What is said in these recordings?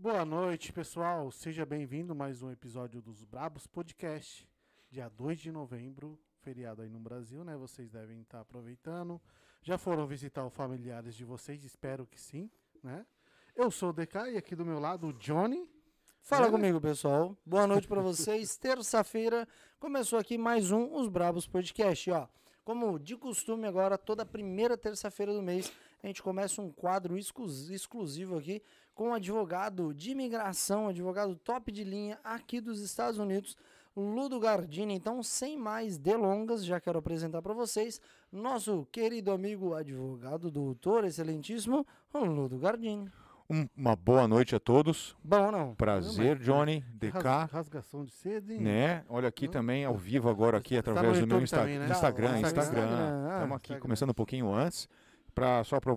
Boa noite, pessoal. Seja bem-vindo a mais um episódio dos Brabos Podcast. Dia 2 de novembro, feriado aí no Brasil, né? Vocês devem estar aproveitando. Já foram visitar os familiares de vocês? Espero que sim, né? Eu sou o DK e aqui do meu lado o Johnny. Fala É. comigo, pessoal. Boa noite pra vocês. Terça-feira começou aqui mais um Os Brabos Podcast, ó. Como de costume agora, toda primeira terça-feira do mês, a gente começa um quadro exclus- exclusivo aqui com um advogado de imigração, advogado top de linha aqui dos Estados Unidos, Ludo Gardini. Então, sem mais delongas, já quero apresentar para vocês nosso querido amigo advogado, doutor, excelentíssimo, Ludo Gardini. Um- uma boa noite a todos. Bom, não? Prazer, Johnny, DK. Ras- rasgação de sede? Né? Olha aqui também ao vivo agora aqui Tá através do meu Insta também, né? Instagram, Tá, Instagram. Instagram, ah, Estamos aqui Instagram. começando um pouquinho antes. Pra, só para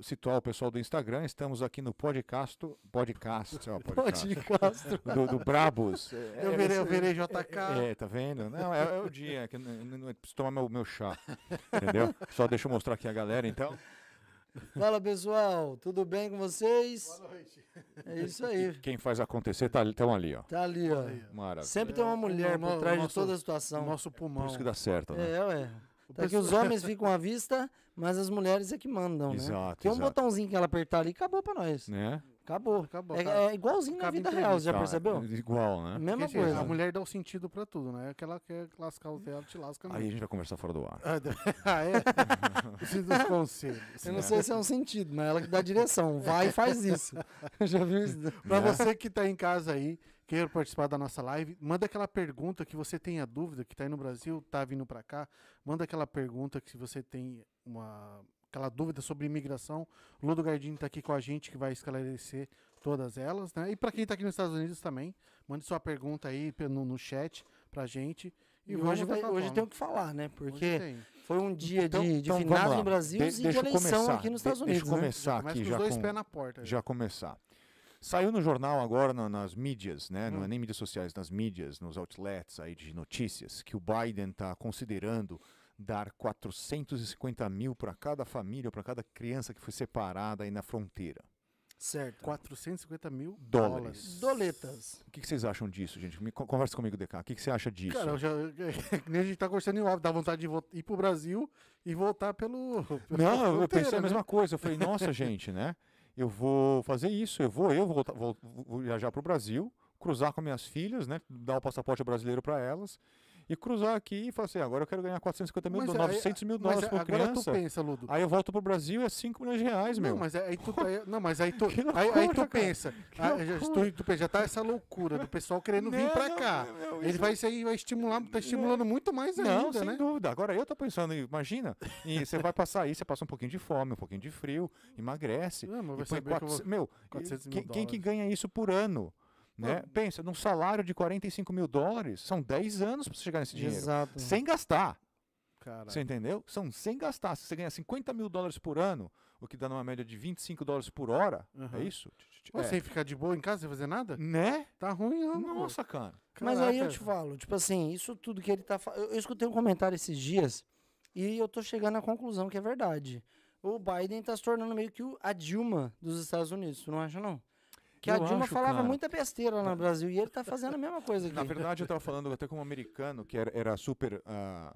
situar o pessoal do Instagram, estamos aqui no podcast, podcast, ó, podcast Pode, Castro. do, do Brabos. Eu verei, eu verei JK. É, tá vendo? Não, é, é o dia que eu não, preciso tomar meu, meu chá, entendeu? Só deixa eu mostrar aqui a galera, então. Fala pessoal, tudo bem com vocês? noite. É isso aí. Quem faz acontecer tá, estão ali, ó. Tá ali, ó. Maravilha. Sempre tem uma mulher no- por trás nosso- de toda a situação. Nosso Por pulmão. isso que dá certo, né? É, ué. O Tá que os homens ficam à vista, mas as mulheres é que mandam, né? Exato, Tem um exato. botãozinho que ela apertar ali, acabou pra nós. Né? Acabou. Acabou, É, é igualzinho na vida real, você já percebeu? Igual, né? Mesma Porque, assim, coisa. A mulher dá o sentido pra tudo, né? Aquela quer lascar o dela, te lasca Aí a mesmo. gente vai conversar fora do ar. Ah, é? Preciso dos conselhos. Eu não sei se é um sentido, mas ela que dá a direção. Vai e faz isso. já viu isso? Pra Né? você que tá em casa aí, queira participar da nossa live, manda aquela pergunta que você tenha dúvida, que tá aí no Brasil, tá vindo pra cá, manda aquela pergunta que se você tem uma aquela dúvida sobre imigração, o Ludo Gardini tá aqui com a gente que vai esclarecer todas elas, né? E pra quem tá aqui nos Estados Unidos também, mande sua pergunta aí no, no chat pra gente. E vamos hoje, vai, hoje tem o que falar, né? Porque foi um dia Então- de, de então finados no Brasil De- e de deixa eleição começar. aqui nos Estados deixa Unidos. eu né? começar Começa aqui com os já dois com, pés na porta. já começar. Saiu no jornal agora na- nas mídias, né? Não Hum. é nem mídias sociais, nas mídias, nos outlets aí de notícias, que o Biden está considerando dar 450 mil para cada família, para cada criança que foi separada aí na fronteira. Certo. 450 mil Dólares. dólares. Doletas. O que, que vocês acham disso, gente? Me, con- conversa comigo, DK. O que, que você acha disso? Cara, eu já, nem a gente tá conversando em off, dá vontade de ir pro Brasil e voltar pelo. pela Não, eu pensei a né? mesma coisa. Eu falei, nossa, gente, né? Eu vou fazer isso. Eu vou, eu vou, vou- vou viajar para o Brasil, cruzar com minhas filhas, né? Dar o passaporte brasileiro para elas e cruzar aqui e falar assim, agora eu quero ganhar 450 mil, Mas dólares, aí- 900 mil Mas dólares por agora criança. tu pensa, Ludo. Aí eu volto pro Brasil e é 5 milhões de reais, meu. Não, mas aí tu, aí- não, mas aí tu, Que aí, aí tu loucura, pensa, ah, já, tu, já tá essa loucura do pessoal querendo vir Não, pra não, cá. não, não, Ele isso- vai sair, vai estimular, tá estimulando muito mais Não, ainda, sem né? dúvida. Agora eu tô pensando, imagina, e você vai passar aí, você passa um pouquinho de fome, um pouquinho de frio, emagrece. Não, mas E vai saber que quatro- vou- Meu, 400 mil quem, quem que ganha isso por ano? Né? Não. Pensa, num salário de 45 mil dólares, são 10 anos para você chegar nesse dinheiro. Exato. Sem gastar. Cara, Você entendeu? São sem gastar. Se você ganha 50 mil dólares por ano, o que dá numa média de 25 dólares por hora, Aham. é isso? É. sem ficar de boa em casa, sem fazer nada? Né? Tá ruim, não. Nossa, cara. Mas aí eu Caraca. te falo, tipo assim, isso tudo que ele tá falando. Eu, escutei um comentário esses dias e eu tô chegando à conclusão que é verdade. O Biden tá se tornando meio que o- a Dilma dos Estados Unidos, tu não acha, não? Que a Eu Dilma acho, falava cara. muita besteira lá no Brasil e ele tá fazendo a mesma coisa aqui. Na verdade, eu tava falando até com um americano que era, era super ah,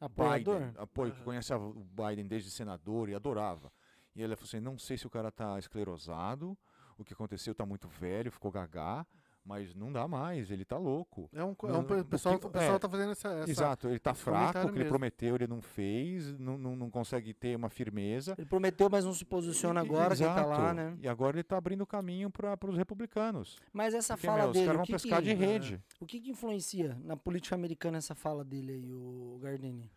Apoiador? Biden, apoio, que conhecia o Biden desde senador e adorava. E ele falou assim: não sei se o cara tá esclerosado, o que aconteceu tá muito velho, ficou gagá, mas não dá mais, ele tá louco. É um, co- é Não, um pessoal, que- o pessoal é, tá fazendo essa. essa Exato, ele tá fraco, comentário o que ele mesmo. prometeu ele não fez, não, não, não consegue ter uma firmeza. Ele prometeu, mas não se posiciona agora, quem tá exato. lá, né? E agora ele tá abrindo caminho para os republicanos. Mas essa Porque, fala meu, os dele, caras o vão que, pescar que, de rede. o que que influencia na política americana essa fala dele aí, o Gardini?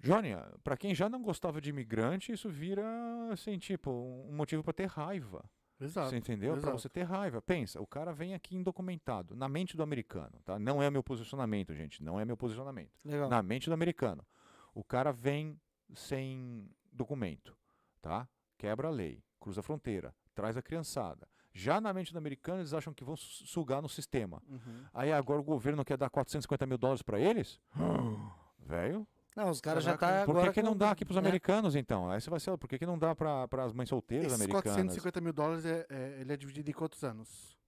Jônia, para quem já não gostava de imigrante, isso vira, assim, tipo, um motivo para ter raiva. Exato. Você entendeu? Para você ter raiva. Pensa, o cara vem aqui indocumentado, na mente do americano, tá? Não é meu posicionamento, gente, não é meu posicionamento. Legal. Na mente do americano. O cara vem sem documento, tá? Quebra a lei, cruza a fronteira, traz a criançada. Já na mente do americano, eles acham que vão su- sugar no sistema. Uhum. Aí agora o governo quer dar 450 mil dólares para eles? Velho, Não, os caras já tá Por agora. que, que não dá aqui pros né? americanos, então? Aí você vai ser, por que, que não dá para as mães solteiras Esses americanas? 450 mil dólares, é, é- ele é dividido em quantos anos?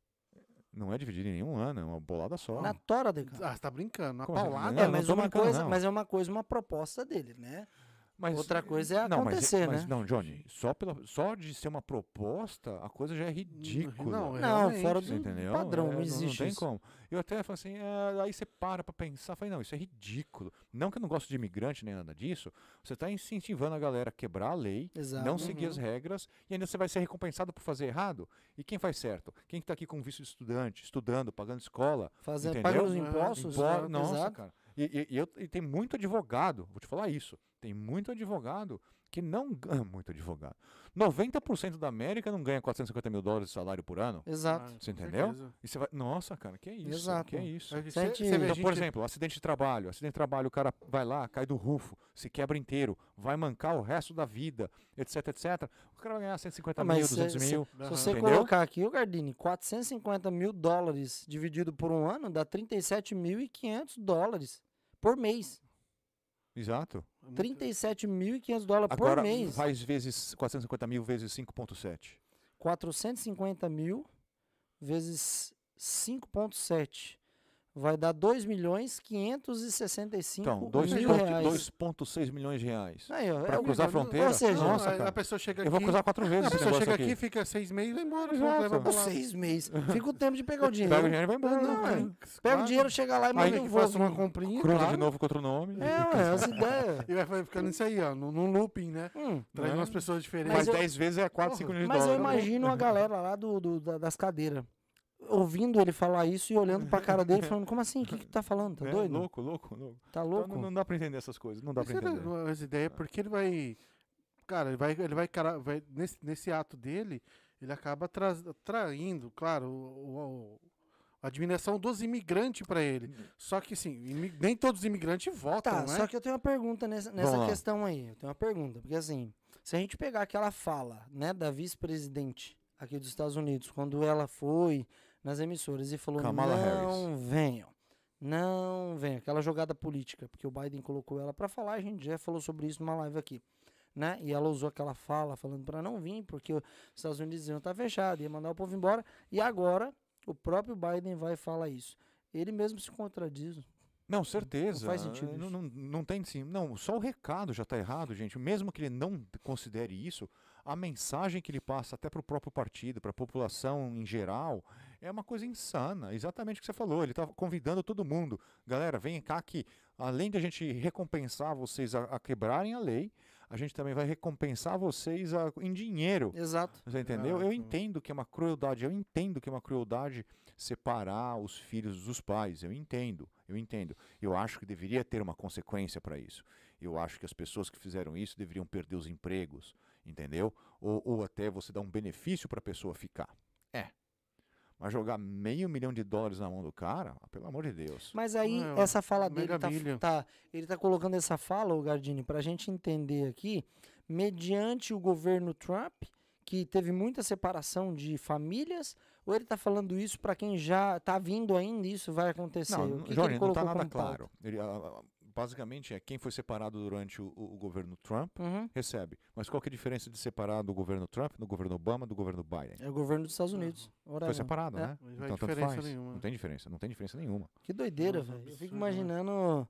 Não é dividido em nenhum ano, é uma bolada só. Na tora, de cara. Ah, você tá brincando. Na Como assim? paulada. É, mas uma coisa, não. mas é uma coisa, uma proposta dele, né? Mas, Outra coisa é não, mas- acontecer, mas, né? Não, Johnny, só, pela, só de ser uma proposta, a coisa já é ridícula. Não, Não, fora do entendeu? padrão, É, não existe tem isso. como. Eu até falei assim, é, aí você para pra pensar, falei, não, isso é ridículo. Não que eu não gosto de imigrante nem nada disso, você está incentivando a galera a quebrar a lei, Exato. não seguir as Uhum. regras, e ainda você vai ser recompensado por fazer errado. E quem faz certo? Quem está aqui com visto de estudante, estudando, pagando escola, Fazendo, pagando os impostos. Impo- né? Nossa, Exato. cara. E, e- e eu- e tem muito advogado, vou te falar isso. Tem muito advogado que não ganha muito advogado. 90% da América não ganha 450 mil dólares de salário por ano. Exato. Ah, Você entendeu? certeza. E você vai. Nossa, cara, que é isso? Exato. Que é isso? É que Se a cê- gente- cê vê Então, gente- por exemplo, acidente de trabalho. Acidente de trabalho, o cara vai lá, cai do rufo, se quebra inteiro, vai mancar o resto da vida, etc, etc. O cara vai ganhar 150 Ah, mil, mas cê- 200 cê- mil. Se Aham. você Entendeu? colocar aqui, o Gardini, 450 mil dólares dividido por um ano dá 37.500 dólares por mês. Exato. 37.500 dólares por mês. faz vezes 450 mil vezes 5,7. 450 mil vezes 5,7 vai dar 2 milhões 565 Então, dois mil ponto- reais. 2,6 milhões de reais. Pra é cruzar a fronteira? Ou seja, Não, Nossa, a- cara. a pessoa chega Eu aqui. vou cruzar quatro vezes A pessoa chega aqui. aqui, fica seis meses e vai embora. Exato. seis meses. Fica o tempo de pegar o dinheiro. Pega o dinheiro e vai embora. Não, é. é. Pega Claro. o dinheiro, chega lá e manda que um faça uma voo. comprinha. Cruza claro. de novo com outro nome. É, ué, as ideias. E vai ficando isso aí, ó, num, looping, né? Hum. Traz Né? umas pessoas diferentes. Mas Faz eu- 10 vezes é 4, Porra, 5 milhões de Mas eu dólares. imagino a galera lá do, do- da- das cadeiras ouvindo ele falar isso e olhando pra cara dele falando, como assim? O que que tu tá falando? Tá É, doido? Louco, louco, louco. Tá Então, louco? não, não dá pra entender essas coisas. Não dá Mas pra entender. as ideias, porque ele vai. Cara, ele vai. Ele vai, cara, vai nesse, nesse ato dele, ele acaba traz- traindo, claro, o, o- a admiração dos imigrantes pra ele. Só que, assim, imi- nem todos os imigrantes votam, Tá, né? só que eu tenho uma pergunta nessa, nessa questão aí. Eu tenho uma pergunta, porque assim, se a gente pegar aquela fala, né, da vice-presidente aqui dos Estados Unidos, quando ela foi nas emissoras e falou, Kamala não venham, não venham, aquela jogada política, porque o Biden colocou ela pra falar, a gente já falou sobre isso numa live aqui. Né? E ela usou aquela fala falando pra não vir, porque os Estados Unidos iam estar fechados, ia mandar o povo embora. E agora o próprio Biden vai falar isso. Ele mesmo se contradiz. Não, certeza. Não faz sentido Não, isso. não, não tem sim. Não, só o recado já está errado, gente. Mesmo que ele não considere isso, a mensagem que ele passa até para o próprio partido, para a população em geral, é uma coisa insana. Exatamente o que você falou. Ele está convidando todo mundo. Galera, vem cá que, além de a gente recompensar vocês a, a quebrarem a lei, a gente também vai recompensar vocês a- em dinheiro. Exato. Você entendeu? Eu entendo que é uma crueldade, eu entendo que é uma crueldade separar os filhos dos pais, eu entendo, eu entendo. Eu acho que deveria ter uma consequência para isso. Eu acho que as pessoas que fizeram isso deveriam perder os empregos, entendeu? Ou, ou até você dar um benefício para a pessoa ficar. É. Mas jogar meio milhão de dólares na mão do cara, ah, pelo amor de Deus. Mas aí, Não, essa fala dele tá, tá- Ele tá colocando essa fala, o Gardini, pra gente entender aqui, mediante o governo Trump, que teve muita separação de famílias, ou ele tá falando isso pra quem já tá vindo ainda e isso vai acontecer? Não, o não, que que Johnny, ele não está colocou nada claro. Ele, ah, ah, basicamente é quem foi separado durante o, o- o governo Trump Uhum. recebe. Mas qual que é a diferença de separar do governo Trump, do governo Obama, do governo Biden? É o governo dos Estados Unidos. Ora Foi não. separado, É. né? Não Então tanto diferença faz. nenhuma. Não tem diferença, não tem diferença nenhuma. Que doideira, velho. Eu fico imaginando.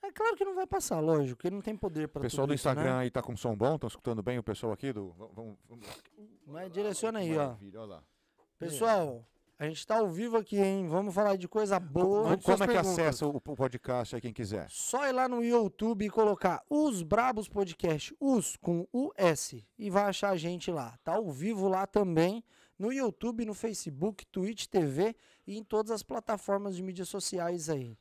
É claro que não vai passar, lógico, ele não tem poder O pra pessoal tudo do isso, né? Instagram aí tá com som bom, estão escutando bem o pessoal aqui do. Vamos, vamos, Mas direciona aí, ó. maravilha, olha lá. Pessoal, a gente tá ao vivo aqui, hein? Vamos falar de coisa boa. Como suas é que perguntas. acessa o, o podcast aí quem quiser? Só ir lá no YouTube e colocar Os Brabos Podcast, Os com US, e vai achar a gente lá. Tá ao vivo lá também, no YouTube, no Facebook, Twitch TV e em todas as plataformas de mídias sociais aí.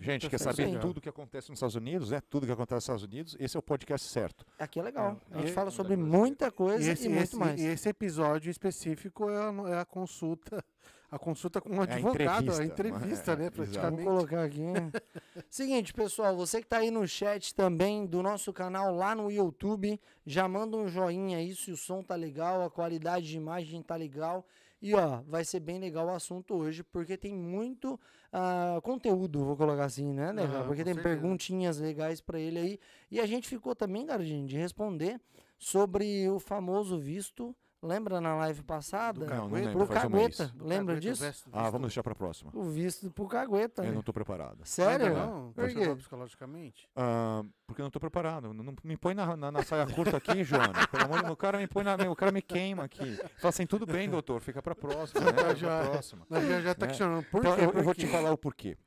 Gente, quer saber aí. tudo que acontece nos Estados Unidos, né? Tudo que acontece nos Estados Unidos, esse é o podcast certo. Aqui é legal. É, A gente e- fala sobre muita coisa E e, esse, muito esse- mais. e esse episódio específico é a, é a consulta a consulta com um É a advogado, a entrevista, entrevista, é, né? Praticamente. Vamos colocar aqui. né? Seguinte, pessoal, você que tá aí no chat também do nosso canal lá no YouTube, já manda um joinha aí se o som tá legal, a qualidade de imagem tá legal. E ó, vai ser bem legal o assunto hoje, porque tem muito ah, conteúdo, vou colocar assim, né, Legal? Aham, porque com tem certeza. perguntinhas legais pra ele aí. E a gente ficou também, Gardinho, de responder sobre o famoso visto. Lembra na live passada? Não, não lembro, Pro um Cagueta. Lembra disso? Ah, vamos deixar pra próxima. O visto pro Cagueta, Eu né? não tô preparado. Sério? Ainda não? Por quê? psicologicamente? Ah, porque eu não tô preparado. Não, não me põe na, na, na saia curta aqui, Joana. Pelo amor de Deus, o cara me põe na. O cara me queima aqui. Fala assim, tudo bem, doutor, fica pra próxima, né? Pra Já- próxima. Já, já tá Né? questionando. Por Então, quê? eu, Por eu vou te falar o porquê.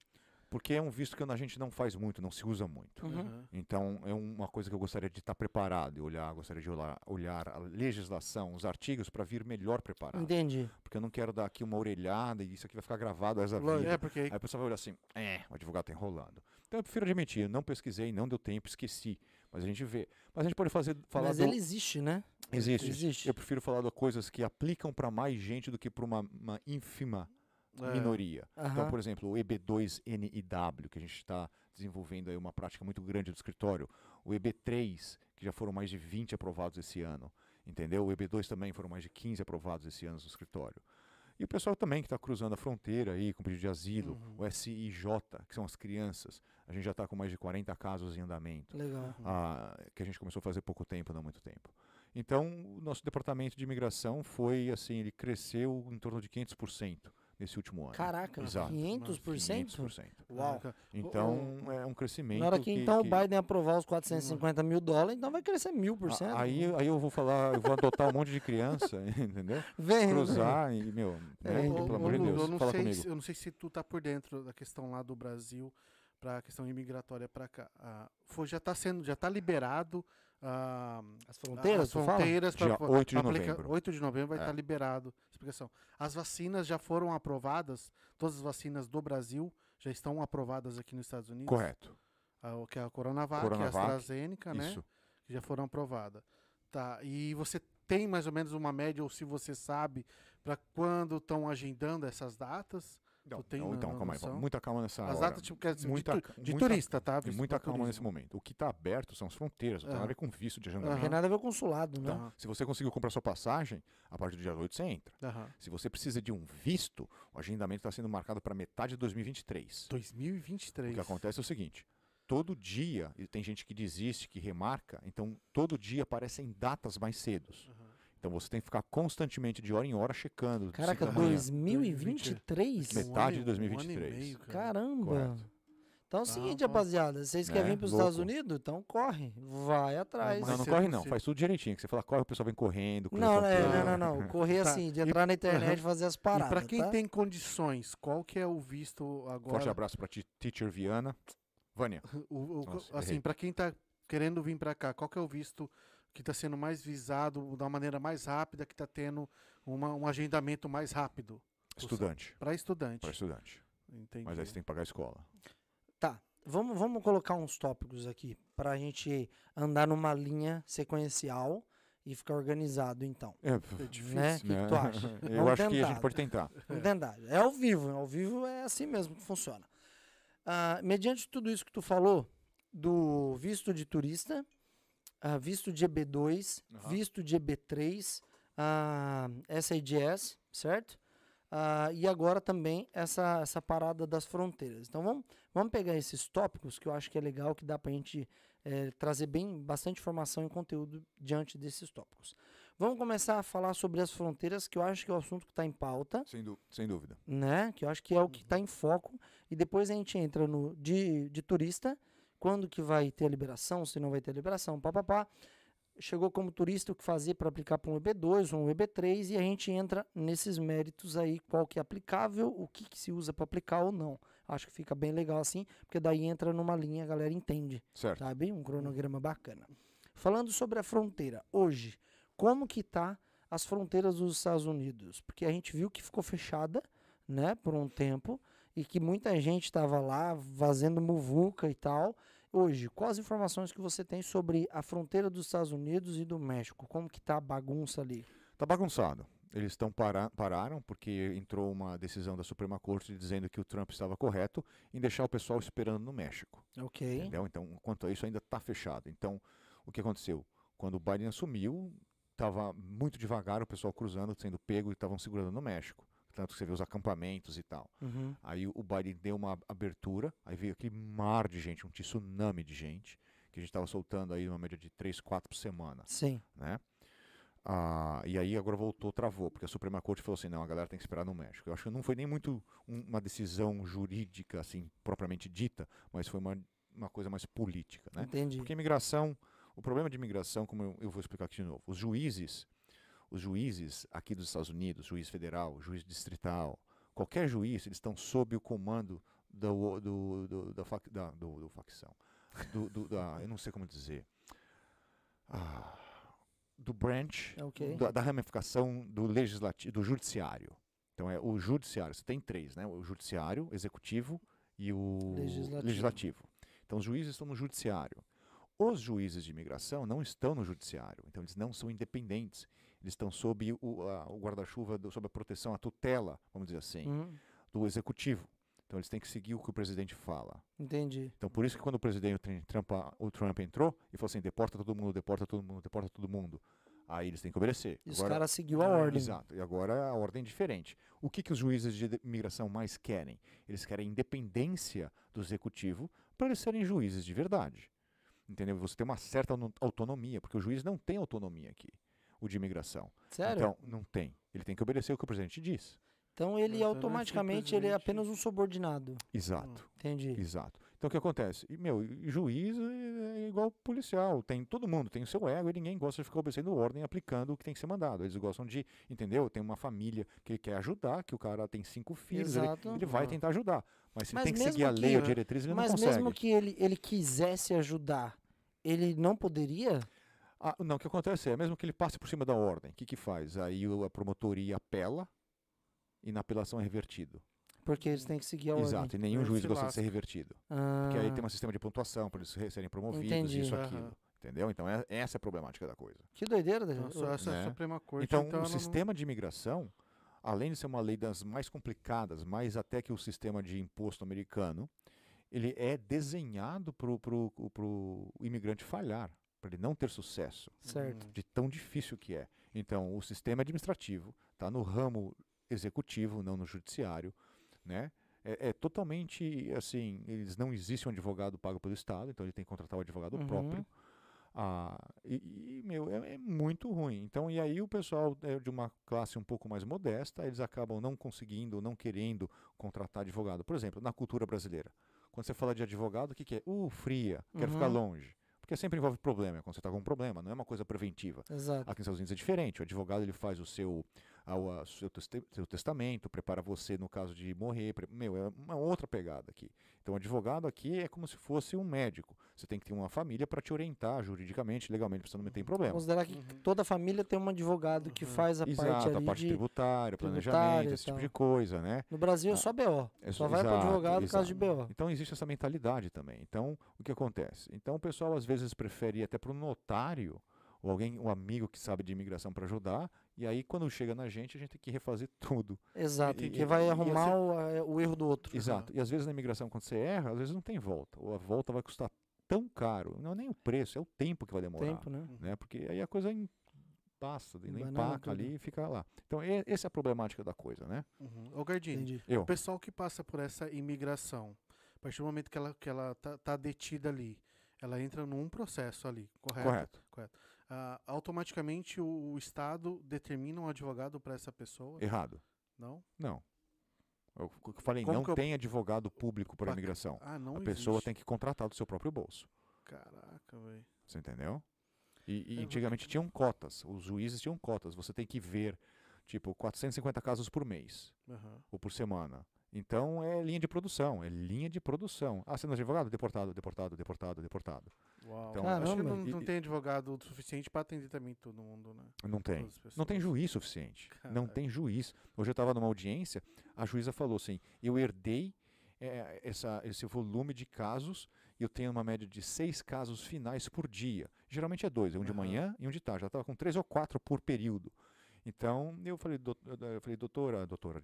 Porque é um visto que a gente não faz muito, não se usa muito. Uhum. Aham. Então, é uma coisa que eu gostaria de estar preparado e olhar, gostaria de olhar, olhar a legislação, os artigos, para vir melhor preparado. Entendi. Porque eu não quero dar aqui uma orelhada e isso aqui vai ficar gravado essa vida. É, porque aí a pessoa vai olhar assim, é, o advogado tá enrolando. Então eu prefiro admitir, eu não pesquisei, não deu tempo, esqueci. Mas a gente vê. Mas a gente pode fazer, falar Mas do... ele existe, né? Existe. existe. Eu prefiro falar de coisas que aplicam para mais gente do que para uma, uma ínfima É. minoria. Então, Aham. por exemplo, o EB2NIW, que a gente está desenvolvendo aí uma prática muito grande do escritório. O EB3, que já foram mais de 20 aprovados esse ano. Entendeu? O EB2 também foram mais de 15 aprovados esse ano no escritório. E o pessoal também que está cruzando a fronteira aí com pedido de asilo, Uhum. o SIJ, que são as crianças. A gente já está com mais de 40 casos em andamento Legal. ah, que a gente começou a fazer pouco tempo, não muito tempo. Então, o nosso departamento de imigração foi assim, ele cresceu em torno de 500% nesse último ano. Caraca, Exato. 500%? 500%. Uau. Então, é um crescimento Na hora que, então que- o Biden aprovar os 450 mil dólares, então vai crescer mil por cento. a- aí, aí eu vou falar, eu vou adotar um monte de criança, entendeu? Vem, Cruzar e, meu, né, É, Ô, pelo ô, amor de Deus, eu não, fala sei comigo. se, eu não sei se tu tá por dentro da questão lá do Brasil para a questão imigratória para cá. Ah, foi, já está sendo, já está liberado ah, As fronteiras, as fronteiras pra 8 de aplicar- novembro. 8 de novembro vai É. estar liberado. Explicação. As vacinas já foram aprovadas, todas as vacinas do Brasil já estão aprovadas aqui nos Estados Unidos. Correto. Ah, o que é a Coronavac, Coronavac, a AstraZeneca, né? Isso. que já foram aprovadas. Tá, e você tem mais ou menos uma média, ou se você sabe, para quando estão agendando essas datas? Não, tem não, então, na calma aí, muita calma nessa As hora. datas, tipo, quer dizer, muita de, tu- de muita- turista, tá? Visto muita calma nesse turismo. momento. O que está aberto são as fronteiras, não tem nada a ver com visto de Não agendamento. tem nada a ver com consulado, né? Então, se você conseguiu comprar sua passagem, a partir do dia 8 você entra. Se você precisa de um visto, o agendamento está sendo marcado para metade de 2023. 2023. O que acontece é o seguinte: todo dia, e tem gente que desiste, que remarca, então todo dia aparecem datas mais cedos. Aham. Então você tem que ficar constantemente, de hora em hora, checando. Caraca, cinco da manhã. 2023? Met- Um Metade de e- um ano e 2023. meio, cara. Caramba. Correto. Então é o Tá, seguinte, tá. rapaziada. Vocês querem É, vir para os Estados. Unidos? Então corre. Vai atrás. Não, não corre não, faz tudo direitinho. Que você fala, corre, o pessoal vem correndo. Não, a é, não, não, não. Correr Tá, assim, de e- entrar na internet e fazer as E paradas. para quem tá? tem condições, qual que é o visto agora? Forte abraço para Teacher Viana. Vânia. O- o- Nossa, assim, para quem tá querendo vir para cá, qual que é o visto que está sendo mais visado da maneira mais rápida, que está tendo uma- um agendamento mais rápido? Estudante. Para estudante. Para estudante. Entendi. Mas aí você tem que pagar a escola. Tá. Vamos, vamos colocar uns tópicos aqui pra gente andar numa linha sequencial e ficar organizado, então. É, É difícil. Né? O que, que tu acha? Eu Vamos acho que a tentar. gente pode tentar. Vamos tentar. É ao vivo. Ao vivo é assim mesmo que funciona. Ah, mediante tudo isso que tu falou, do visto de turista, ah, visto de EB2, Aham. visto de EB3, ah, SIDS, certo? Ah, e agora também essa, essa parada das fronteiras. Então vamos, vamos pegar esses tópicos que eu acho que é legal, que dá pra gente eh, trazer bem bastante informação e conteúdo diante desses tópicos. Vamos começar a falar sobre as fronteiras, que eu acho que é o assunto que está em pauta Sem, sem dúvida. né? Que eu acho que é o que está em foco. E depois a gente entra no de, de turista, quando que vai ter a liberação, se não vai ter a liberação, papapá. Chegou como turista o que fazer para aplicar para um EB2 ou um EB3 e a gente entra nesses méritos aí, qual que é aplicável, o que, que se usa para aplicar ou não. Acho que fica bem legal assim, porque daí entra numa linha, a galera entende, Certo. sabe? Um cronograma bacana. Falando sobre a fronteira, hoje, como que tá as fronteiras dos Estados Unidos? Porque a gente viu que ficou fechada, né, por um tempo, e que muita gente estava lá fazendo muvuca e tal. Hoje, quais as informações que você tem sobre a fronteira dos Estados Unidos e do México? Como que tá a bagunça ali? Tá bagunçado. eles estão para, pararam porque entrou uma decisão da Suprema Corte dizendo que o Trump estava correto em deixar o pessoal esperando no México. Ok. Entendeu? Então, quanto a isso, ainda está fechado. Então, o que aconteceu? Quando o Biden assumiu, estava muito devagar o pessoal cruzando, sendo pego e estavam segurando no México. Tanto que você vê os acampamentos e tal. Uhum. Aí o Biden deu uma abertura, aí veio aquele mar de gente, um tsunami de gente, que a gente estava soltando aí uma média de 3, 4 por semana, Sim. né? Ah, e aí agora voltou, travou, porque a Suprema Corte falou assim, não, a galera tem que esperar no México. Eu acho que não foi nem muito um- uma decisão jurídica, assim, propriamente dita, mas foi uma, uma coisa mais política, né? Entendi. Porque imigração, o problema de imigração, como eu, eu vou explicar aqui de novo, os juízes, os juízes aqui dos Estados Unidos, juiz federal, juiz distrital, qualquer juiz, eles estão sob o comando do, do, do, da, fac, da, do, do facção, do, da, eu não sei como dizer, Ah, do branch, Ok. da, da ramificação do legislativo, do judiciário. Então é o judiciário, você tem três, né? O judiciário, executivo e o Legislativo. legislativo. Então os juízes estão no judiciário. Os juízes de imigração não estão no judiciário, então eles não são independentes. Eles estão sob o, o guarda-chuva, sob a proteção, a tutela, vamos dizer assim, Uhum. do executivo. Então eles têm que seguir o que o presidente fala. Entendi. Então por isso que quando o presidente Trump, o Trump entrou e falou assim, deporta todo mundo, deporta todo mundo, deporta todo mundo, aí eles têm que obedecer. E os Agora- caras seguiu a Ah, ordem. Exato. E agora a ordem é diferente. O que, que os juízes de imigração mais querem? Eles querem independência do executivo para eles serem juízes de verdade. Entendeu? Você tem uma certa autonomia, porque o juiz não tem autonomia aqui, o de imigração. Sério? Então, não tem. Ele tem que obedecer o que o presidente diz. Então ele Então, automaticamente ele é apenas um subordinado. Exato. Entendi. Exato. Então o que acontece? E, meu, e juiz é é igual policial, tem todo mundo tem o seu ego e ninguém gosta de ficar obedecendo ordem, aplicando o que tem que ser mandado. Eles gostam de, entendeu? Tem uma família que quer ajudar, que o cara tem cinco filhos, ele, ele vai Ah. tentar ajudar. Mas se Mas tem que seguir a lei que- ou diretriz, ele Mas não consegue. mesmo que ele, ele quisesse ajudar, ele não poderia? Ah, não, o que acontece é, mesmo que ele passe por cima da ordem, o que, que faz? Aí a promotoria apela e na apelação é revertido. Porque eles têm que seguir a ordem. Exato, e nenhum juiz gosta de ser revertido. Ah, Porque aí tem um sistema de pontuação para eles re- serem promovidos, Entendi. isso, aquilo. Entendeu? Então é, essa é a problemática da coisa. Que doideira. Então, Daniel. só essa né? Suprema Corte. Então, então o ela não- sistema de imigração, além de ser uma lei das mais complicadas, mais até que o sistema de imposto americano, ele é desenhado para o imigrante falhar, para ele não ter sucesso, Certo. De tão difícil que é. Então, o sistema administrativo está no ramo executivo, não no judiciário, né? É, é totalmente assim, eles não existe um advogado pago pelo Estado, então ele tem que contratar o advogado Uhum. próprio. Ah, e, e, meu, é, é muito ruim. Então, e aí o pessoal é de uma classe um pouco mais modesta, eles acabam não conseguindo, não querendo contratar advogado. Por exemplo, na cultura brasileira, quando você fala de advogado, o que, que é? Uh, fria, quero ficar Uhum. longe. Porque sempre envolve problema, quando você está com um problema, não é uma coisa preventiva. Exato. Aqui nos Estados Unidos é diferente. O advogado ele faz o seu, a- o a- seu, seu testamento, prepara você no caso de morrer. pre- Meu, é uma outra pegada aqui. Então, o advogado aqui é como se fosse um médico. Você tem que ter uma família para te orientar juridicamente, legalmente, para você não meter em problema. Considerar que Uhum. toda família tem um advogado que Uhum. faz a parte Exato, a ali parte de... tributária, planejamento, e esse tipo de coisa, né? No Brasil é Ah, só BO. É Só só- vai para advogado por causa de. BO. Então existe essa mentalidade também. Então, o que acontece? Então o pessoal às vezes prefere ir até para um notário ou alguém, um amigo que sabe de imigração para ajudar, e aí quando chega na gente, a gente tem que refazer tudo. Exato. E- que e- vai e arrumar essa- o, a- o erro do outro. Exato. E às vezes na imigração, quando você erra, às vezes não tem volta. Ou a volta vai custar tão caro. Não é nem o preço, é o tempo que vai demorar. Tempo, né? Né? Porque aí a coisa passa, Embanana empaca tudo. ali e fica lá. Então, e- essa é a problemática da coisa, né? Uhum. Ô, Gardini, o pessoal que passa por essa imigração, a partir do momento que ela, que ela tá, tá detida ali, ela entra num processo ali, correto? Correto. Ah, automaticamente o, o Estado determina um advogado para essa pessoa? Errado. Não? Não. Eu falei, Como não eu- tem advogado público para imigração. Ah, não A pessoa existe. tem que contratar do seu próprio bolso. Caraca, velho. Você entendeu? E, e É, antigamente tinham cotas. Os juízes tinham cotas. Você tem que ver, tipo, 450 casos por mês Aham. ou por semana. Então é linha de produção. É linha de produção. Ah, não é advogado? Deportado, deportado, deportado, deportado. Uau. Então, Acho que Caramba. não, não tem advogado suficiente para atender também todo mundo, né? Não tem. Não tem juiz suficiente. Não tem juiz. Hoje eu estava numa audiência, a juíza falou assim: eu herdei eh, essa, esse volume de casos e eu tenho uma média de seis casos finais por dia. Geralmente é dois, é um de manhã e um de tarde. Ela estava com três ou quatro por período. Então, eu falei, "Dou- eu falei doutora, doutora,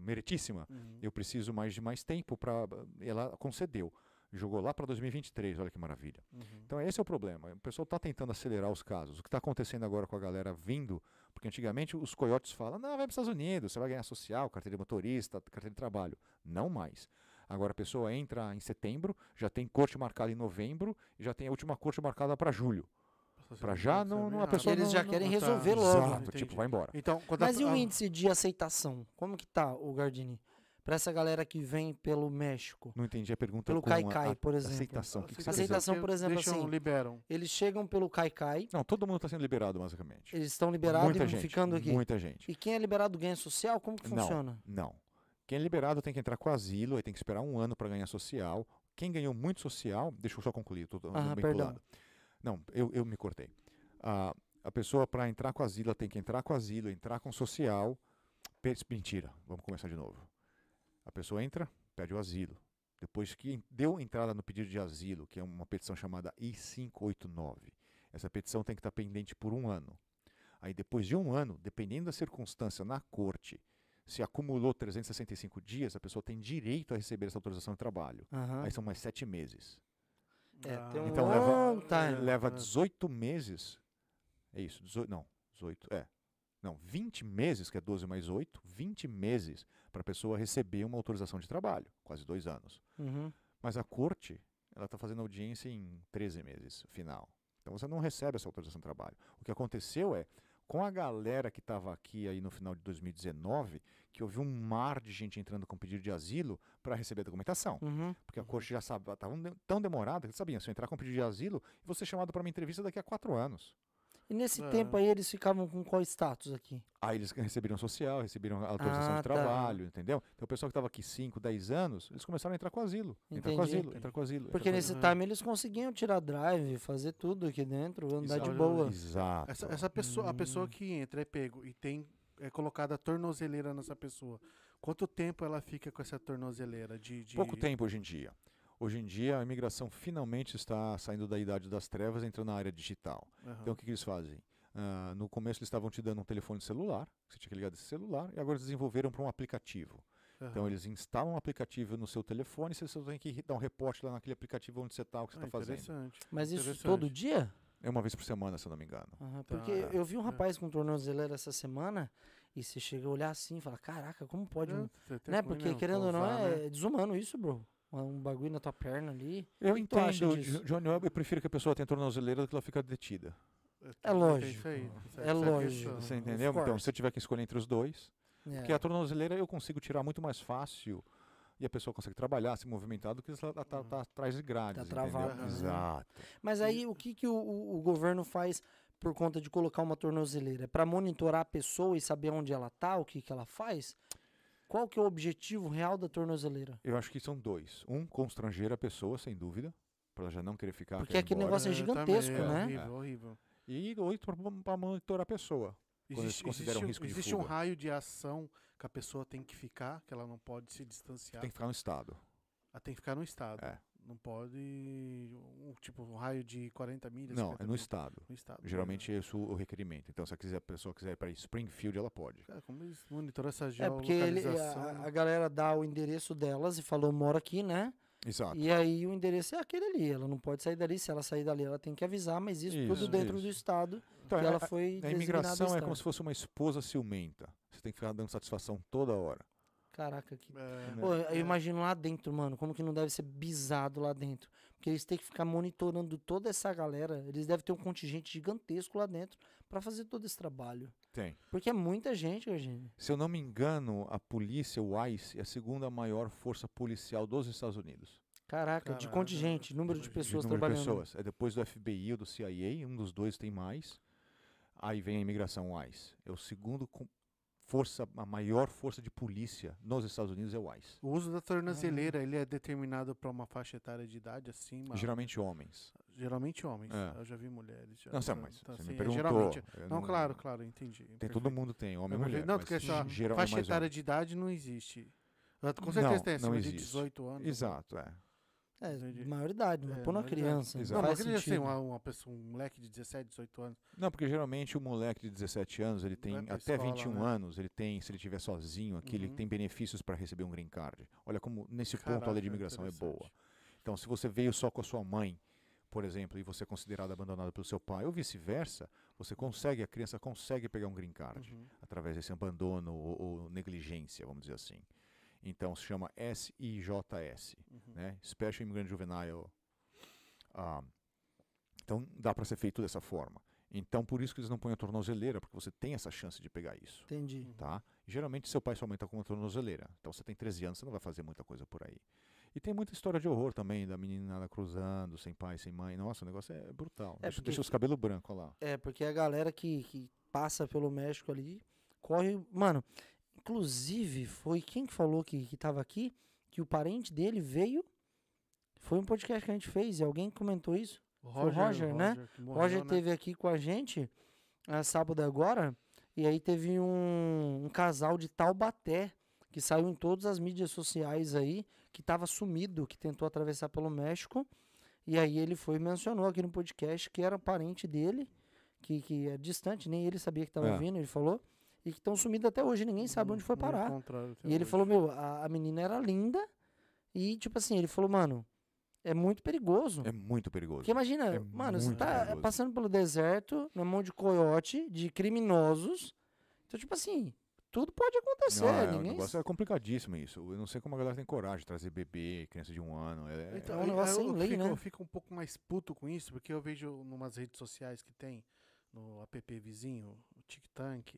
meritíssima, Uhum. eu preciso mais de mais tempo para. Ela concedeu. Jogou lá para 2023, olha que maravilha. Uhum. Então, esse é o problema. O pessoal está tentando acelerar os casos. O que está acontecendo agora com a galera vindo, porque antigamente os coiotes falam: não, vai para os Estados Unidos, você vai ganhar social, carteira de motorista, carteira de trabalho. Não mais. Agora a pessoa entra em setembro, já tem corte marcada em novembro e já tem a última corte marcada para julho. Pra já é não- não- a pessoa Eles já não- querem não tá- resolver logo. Exato, entendi. tipo, vai embora. Então, Mas a, e o índice de aceitação? Como que tá, o Gardini? Pra essa galera que vem pelo México. Não entendi a pergunta. Pelo Caicai, por exemplo. Aceitação. O que, que Aceitação, por exemplo, deixam, assim, liberam. Eles chegam pelo Caicai, Não, todo mundo está sendo liberado, basicamente. eles estão liberados muita e gente, ficando aqui. Muita gente. E quem é liberado ganha social? Como que Não. funciona? Não. Quem é liberado tem que entrar com asilo, aí tem que esperar um ano para ganhar social. Quem ganhou muito social, deixa eu só concluir, tô Ah, bem perdão. pulado. Não, eu, eu me cortei. Ah, a pessoa, para entrar com asilo, ela tem que entrar com asilo, entrar com social. Mentira, vamos começar de novo. A pessoa entra, pede o asilo. Depois que deu entrada no pedido de asilo, que é uma petição chamada I-589, essa petição tem que estar pendente por um ano. Aí, depois de um ano, dependendo da circunstância na corte, se acumulou 365 dias, a pessoa tem direito a receber essa autorização de trabalho. Aham. Aí são mais sete meses. É, Ah, tem um Então long time. Leva é. 18 meses. É isso, 18, não, 18, é. Não, 20 meses, que é 12 mais 8, 20 meses para a pessoa receber uma autorização de trabalho, quase dois anos. Uhum. Mas a corte, ela está fazendo audiência em 13 meses, final. Então você não recebe essa autorização de trabalho. O que aconteceu é, com a galera que estava aqui aí no final de 2019, que houve um mar de gente entrando com pedido de asilo para receber a documentação. Uhum. Porque a corte já estava tão demorada que eles sabiam, se eu entrar com pedido de asilo, eu vou ser chamado para uma entrevista daqui a quatro anos. E nesse É. tempo aí eles ficavam com qual status aqui? Aí eles receberam social, receberam a autorização Ah, de tá. trabalho, entendeu? Então o pessoal que estava aqui 5, 10 anos, eles começaram a entrar com asilo. Entrar com Entendi. asilo, entrar com asilo. Porque nesse Uhum. time eles conseguiam tirar drive, fazer tudo aqui dentro, andar de Exato. boa. Exato. Essa, essa pessoa, a pessoa Hum. que entra é pego e tem é colocada a tornozeleira nessa pessoa. Quanto tempo ela fica com essa tornozeleira de, de- Pouco tempo hoje em dia. Hoje em dia a imigração finalmente está saindo da idade das trevas e entrando na área digital. Aham. Então o que, que eles fazem? Ah, no começo eles estavam te dando um telefone celular, que você tinha que ligar desse celular, e agora eles desenvolveram para um aplicativo. Então Aham. eles instalam um aplicativo no seu telefone, você só tem que dar um reporte lá naquele aplicativo onde você está, o que você Ah, está fazendo. interessante. Mas isso Interessante. todo dia? É uma vez por semana, se eu não me engano. Tá. porque eu vi um É. rapaz com tornozeleira essa semana e você chega a olhar assim e fala, caraca, como pode um... É, tem Né? que- Porque querendo ou não, provar, né? é desumano isso, bro. Um bagulho na tua perna ali. Eu que entendo, disso? Jo- Johnny, eu prefiro que a pessoa tenha tornozeleira do que ela fica detida. É lógico. Isso aí, isso aí, É lógico. Você entendeu? Então, se eu tiver que escolher entre os dois, É. porque a tornozeleira eu consigo tirar muito mais fácil e a pessoa consegue trabalhar, se movimentar, do que se ela tá, tá- tá atrás de grades. Tá entendeu? travado, né? Exato. Mas aí o que, que o, o- o governo faz por conta de colocar uma tornozeleira? É para monitorar a pessoa e saber onde ela tá, o que, que ela faz? Qual que é o objetivo real da tornozeleira? Eu acho que são dois. Um, constranger a pessoa, sem dúvida, para ela já não querer ficar. Porque aquele embora. negócio é gigantesco, também, né? Horrível, horrível. E outro, para monitorar a pessoa. Existe, existe um- risco de existe um raio de ação que a pessoa tem que ficar, que ela não pode se distanciar. Tem que ficar no estado. Ela tem que ficar no estado. É. Não pode, um, tipo, um raio de 40 milhas. Não, 50 é no milhas. estado. No estado. Geralmente é isso o requerimento. Então, se a quiser- a pessoa quiser ir para Springfield, ela pode. Cara, como eles monitoram essa É porque ele, geolocalização? a, a galera dá o endereço delas e falou, mora aqui, né? Exato. E aí o endereço é aquele ali. Ela não pode sair dali. Se ela sair dali, ela tem que avisar, mas isso, tudo Isso, dentro isso. do estado Então, que é- ela a- foi a imigração é como se fosse uma esposa ciumenta. Você tem que ficar dando satisfação toda hora. Caraca, que É, Pô, eu é. imagino lá dentro, mano, como que não deve ser bizado lá dentro. Porque eles têm que ficar monitorando toda essa galera. Eles devem ter um contingente gigantesco lá dentro pra fazer todo esse trabalho. Tem. Porque é muita gente, Eugênio. Se eu não me engano, a polícia, o ICE, é a segunda maior força policial dos Estados Unidos. Caraca, de Caralho, contingente, número de de De pessoas número de trabalhando. pessoas. É depois do FBI ou do CIA, um dos dois tem mais. Aí vem a imigração, o ICE. É o segundo com força, a maior força de polícia nos Estados Unidos é o ICE. O uso da tornozeleira, ele é determinado para uma faixa etária de idade acima? Geralmente homens. Geralmente homens. É. Eu já vi mulheres. Já, Não, sei, mas tá você assim, me é, perguntou. Geralmente. eu Não, claro, claro, entendi. Tem, perfeito. todo mundo tem, homem É, e mulher. Não, porque essa geral- faixa etária homem. de idade não existe. Ah, Com certeza Não, tem acima não de existe. 18 anos. Exato, é. É, Entendi. maioridade, não vai É, pôr na criança. Exato. Não, mas ele assim, sentido. uma, uma pessoa, um moleque de 17, 18 anos. Não, porque geralmente o moleque de 17 anos, ele tem pra até escola, 21 né? anos, ele tem, se ele estiver sozinho aqui, ele Uhum. tem benefícios para receber um green card. Olha como nesse ponto a lei de Caraca, imigração é boa. Então, se você veio só com a sua mãe, por exemplo, e você é considerado abandonado pelo seu pai, ou vice-versa, você consegue, a criança consegue pegar um green card Uhum. através desse abandono ou, ou negligência, vamos dizer assim. Então, se chama SIJS, Uhum. né? Special Immigrant Juvenile. Ah, então, dá para ser feito dessa forma. Então, por isso que eles não põem a tornozeleira, porque você tem essa chance de pegar isso. Entendi. Tá? E, geralmente, seu pai e sua mãe estão com uma tornozeleira. Então, você tem 13 anos, você não vai fazer muita coisa por aí. E tem muita história de horror também, da menina cruzando, sem pai, sem mãe. Nossa, o negócio é brutal. É, deixa, porque- deixa os cabelos brancos, lá. É, porque a galera que, que passa pelo México ali corre. Mano, inclusive, foi quem que falou que, que tava aqui? Que o parente dele veio. Foi um podcast que a gente fez e alguém comentou isso. O Foi o Roger, né? O morreu, Roger né? teve aqui com a gente ah, sábado agora. E aí teve um, um casal de Taubaté que saiu em todas as mídias sociais aí, que tava sumido, que tentou atravessar pelo México. E aí ele foi e mencionou aqui no podcast que era parente dele, que, que é distante, nem ele sabia que estava É. vindo, ele falou. E que estão sumidos até hoje, ninguém sabe onde foi parar. E ele hoje. falou, meu, a, a menina era linda. E, tipo assim, ele falou, mano, é muito perigoso. É muito perigoso. Porque imagina, É mano, você tá perigoso. passando pelo deserto, na mão de coiote, de criminosos. Então, tipo assim, tudo pode acontecer. Não, é, o ninguém... negócio é complicadíssimo isso. Eu não sei como a galera tem coragem de trazer bebê, criança de um ano. É, Então, É um negócio sem eu lei, fico, né? Eu fico um pouco mais puto com isso, porque eu vejo numas redes sociais que tem, no app vizinho, o TikTok,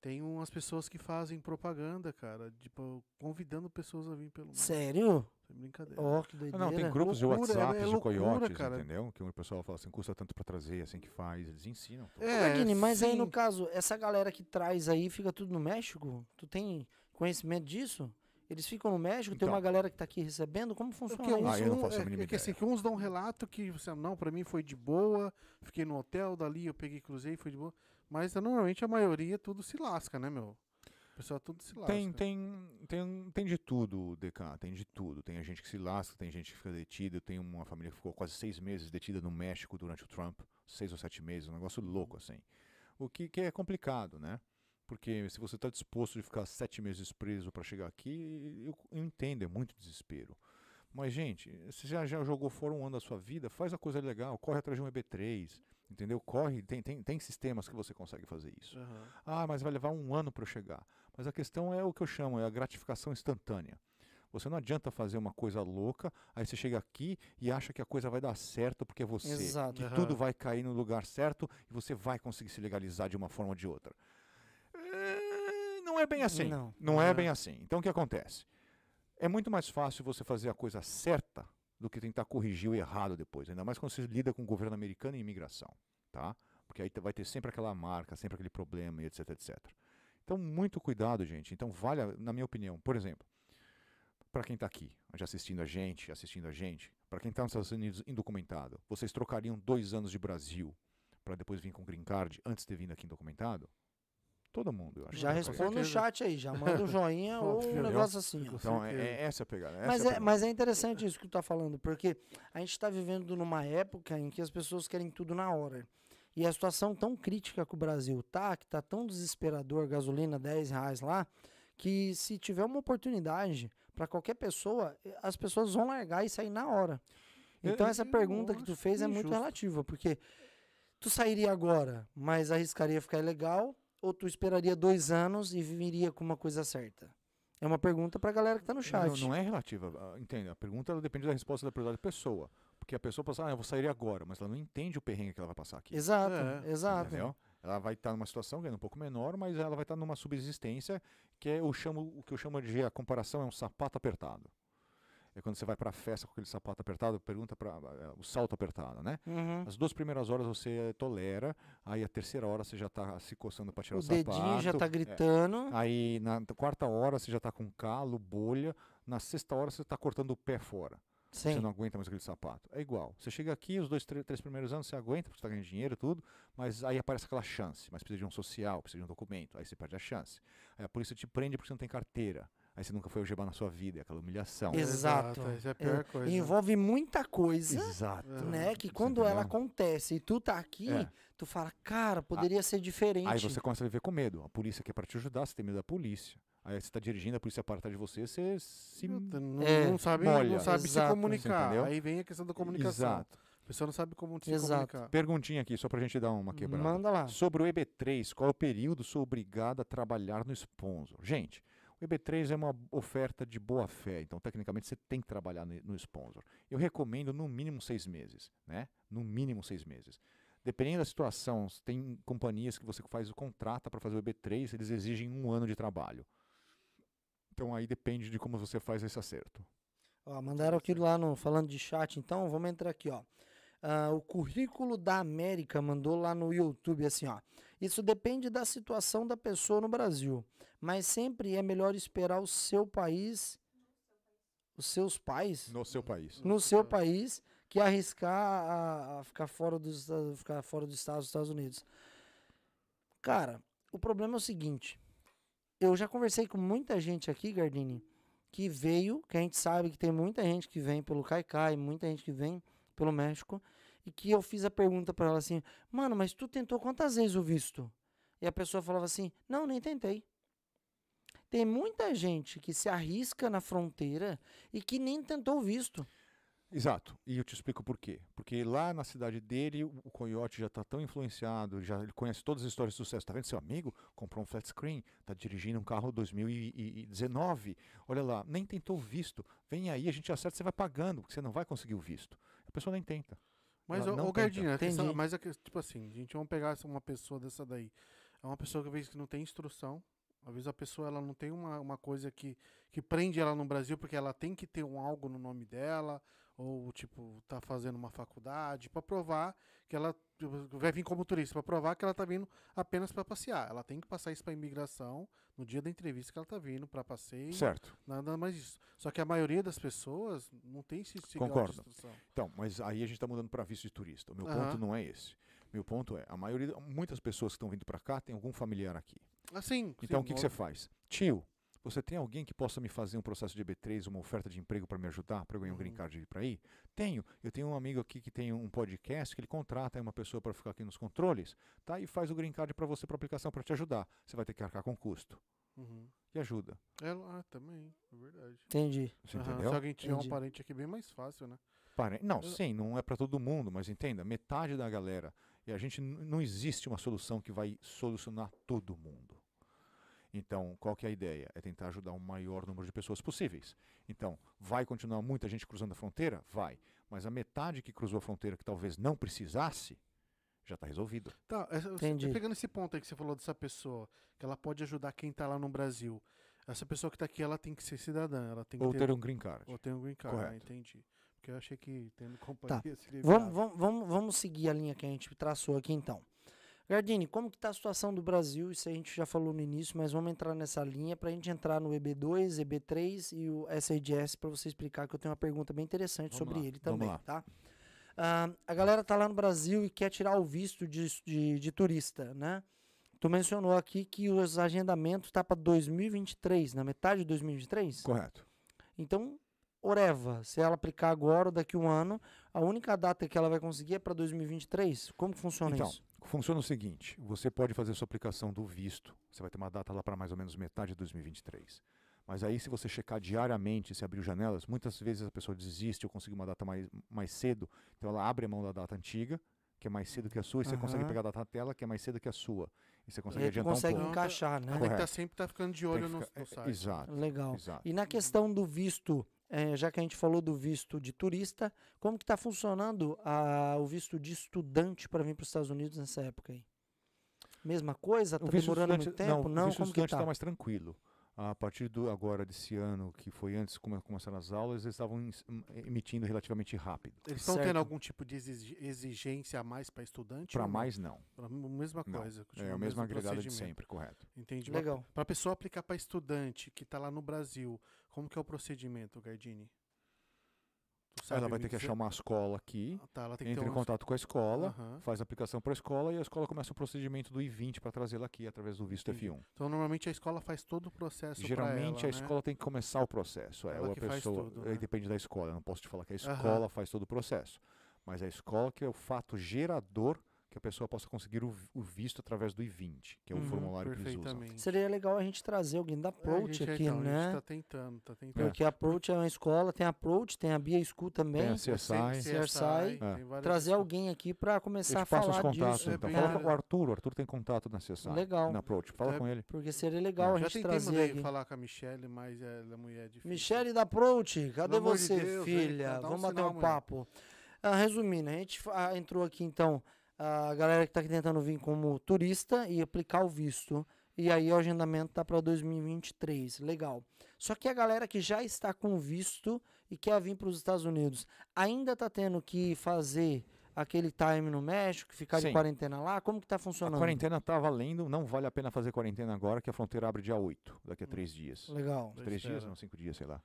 tem umas pessoas que fazem propaganda, cara, tipo, convidando pessoas a vir pelo mundo. Sério? Sem brincadeira. Ó, que Ah, doideira. não, tem grupos de Loucura, é- WhatsApp é de loucura, coiotes, cara. entendeu? Que o pessoal fala assim, custa tanto pra trazer, assim que faz, eles ensinam. Ô, Gardini, mas aí no sim. caso, essa galera que traz aí, fica tudo no México? Tu tem conhecimento disso? Eles ficam no México, tem Então. uma galera que tá aqui recebendo? Como funciona Porque uns, Ah, eu não faço a é- mínima é que assim, que uns dão um relato que, você, não, pra mim foi de boa, fiquei no hotel, dali eu peguei, cruzei, foi de boa. Mas normalmente a maioria tudo se lasca, né, meu? O pessoal tudo se lasca. Tem, tem, tem, tem de tudo, DK, tem de tudo. Tem a gente que se lasca, tem gente que fica detida. Tenho uma família que ficou quase seis meses detida no México durante o Trump. Seis ou sete meses, um negócio louco assim. O que, que é complicado, né? Porque se você está disposto de ficar sete meses preso para chegar aqui, eu, eu entendo, é muito desespero. Mas, gente, você já, já jogou fora um ano da sua vida, faz a coisa legal, corre atrás de um EB3, entendeu? Corre, tem, tem, tem sistemas que você consegue fazer isso. Aham. Ah, mas vai levar um ano para chegar. Mas a questão é o que eu chamo, é a gratificação instantânea. Você não adianta fazer uma coisa louca, aí você chega aqui e acha que a coisa vai dar certo porque é você. Exato. Que Aham. tudo vai cair no lugar certo e você vai conseguir se legalizar de uma forma ou de outra. É, Não é bem assim. Não. Não é bem assim. Então o que acontece? É muito mais fácil você fazer a coisa certa do que tentar corrigir o errado depois. Ainda mais quando você lida com o governo americano e imigração. Tá? Porque aí vai ter sempre aquela marca, sempre aquele problema e etc, etc. Então, muito cuidado, gente. Então, vale, na minha opinião, por exemplo, para quem está aqui, já assistindo a gente, assistindo a gente, para quem está nos Estados Unidos indocumentado, vocês trocariam dois anos de Brasil para depois vir com green card antes de ter vindo aqui indocumentado? Todo mundo, eu acho. Já responde no chat aí, já manda um joinha ou um negócio assim. ó. Então, é, é essa a pegada. essa Mas é, pegada. mas é interessante isso que tu tá falando, porque a gente tá vivendo numa época em que as pessoas querem tudo na hora. E a situação tão crítica que o Brasil tá, que tá tão desesperador, gasolina 10 reais lá, que se tiver uma oportunidade para qualquer pessoa, as pessoas vão largar e sair na hora. Eu- Então eu- essa pergunta que tu fez é muito injusto. relativa, porque tu sairia agora, mas arriscaria ficar ilegal, ou tu esperaria dois anos e viveria com uma coisa certa? É uma pergunta pra galera que tá no chat. Não, não é relativa, ah, entende? A pergunta ela depende da resposta da da pessoa. Porque a pessoa pensa, ah, eu vou sair agora, mas ela não entende o perrengue que ela vai passar aqui. Exato, É, exato. Entendeu? Ela vai estar numa situação que é um pouco menor, mas ela vai estar numa subsistência que é eu chamo, o que eu chamo de a comparação é um sapato apertado. É quando você vai para a festa com aquele sapato apertado, pergunta para o salto apertado, né? Uhum. As duas primeiras horas você tolera, aí a terceira hora você já está se coçando para tirar o, O dedinho já sapato, tá é. gritando. Aí na quarta hora você já está com calo, bolha, na sexta hora você está cortando o pé fora. Você Sim. não aguenta mais aquele sapato. É igual. Você chega aqui, os dois, três, três primeiros anos você aguenta, porque você está ganhando dinheiro e tudo, mas aí aparece aquela chance. Mas precisa de um social, precisa de um documento, aí você perde a chance. Aí a polícia te prende porque você não tem carteira. Aí você nunca foi algemado na sua vida, é aquela humilhação. Exato. Essa é a pior coisa. Envolve muita coisa, Exato. né? Que Você quando ela acontece e tu tá aqui, É. tu fala, cara, poderia ser diferente. Aí você começa a viver com medo. A polícia quer para te ajudar, você tem medo da polícia. Aí você tá dirigindo, a polícia para atrás de você, você se. Puta, Não, É, não sabe, molha. não sabe se Exato. comunicar. Aí vem a questão da comunicação. Exato. A pessoa não sabe como se Exato. comunicar. Perguntinha aqui, só pra gente dar uma quebrada. Manda lá. Sobre o EB3, qual é o período sou obrigado a trabalhar no sponsor? Gente, o EB3 é uma oferta de boa fé, então tecnicamente você tem que trabalhar no sponsor. Eu recomendo no mínimo seis meses, né? No mínimo seis meses. Dependendo da situação, tem companhias que você faz o contrato para fazer o EB3, eles exigem um ano de trabalho. Então aí depende de como você faz esse acerto. Ó, mandaram aquilo lá no falando de chat, então vamos entrar aqui, ó. Ah, o currículo da América mandou lá no YouTube assim, ó. Isso depende da situação da pessoa no Brasil, mas sempre é melhor esperar o seu país, os seus pais, No seu país. no seu país, que arriscar a, a ficar fora dos Estados- ficar fora dos Estados Unidos. Cara, o problema é o seguinte. Eu já conversei com muita gente aqui, Gardini, que veio, que a gente sabe que tem muita gente que vem pelo Caicai, muita gente que vem pelo México, e que eu fiz a pergunta pra ela assim: "Mano, mas tu tentou quantas vezes o visto?" E a pessoa falava assim: "Não, nem tentei." Tem muita gente que se arrisca na fronteira e que nem tentou o visto. Exato. E eu te explico por quê. Porque lá na cidade dele, o o Coyote já está tão influenciado, já ele conhece todas as histórias de sucesso. Tá vendo? Seu amigo comprou um flat screen, tá dirigindo um carro 2019. Olha lá, nem tentou o visto. Vem aí, a gente acerta, você vai pagando, porque você não vai conseguir o visto. A pessoa nem tenta. Mas, ô, não ô tenta. Gardinho, a questão, Entendi. mas a que- tipo assim, gente, vamos pegar uma pessoa dessa daí. É uma pessoa que às vezes que não tem instrução. Às vezes a pessoa ela não tem uma, uma coisa que, que prende ela no Brasil porque ela tem que ter um algo no nome dela ou tipo tá fazendo uma faculdade para provar que ela tipo, vai vir como turista para provar que ela tá vindo apenas para passear. Ela tem que passar isso para imigração no dia da entrevista que ela tá vindo para passeio. Certo. Nada mais disso. Só que a maioria das pessoas não tem esse, esse grau de Concordo. instrução. Então, mas aí a gente está mudando para visto de turista. O meu Aham. ponto não é esse. Meu ponto é, a maioria, muitas pessoas que estão vindo para cá têm algum familiar aqui. Assim, Então, o sim, que, que você faz? Tio, você tem alguém que possa me fazer um processo de EB3, uma oferta de emprego para me ajudar, para eu ganhar um green Uhum. card para ir? Tenho. Eu tenho um amigo aqui que tem um podcast que ele contrata aí uma pessoa para ficar aqui nos controles, tá? E faz o green card para você para aplicação para te ajudar. Você vai ter que arcar com custo. Uhum. E ajuda. É, ah, também, é verdade. Entendi. Você entendeu? Se alguém tiver Entendi. um parente aqui, bem mais fácil, né? Pare- Não, Eu- sim, não é para todo mundo, mas entenda, metade da galera. E a gente não existe uma solução que vai solucionar todo mundo. Então, qual que é a ideia? É tentar ajudar o maior número de pessoas possíveis. Então, vai continuar muita gente cruzando a fronteira? Vai. Mas a metade que cruzou a fronteira que talvez não precisasse, já está resolvido. Tá, você- Entendi. pegando esse ponto aí que você falou dessa pessoa, que ela pode ajudar quem tá lá no Brasil. Essa pessoa que tá aqui, ela tem que ser cidadã, ela tem que Ou ter, ter um green card. ou ter um green card, ah, Correto. entendi. Porque eu achei que tendo companhia seria Vamos, viável. vamos, vamos, vamos seguir a linha que a gente traçou aqui então. Gardini, como que tá a situação do Brasil? Isso a gente já falou no início, mas vamos entrar nessa linha para a gente entrar no EB2, EB3 e o SADS para você explicar que eu tenho uma pergunta bem interessante Vamos sobre lá, ele vamos também, lá. tá? Ah, a galera tá lá no Brasil e quer tirar o visto de, de, de turista, né? Tu mencionou aqui que os agendamentos tá para 2023, na metade de 2023? Correto. Então, Oreva, se ela aplicar agora ou daqui a um ano, a única data que ela vai conseguir é para 2023? Como que funciona Então, isso? funciona o seguinte: você pode fazer sua aplicação do visto. Você vai ter uma data lá para mais ou menos metade de 2023. Mas aí, se você checar diariamente, se abriu janelas, muitas vezes a pessoa desiste ou conseguir uma data mais, mais cedo. Então, ela abre a mão da data antiga, que é mais cedo que a sua, e você consegue pegar a data na tela, que é mais cedo que a sua. E você E consegue tu adiantar consegue um pouco. encaixar, né? Tem que Correto. tá sempre tá ficando de olho que no, ficar- no é, site. Exato. Legal. Exato. E na questão do visto, eh, já que a gente falou do visto de turista, como que está funcionando a- o visto de estudante para vir para os Estados Unidos nessa época aí? Mesma coisa? Tá visto demorando muito tempo? Não, Não, o visto como estudante tá? está mais tranquilo. A partir do agora desse ano, que foi antes de come- começaram as aulas, eles estavam em- emitindo relativamente rápido. Eles estão Certo. tendo algum tipo de exigência a mais para estudante? Para não? mais, não. Pra mesma Não. coisa. É continua a o mesma mesmo agregada de sempre, correto. Entendi. Legal. Para a pessoa aplicar para estudante que está lá no Brasil, como que é o procedimento, Gardini? Ela vai ter que dizer? achar uma escola aqui, Ah, Tá, entra em um... contato com a escola, Aham. faz a aplicação para a escola e a escola começa o procedimento do I-20 para trazê-la aqui através do visto Entendi. F1. Então, normalmente a escola faz todo o processo Geralmente ela, a né? escola tem que começar o processo. É, Ela a que faz pessoa, tudo, aí né? depende da escola. Eu não posso te falar que a escola faz todo o processo, mas a escola que é o fato gerador que a pessoa possa conseguir o, o visto através do I-20, que é o Uhum, formulário que eles usam. Seria legal a gente trazer alguém da É, a Approach gente- aqui, então, A né? gente tá tentando, tá tentando. Porque a Approach é uma escola, tem a Approach, tem a Bia School também. Tem a CSI. CSI, tem várias Trazer escolas. alguém aqui para começar a falar contatos, disso. então. É Fala com o Arthur, o Arthur tem contato na CSI. Legal. Na Approach, fala É, com ele. Porque seria legal a Já gente tentei trazer mandei aqui. falar com a Michelle, mas ela é mulher difícil. Michele da Approach, cadê amor de você, Deus, filha? Vamos bater um papo. Ah, resumindo, a gente ah, entrou aqui então, a galera que está tentando vir como turista e aplicar o visto. E aí o agendamento tá para 2023. Legal. Só que a galera que já está com visto e quer vir para os Estados Unidos, ainda está tendo que fazer aquele time no México, ficar de Sim. quarentena lá? Como que tá A funcionando? quarentena tá valendo, não vale a pena fazer quarentena agora, que a fronteira abre dia 8, daqui a três dias. Legal. Três dias? Não, cinco dias, sei lá.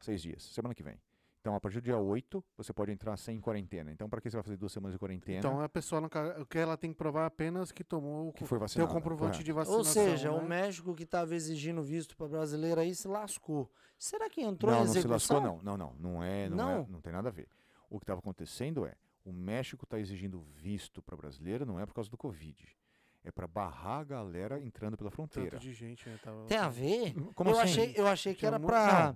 Seis dias, semana que vem. Então, a partir do dia 8, você pode entrar sem quarentena. Então, para que você vai fazer duas semanas de quarentena? Então a pessoa não, o que ela tem que provar apenas que tomou o que foi o vacinado. comprovante correto. de vacinação. Ou seja, né? o México que estava exigindo visto para brasileiro aí se lascou. Será que entrou não, em não se execução? lascou, não. Não, não. Não é, não, Não? é, não tem nada a ver. O que estava acontecendo é, o México está exigindo visto para brasileiro, não é por causa do Covid. É para barrar a galera entrando pela fronteira. Tanto de gente, né? Tava... Tem a ver? Como eu, assim? achei, eu achei que era.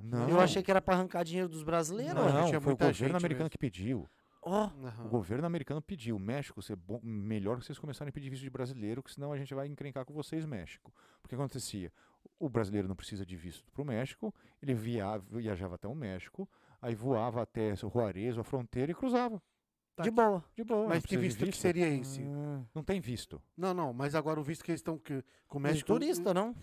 Não, Eu achei que era pra arrancar dinheiro dos brasileiros. Não. Não, foi o governo americano mesmo. que pediu. Ó, Aham. O governo americano pediu. O México, ser bom, melhor que vocês começarem a pedir visto de brasileiro, que senão a gente vai encrencar com vocês, México. Porque acontecia? O brasileiro não precisa de visto para o México, ele via, viajava até o México, aí voava até Juarez, a fronteira, e cruzava. Tá de aqui. boa. De boa. Mas que de visto que seria esse? Ah, Não tem visto. Não, não, mas agora o visto que eles estão que com o mas México turista, não?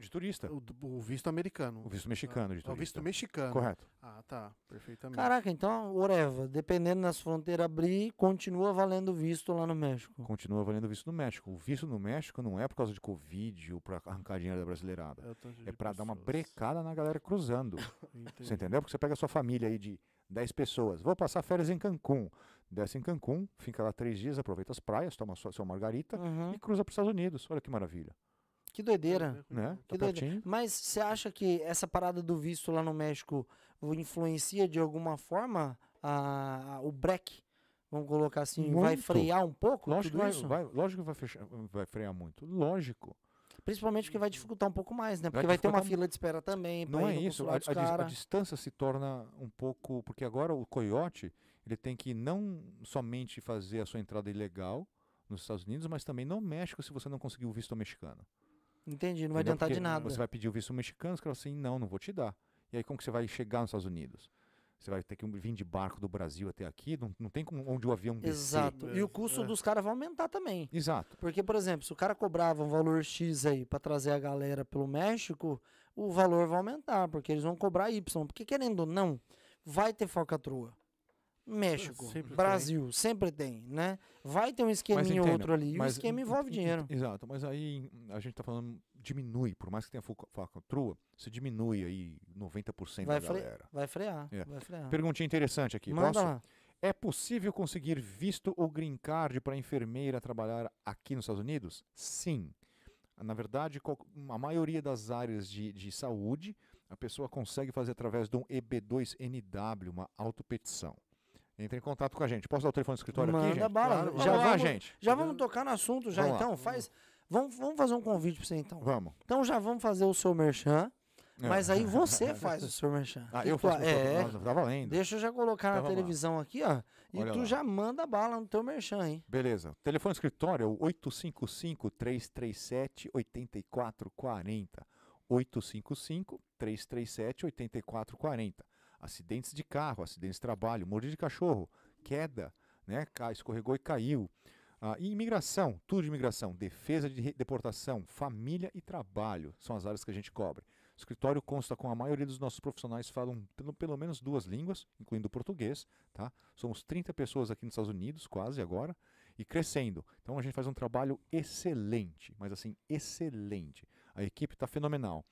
De turista. o, o visto americano. O visto mexicano de É o turista. visto mexicano. Correto. Ah, tá, perfeitamente. Caraca, então, whatever. Dependendo das fronteiras abrir, continua valendo visto lá no México. Continua valendo o visto no México. O visto no México não é por causa de Covid ou para arrancar dinheiro da brasileirada. É, É de para dar uma brecada na galera cruzando. Você entendeu? Porque você pega a sua família aí de 10 pessoas, vou passar férias em Cancún. Desce em Cancún, fica lá três dias, aproveita as praias, toma sua, sua margarita Uhum. e cruza para os Estados Unidos. Olha que maravilha. Que doideira. Né? Que Tá doideira. pertinho. Mas você acha que essa parada do visto lá no México influencia de alguma forma a, a- o break? Vamos colocar assim, vai Muito. frear um pouco Lógico vai, isso? vai- lógico que vai, fechar- vai frear muito. Lógico. Principalmente porque vai dificultar um pouco mais, né? Vai Porque vai ter uma fila de espera também. Não é isso. A, a a distância se torna um pouco. Porque agora o coiote ele tem que não somente fazer a sua entrada ilegal nos Estados Unidos, mas também no México se você não conseguir o visto mexicano. Entendi, não vai Entendeu? adiantar de Porque nada. Você vai pedir o visto mexicano, os caras assim, não, não vou te dar. E aí como que você vai chegar nos Estados Unidos? Você vai ter que vir de barco do Brasil até aqui, não, não tem como onde o avião descer. Exato. E o custo é. dos caras vai aumentar também. Exato. Porque, por exemplo, se o cara cobrava um valor X aí pra trazer a galera pelo México, o valor vai aumentar, porque eles vão cobrar Y. Porque, querendo ou não, vai ter falcatrua. México, Sempre tem. Brasil, sempre tem, né? Vai ter um esqueminha ou outro ali. E o mas esquema en- envolve en- dinheiro. Exato, mas aí a gente está falando, diminui, por mais que tenha falca- falcatrua, você diminui aí 90% Vai da galera. Vai frear. É. Vai frear. Perguntinha interessante aqui, Manda posso? lá. É possível conseguir visto ou green card para enfermeira trabalhar aqui nos Estados Unidos? Sim. Na verdade, a maioria das áreas de, de saúde, a pessoa consegue fazer através de um EB2NW, uma autopetição. Entre em contato com a gente. Posso dar o telefone do escritório Manda aqui, gente? bala. Claro, já Vamos lá, gente. Já vamos tocar no assunto já, Vamos lá. então. Faz, vamos, vamos fazer um convite pra você, então. Vamos. Então já vamos fazer o seu merchan, É. mas aí você faz o seu merchan. Ah, eu tu- faço. É, tá valendo. deixa eu já colocar na Então vamos lá. televisão aqui, ó. E Olha tu lá. já manda bala no teu merchan, hein? Beleza. Telefone escritório é o 855-337-8440. 855-337-8440. Acidentes de carro, acidentes de trabalho, mordida de cachorro, queda, né? Escorregou e caiu. Ah, e imigração, tudo de imigração, defesa de deportação, família e trabalho são as áreas que a gente cobre. O escritório consta com a maioria dos nossos profissionais falam pelo, pelo menos duas línguas, incluindo o português, tá? Somos 30 pessoas aqui nos Estados Unidos, quase agora, e crescendo. Então a gente faz um trabalho excelente, mas assim, excelente. A equipe está fenomenal.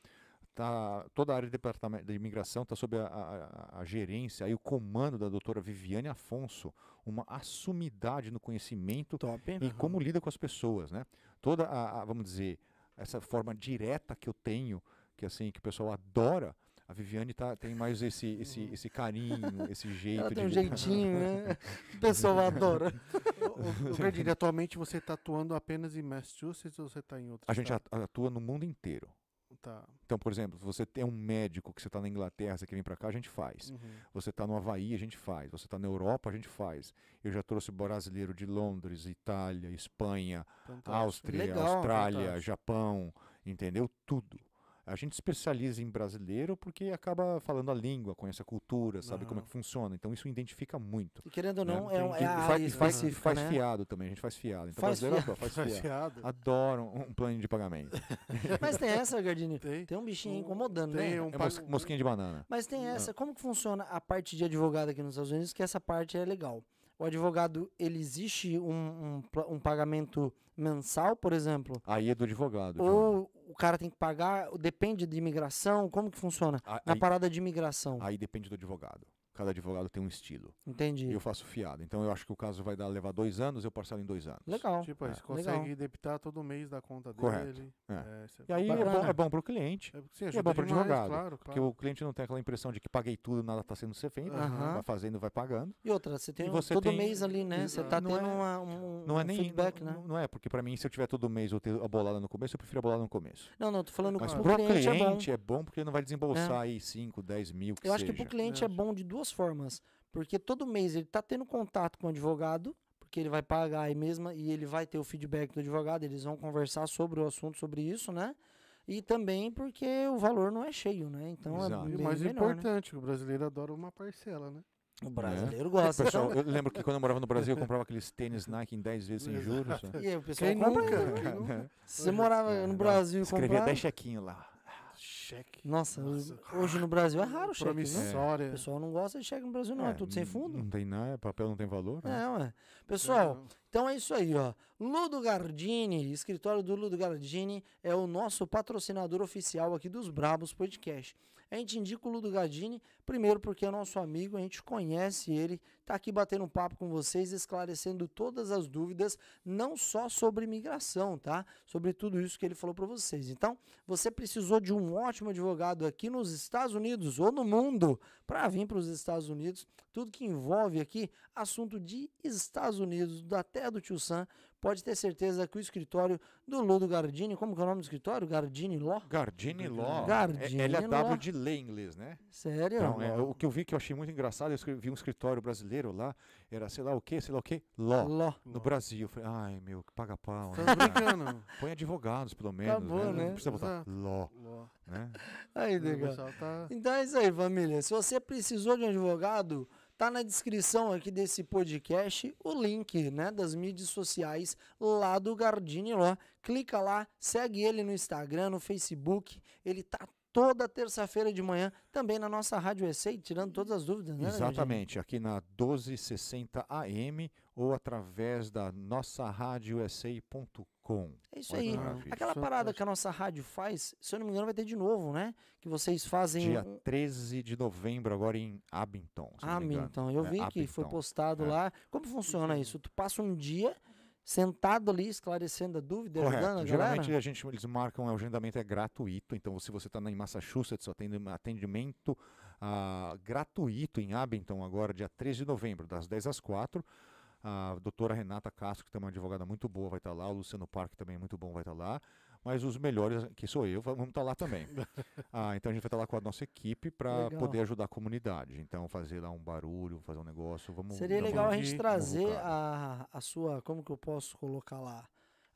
Tá, toda a área de departamento de imigração está sob a, a- a gerência e o comando da doutora Viviane Afonso, uma assumidade no conhecimento Top. e como lida com as pessoas, né? Toda a, a- vamos dizer, essa forma direta que eu tenho, que assim, que o pessoal adora, a Viviane tá, tem mais esse, esse, esse carinho, esse jeito Ela tem um de jeitinho, né? O pessoal adora. Ô, Gardini, atualmente você está atuando apenas em Massachusetts ou você está em outro A gente atua no mundo inteiro. Tá. Então, por exemplo, se você tem um médico que você está na Inglaterra, você quer vir para cá, a gente faz. Uhum. Você está no Havaí, a gente faz. Você está na Europa, a gente faz. Eu já trouxe brasileiro de Londres, Itália, Espanha, Fantástico. Áustria, Legal, Austrália, fantástico. Japão, entendeu? Tudo. A gente especializa em brasileiro porque acaba falando a língua, conhece a cultura, sabe como é que funciona. Então isso identifica muito. E querendo ou né? não, é, um- E é a faz, área e faz, e né? fiado também, a gente faz fiado. Então Faz brasileiro fiado. adora, faz Faz fiado. Adoram um plano de pagamento. Mas tem essa, Gardini. Tem. Tem um bichinho incomodando, Tem né? um É pa- mos, mosquinha de banana. Mas tem essa, como que funciona a parte de advogado aqui nos Estados Unidos, que essa parte é legal. O advogado, ele existe um, um, um pagamento mensal, por exemplo? Aí é do advogado. Ou o cara tem que pagar, depende de imigração, como que funciona? A- Na Aí, parada de imigração, aí depende do advogado. Cada advogado tem um estilo. entendi. E eu faço fiado. Então eu acho que o caso vai dar, levar dois anos, eu parcelo em dois anos. Legal. Tipo, aí É. você consegue debitar todo mês da conta Correto. dele. É. isso E aí é bom, é bom para o cliente. É, é bom pro demais, advogado, Claro, Porque claro. o cliente não tem aquela impressão de que paguei tudo, nada está sendo feito. Aham. Vai fazendo, vai pagando. E outra, você tem você todo tem- mês ali, né? Você tá Não tendo é- uma- um, Não é um nem feedback, não, né? não é, porque para mim, se eu tiver todo mês eu ter a bolada no começo, eu prefiro a bolada no começo. Não, não, tô falando Mas pro pro cliente, cliente, é bom. é bom porque não vai desembolsar aí 5, 10 mil, que Eu acho que pro cliente é bom de duas formas. Porque todo mês ele tá tendo contato com o advogado, porque ele vai pagar aí mesmo e ele vai ter o feedback do advogado, eles vão conversar sobre o assunto, sobre isso, né? E também porque o valor não é cheio, né? Então Exato. é E o bem mais menor, né? importante, o brasileiro adora uma parcela, né? O brasileiro gosta. Pessoal, eu lembro que quando eu morava no Brasil, eu comprava aqueles tênis Nike em 10 vezes sem juros. né? E aí, o pessoal Quem nunca? ainda. Quem nunca? Se você morava É, no não. Brasil e Escrevia comprava... 10 chequinhos lá. Cheque. Nossa, Nossa. hoje no Brasil é raro o cheque, né? O Promissória. pessoal não gosta de cheque no Brasil, não. É, tudo sem fundo. Não tem nada, papel não tem valor. né? É, ué. Pessoal, Então é isso aí, ó. Ludo Gardini, escritório do Ludo Gardini, é o nosso patrocinador oficial aqui dos Brabos Podcast. A gente indica o Ludo Gardini, primeiro porque é nosso amigo, a gente conhece ele, tá aqui batendo um papo com vocês, esclarecendo todas as dúvidas, não só sobre imigração, tá? Sobre tudo isso que ele falou para vocês. Então, você precisou de um ótimo advogado aqui nos Estados Unidos ou no mundo para vir para os Estados Unidos, tudo que envolve aqui assunto de Estados Unidos, terra do Tio Sam, pode ter certeza que o escritório do Ludo Gardini, como que é o nome do escritório? Gardini Law? Gardini Law. Gardini é, LW Law. de lei em inglês, né? Sério? Então, é, o que eu vi que eu achei muito engraçado, eu escrevi um escritório brasileiro lá, era sei lá o que, sei lá o que, Law. Law. No Brasil. Falei, ai meu, que paga pau. Né? Tá brincando? Põe advogados, pelo menos. Acabou, né? Não precisa botar. Law, Ló. né? Aí, legal. tá... Então é isso aí, família. Se você precisou de um advogado, tá na descrição aqui desse podcast o link, né, das mídias sociais lá do Gardini Law. Clica lá, segue ele no Instagram, no Facebook. Ele tá toda terça-feira de manhã também na nossa Rádio EC, tirando todas as dúvidas, né? Gardini? Exatamente, aqui na 1260 AM ou através da nossa radiosa.com. É isso que aí. maravilha. Aquela parada que a nossa rádio faz, se eu não me engano, vai ter de novo, né? Que vocês fazem. Dia um- 13 de novembro, agora em Abington. Ah, então, eu É, vi que foi Abington. postado É. lá. Como funciona isso? Tu passa um dia sentado ali esclarecendo a dúvida, ajudando a Correto. galera? Geralmente a gente, eles marcam, o agendamento é gratuito. Então, se você está em Massachusetts, só tem atendimento ah, gratuito em Abington agora, dia 13 de novembro, das 10 às 4. A doutora Renata Castro, que também é uma advogada muito boa, vai estar lá. O Luciano Parque também é muito bom, vai estar lá. Mas os melhores, que sou eu, vamos estar lá também. Ah, então a gente vai estar lá com a nossa equipe para poder ajudar a comunidade. Então, fazer lá um barulho, fazer um negócio. Vamos Seria legal a gente trazer a, a sua. Como que eu posso colocar lá?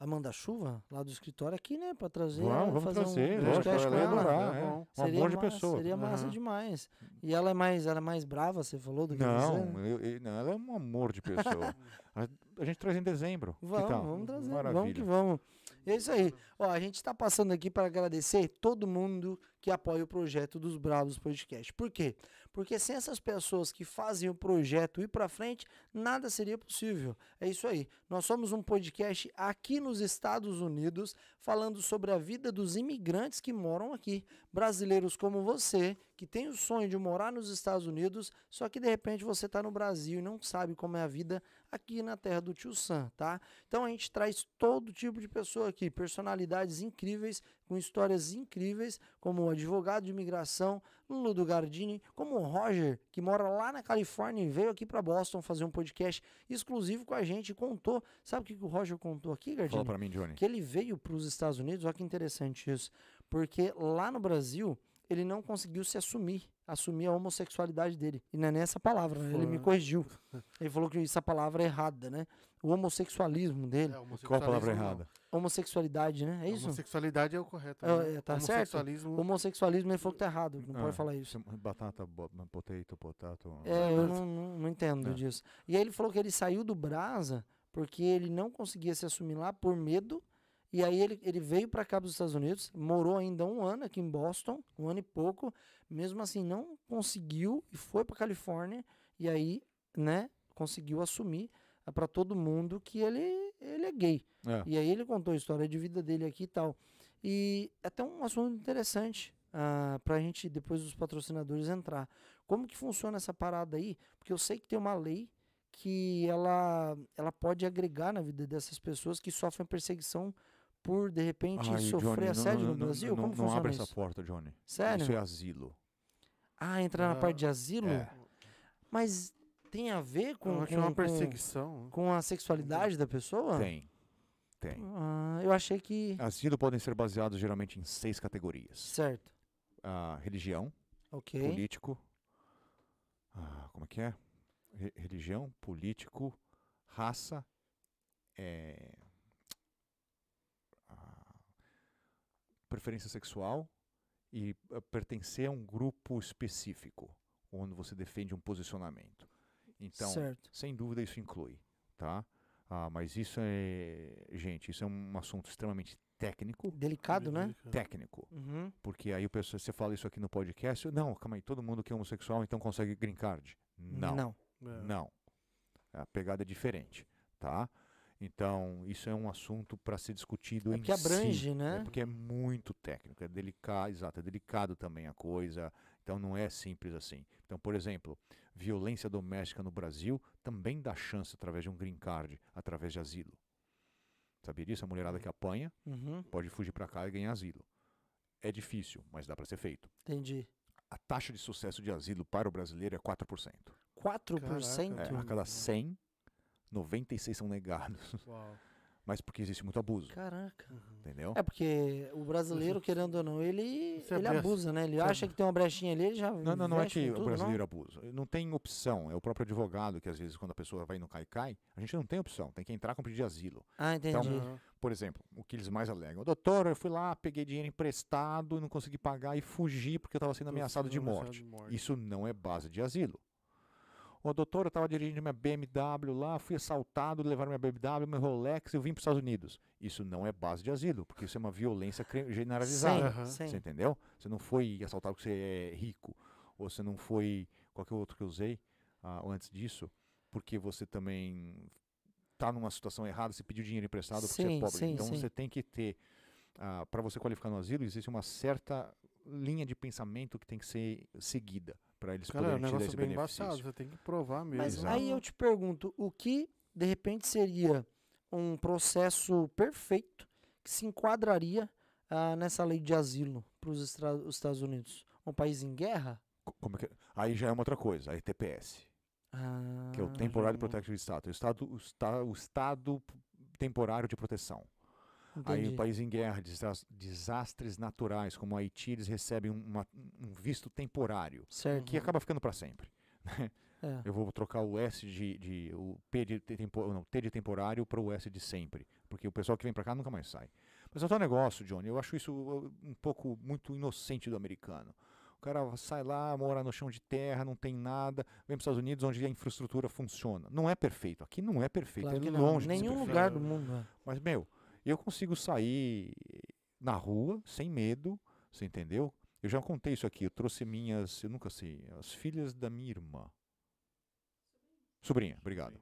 A Manda-Chuva, lá do escritório aqui, né? Pra trazer. Vamos, vamos fazer trazer, um lógico, ela ia ela. adorar, É é. bom. Uma Seria boa de massa, pessoa. Seria massa demais. E ela é mais, ela é mais brava, você falou do que Não, você? eu- eu- não, ela é um amor de pessoa. a, a gente traz em dezembro. Vamos, vamos trazer. Maravilha. Vamos que vamos. É isso aí. Ó, a gente tá passando aqui para agradecer todo mundo que apoia o projeto dos Bravos Podcast. Por quê? Porque sem essas pessoas que fazem o projeto ir para frente, nada seria possível. É isso aí. Nós somos um podcast aqui nos Estados Unidos, falando sobre a vida dos imigrantes que moram aqui, brasileiros como você, que tem o sonho de morar nos Estados Unidos, só que de repente você está no Brasil e não sabe como é a vida aqui na terra do tio Sam, tá? Então a gente traz todo tipo de pessoa aqui, personalidades incríveis, com histórias incríveis, como o advogado de imigração, Ludo Gardini, como o Roger, que mora lá na Califórnia e veio aqui para Boston fazer um podcast exclusivo com a gente e contou. Sabe o que que o Roger contou aqui, Gardini? Fala pra mim, Johnny. que ele veio para os Estados Unidos, olha que interessante isso, porque lá no Brasil ele não conseguiu se assumir, assumir a homossexualidade dele. E não é nem essa palavra, né? ele me Foi. corrigiu. Ele falou que essa palavra é errada, né? O homossexualismo dele, É, Qual a palavra homossexualismo não. errada? homossexualidade, né? É isso? Homossexualidade é o correto. É, né? é, tá certo? Homossexualismo. Homossexualismo ele falou que tá errado, não Ah, pode falar isso. Batata, potato, potato. É, eu não, não, não entendo É. disso. E aí ele falou que ele saiu do Brasa porque ele não conseguia se assumir lá por medo. E aí ele, ele veio para cá dos Estados Unidos, morou ainda um ano aqui em Boston, um ano e pouco. Mesmo assim, não conseguiu e foi para Califórnia. E aí, né, conseguiu assumir para todo mundo que ele, ele é gay. É. E aí ele contou a história de vida dele aqui e tal. E é até um assunto interessante para a gente, depois dos patrocinadores, entrar. Como que funciona essa parada aí? Porque eu sei que tem uma lei que ela, ela pode agregar na vida dessas pessoas que sofrem perseguição por, de repente, Ai, sofrer Johnny, assédio não, no não- Brasil? Não, Como não funciona abre isso? essa porta, Johnny. Sério? Isso é asilo. Ah, entrar na Ah, parte de asilo? É. Mas tem a ver com, acho com, uma com, perseguição. com a sexualidade da pessoa? Tem. Tem. Ah, eu achei que... Asilo podem ser baseados geralmente em seis categorias: Certo. Ah, religião, Ok. político. ah, como é que é? Re- religião, político, raça, é, preferência sexual e ah, pertencer a um grupo específico, onde você defende um posicionamento. Então, certo. sem dúvida isso inclui, tá? Ah, mas isso é, gente, isso é um assunto extremamente técnico, Delicado, né? técnico, Uhum. porque aí o pessoal, você fala isso aqui no podcast, não, calma aí, todo mundo que é homossexual então consegue green card. Não, Não. É. não. A pegada é diferente, tá? Então, isso é um assunto para ser discutido É em porque abrange, si. né? É porque é muito técnico, é delicado, exato, é delicado também a coisa. Então não é simples assim. Então, por exemplo, violência doméstica no Brasil também dá chance através de um green card, através de asilo. Sabia disso? A mulherada que apanha Uhum. pode fugir para cá e ganhar asilo. É difícil, mas dá para ser feito. Entendi. A taxa de sucesso de asilo para o brasileiro é 4%. 4%? É, a cada 100, 96 são negados. Uau. Mas porque existe muito abuso, Caraca. entendeu? É porque o brasileiro, querendo ou não, ele, Você ele abusa, né? Ele você acha que tem uma brechinha ali, ele já. Não, não, não é que com o tudo, brasileiro abusa. Não tem opção. É o próprio advogado que às vezes quando a pessoa vai no cai-cai, a gente não tem opção. Tem que entrar com pedido de asilo. Não? Ah, entendi. Então, Aham. Por exemplo, o que eles mais alegam. Doutor, eu fui lá, peguei dinheiro emprestado, não consegui pagar e fugi porque eu estava sendo ameaçado de morte. de morte. Isso não é base de asilo. Ô, doutor, eu estava dirigindo minha BMW lá, fui assaltado, levaram minha BMW, meu Rolex, eu vim para os Estados Unidos. Isso não é base de asilo, porque isso é uma violência generalizada. Sim, sim. Você entendeu? Você não foi assaltado porque você é rico. Ou você não foi. Qualquer outro que eu usei ah, antes disso, porque você também está numa situação errada, você pediu dinheiro emprestado porque você Sim, é pobre. sim, então sim. você tem que ter. para você qualificar no asilo, existe uma certa linha de pensamento que tem que ser seguida para eles Cara, é um poderem te dar negócio esse bem benefício. embaçado. Você tem que provar mesmo. Mas Exato. aí eu te pergunto, o que de repente seria um processo perfeito que se enquadraria ah, nessa lei de asilo para os Estados Unidos? Um país em guerra? É que- Aí já é uma outra coisa, a TPS. Ah, que é o Temporary não- Protective Status, o estado, o, esta- o estado temporário de proteção. Aí entendi. o país em guerra, desas- desastres naturais, como o Haiti, eles recebem um, uma- um visto temporário, Certo. que acaba ficando para sempre. É. Eu vou trocar o S de, de- o P de tempo, não, T de temporário para o S de sempre, porque o pessoal que vem para cá nunca mais sai. Mas é um negócio, Johnny, eu acho isso uh, um pouco muito inocente do americano. O cara sai lá, mora no chão de terra, não tem nada, vem para os Estados Unidos onde a infraestrutura funciona. Não é perfeito, aqui não é perfeito, Claro é não. longe de ser Nenhum lugar do mundo. é. Mas, meu, eu consigo sair na rua sem medo, você entendeu? Eu já contei isso aqui. Eu trouxe minhas, eu nunca sei, as filhas da minha irmã. Sobrinha, obrigado.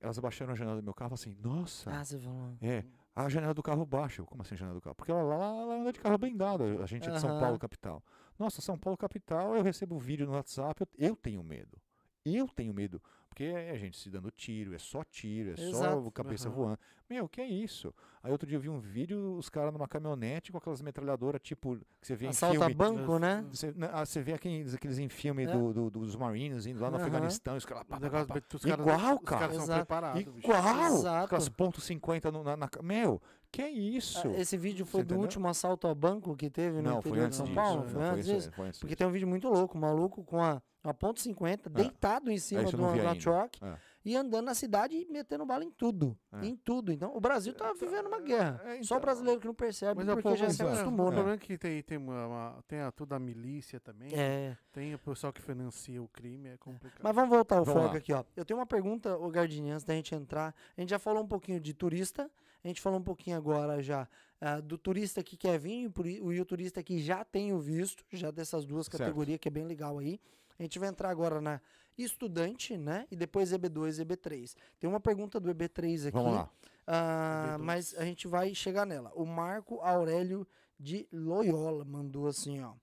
Elas abaixaram a janela do meu carro e assim: Nossa, Ah, você falou. é, a janela do carro baixa. Como assim a janela do carro? Porque ela, lá, ela anda de carro blindado. A gente é de São Aham. Paulo, capital. Nossa, São Paulo, capital, eu recebo vídeo no WhatsApp. Eu, eu tenho medo. Eu tenho medo. Porque é a gente se dando tiro, é só tiro, é Exato. só cabeça Aham. voando. Meu, que é isso? Aí outro dia eu vi um vídeo, os caras numa caminhonete com aquelas metralhadoras, tipo, que você vê em Assalta filme. banco, né? Você, né, ah, você vê aqueles, aqueles em filme É. do, do- dos Marines indo lá no Aham. Afeganistão, e os caras. pá, pá, pá, de- os Igual, caras, Os cara. caras são Exato. preparados. bicho. Igual! Exato. Aquelas ponto .50 no, na, na. Meu, que é isso? Ah, Esse vídeo foi Você do entendeu? último assalto ao banco que teve no Não, foi interior de São disso. Paulo? Não, Foi antes disso? foi antes Porque disso. tem um vídeo muito louco, um maluco com a, uma ponto .50, deitado em cima É, uma ainda. truck É. e andando na cidade e metendo bala em tudo. É. Em tudo. Então, o Brasil tá vivendo uma guerra. é, Só o então. brasileiro que não percebe, Mas é o porque já se exato. O acostumou, né? problema é que tem, tem, uma, uma- tem a, tudo a milícia também. É. Tem o pessoal que financia o crime, é complicado. Mas vamos voltar ao Vamos foco lá. aqui, ó. Eu tenho uma pergunta, ô Gardini, antes da gente entrar. A gente já falou um pouquinho de turista, a gente falou um pouquinho agora já ah, do turista que quer vir e o e o turista que já tem o visto, já dessas duas Certo. categorias, que é bem legal aí. A gente vai entrar agora na estudante, né? E depois EB2 e EB3. Tem uma pergunta do EB3 aqui. Vamos lá. ah, EB2. mas a gente vai chegar nela. O Marco Aurélio de Loyola mandou assim, ó.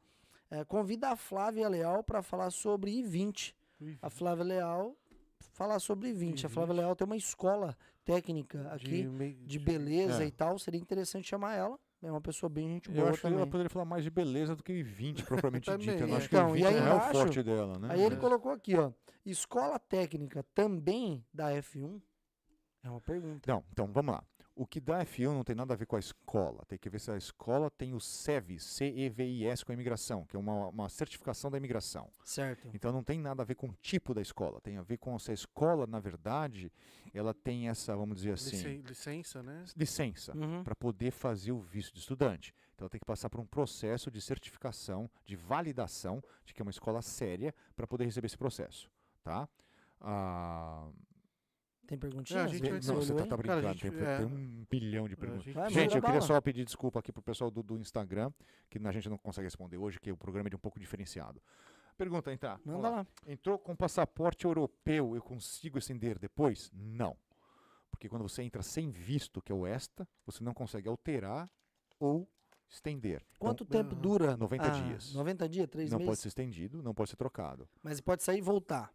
É, convida a Flávia Leal para falar sobre I20. A Flávia Leal falar sobre I20. A Flávia I20. Leal tem uma escola técnica aqui mei- de beleza É. e tal. Seria interessante chamar ela. É uma pessoa bem gente Eu boa acho que também. ela poderia falar mais de beleza do que o 20 propriamente dito. Eu não é. acho que Então, o e 20 aí não é o forte dela, né? Aí ele É. colocou aqui, ó. Escola técnica também da F1? É uma pergunta. Não, então vamos lá. O que dá F1 não tem nada a ver com a escola. Tem que ver se a escola tem o CEVIS, C-E-V-I-S, com a imigração, que é uma, uma certificação da imigração. Certo. Então não tem nada a ver com o tipo da escola. Tem a ver com se a escola, na verdade, ela tem essa, vamos dizer assim, Licen- licença, né? licença Uhum. para poder fazer o visto de estudante. Então ela tem que passar por um processo de certificação, de validação de que é uma escola séria para poder receber esse processo, tá? Ah, Tem perguntinha? É, a gente vai não, você tá, Cara, tá brincando, gente- tem, é. tem um bilhão de perguntas. gente- Gente, eu queria só pedir desculpa aqui pro pessoal do, do Instagram, que a gente não consegue responder hoje, que o programa é de um pouco diferenciado. Pergunta, então. Manda lá. Entrou com passaporte europeu, eu consigo estender depois? Não. Porque quando você entra sem visto, que é o ESTA, você não consegue alterar ou estender. Então, Quanto tempo Aham. dura? 90 Ah, dias. 90 dias, 3 não pode meses? ser estendido, não pode ser trocado. Mas pode sair e voltar.